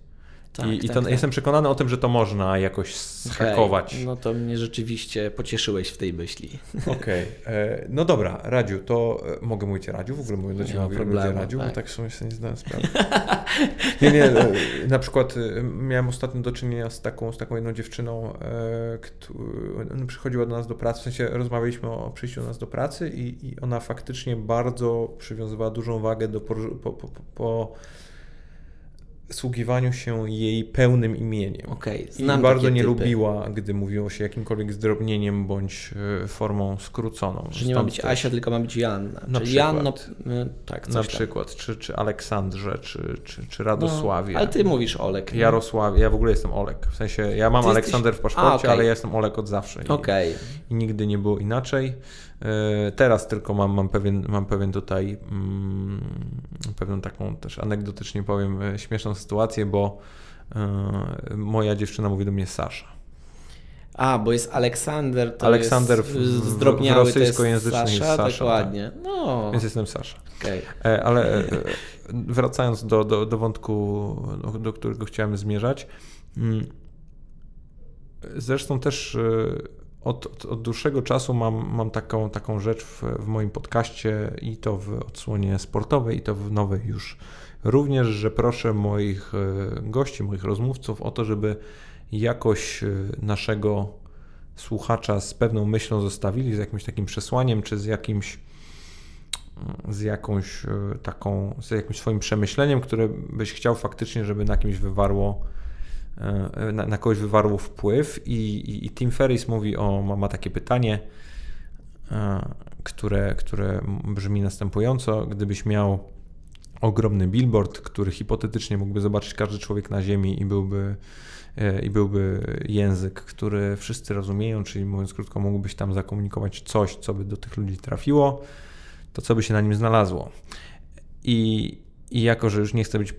A: Tak, I, tak, i to, tak. jestem przekonany o tym, że to można jakoś zhakować.
B: Okay. No to mnie rzeczywiście pocieszyłeś w tej myśli.
A: Okej. Okay. E, no dobra, Radziu, to e, mogę mówić Radziu? W ogóle mówię do Ciebie problemu, Radziu, tak. bo tak w sumie sobie nie zdałem sprawy. nie, nie, e, na przykład miałem ostatnio do czynienia z taką, z taką jedną dziewczyną, która przychodziła do nas do pracy, w sensie rozmawialiśmy o przyjściu do nas do pracy i, i ona faktycznie bardzo przywiązywała dużą wagę do po, po, po, po posługiwaniu się jej pełnym imieniem.
B: Okej,
A: I bardzo nie
B: typy.
A: lubiła, gdy mówiło się jakimkolwiek zdrobnieniem bądź e, formą skróconą.
B: Że nie ma być Asia, tylko ma być Joanna.
A: Na
B: Czyli
A: przykład.
B: Janno, y, tak,
A: Na
B: tam.
A: przykład, czy, czy Aleksandrze, czy, czy, czy
B: No,
A: Radosławie.
B: ale ty mówisz Olek. nie?
A: Jarosławie, ja w ogóle jestem Olek. W sensie, ja mam
B: Ty jesteś-
A: Aleksander w paszporcie,
B: A, okej.
A: ale ja jestem Olek od zawsze. I,
B: Okej.
A: I nigdy nie było inaczej. E, Teraz tylko mam, mam, pewien, mam pewien tutaj mm, pewną taką też anegdotycznie powiem e, śmieszną sytuację, bo e, moja dziewczyna mówi do mnie Sasza.
B: A, bo jest Aleksander, to
A: Aleksander
B: jest
A: w-
B: zdrobniały,
A: w
B: to jest Sasza,
A: jest Sasza,
B: dokładnie. No,
A: Więc jestem Sasza. E, Ale wracając do, do, do wątku, do, do którego chciałem zmierzać. mm, Zresztą też od, od, od dłuższego czasu mam, mam taką, taką rzecz w, w moim podcaście i to w odsłonie sportowej, i to w nowej już. Również, że proszę moich e, gości, moich rozmówców o to, żeby jakoś e, naszego słuchacza z pewną myślą zostawili, z jakimś takim przesłaniem, czy z jakimś z jakąś e, taką, z jakimś swoim przemyśleniem, które byś chciał faktycznie, żeby na kimś wywarło, na, na kogoś wywarło wpływ i, i, i Tim Ferriss mówi o, ma, ma takie pytanie, e, które, które brzmi następująco, gdybyś miał ogromny billboard, który hipotetycznie mógłby zobaczyć każdy człowiek na ziemi i byłby e, i byłby język, który wszyscy rozumieją, czyli mówiąc krótko, mógłbyś tam zakomunikować coś, co by do tych ludzi trafiło, to co by się na nim znalazło. I, i jako, że już nie chcę być,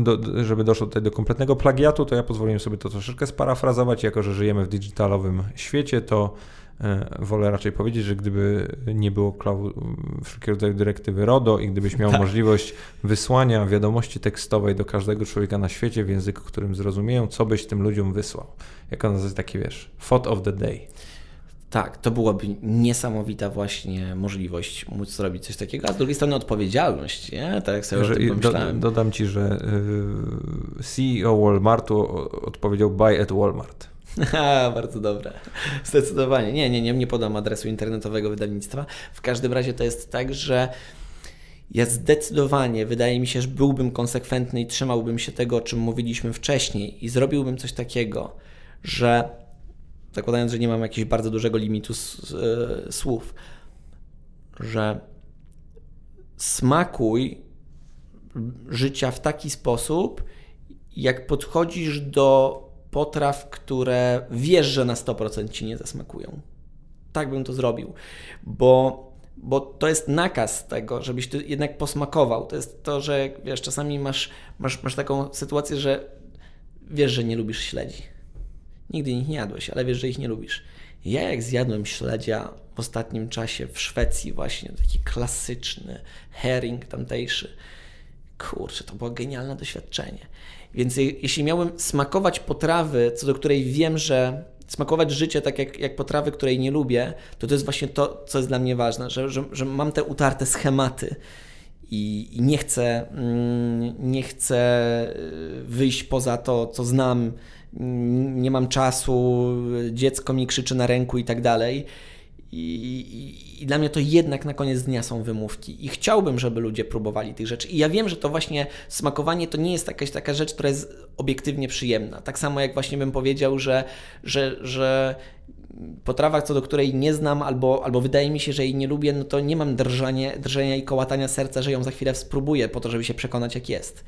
A: do, żeby doszło tutaj do kompletnego plagiatu, to ja pozwoliłem sobie to troszeczkę sparafrazować. Jako, że żyjemy w digitalowym świecie, to e, wolę raczej powiedzieć, że gdyby nie było klau- wszelkiego rodzaju dyrektywy RODO i gdybyś miał
B: Tak.
A: możliwość wysłania wiadomości tekstowej do każdego człowieka na świecie w języku, którym zrozumieją, co byś tym ludziom wysłał. Jako na zasadzie taki, wiesz, thought of the day.
B: Tak, to byłaby niesamowita właśnie możliwość móc zrobić coś takiego, a z drugiej strony odpowiedzialność, nie? Tak jak sobie o
A: Że,
B: tym
A: i do,
B: pomyślałem.
A: dodam ci, że y, CEO Walmartu o- odpowiedział buy at Walmart.
B: Ha, bardzo dobre. Zdecydowanie. Nie, nie, nie, nie podam adresu internetowego wydawnictwa. W każdym razie to jest tak, że ja zdecydowanie wydaje mi się, że byłbym konsekwentny i trzymałbym się tego, o czym mówiliśmy wcześniej i zrobiłbym coś takiego, że zakładając, że nie mam jakiegoś bardzo dużego limitu s, e, słów, że smakuj życia w taki sposób, jak podchodzisz do potraw, które wiesz, że na 100% ci nie zasmakują. Tak bym to zrobił, bo, bo to jest nakaz tego, żebyś ty jednak posmakował. To jest to, że wiesz, czasami masz, masz, masz taką sytuację, że wiesz, że nie lubisz śledzi. Nigdy ich nie jadłeś, ale wiesz, że ich nie lubisz. Ja jak zjadłem śledzia w ostatnim czasie w Szwecji właśnie, taki klasyczny herring tamtejszy, kurczę, to było genialne doświadczenie. Więc je- jeśli miałbym smakować potrawy, co do której wiem, że smakować życie tak jak, jak potrawy, której nie lubię, to to jest właśnie to, co jest dla mnie ważne, że, że, że mam te utarte schematy i, i nie chcę, mm, nie chcę y, wyjść poza to, co znam, nie mam czasu, dziecko mi krzyczy na ręku i tak dalej. I, i, dla mnie to jednak na koniec dnia są wymówki. I chciałbym, żeby ludzie próbowali tych rzeczy. I ja wiem, że to właśnie smakowanie to nie jest jakaś taka rzecz, która jest obiektywnie przyjemna. Tak samo jak właśnie bym powiedział, że, że, że potrawa, co do której nie znam, albo, albo wydaje mi się, że jej nie lubię, no to nie mam drżanie, drżenia i kołatania serca, że ją za chwilę spróbuję, po to, żeby się przekonać, jak jest.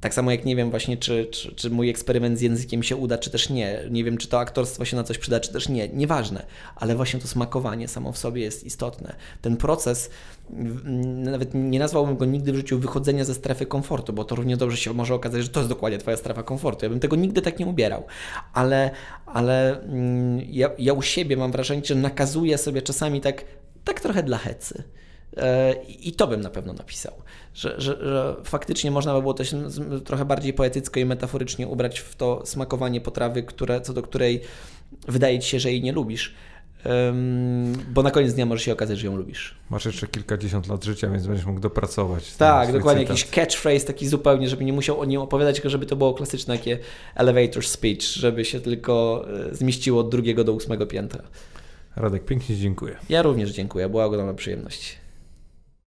B: Tak samo jak nie wiem właśnie, czy, czy, czy mój eksperyment z językiem się uda, czy też nie. Nie wiem, czy to aktorstwo się na coś przyda, czy też nie. Nieważne. Ale właśnie to smakowanie samo w sobie jest istotne. Ten proces, mm, nawet nie nazwałbym go nigdy w życiu wychodzenia ze strefy komfortu, bo to równie dobrze się może okazać, że to jest dokładnie twoja strefa komfortu. Ja bym tego nigdy tak nie ubierał. Ale, ale mm, ja, ja u siebie mam wrażenie, że nakazuję sobie czasami tak, tak trochę dla hecy. E, I to bym na pewno napisał, że, że, że faktycznie można by było to się z- trochę bardziej poetycko i metaforycznie ubrać w to smakowanie potrawy, które, co do której wydaje ci się, że jej nie lubisz. Ym, bo na koniec dnia może się okazać, że ją lubisz.
A: Masz jeszcze kilkadziesiąt lat życia, więc będziesz mógł dopracować.
B: Tak, dokładnie.
A: cytat.
B: Jakiś catchphrase taki zupełnie, żeby nie musiał o nim opowiadać, tylko żeby to było klasyczne takie elevator speech, żeby się tylko e, zmieściło od drugiego do ósmego piętra.
A: Radek, pięknie dziękuję.
B: Ja również dziękuję, była ogromna przyjemność.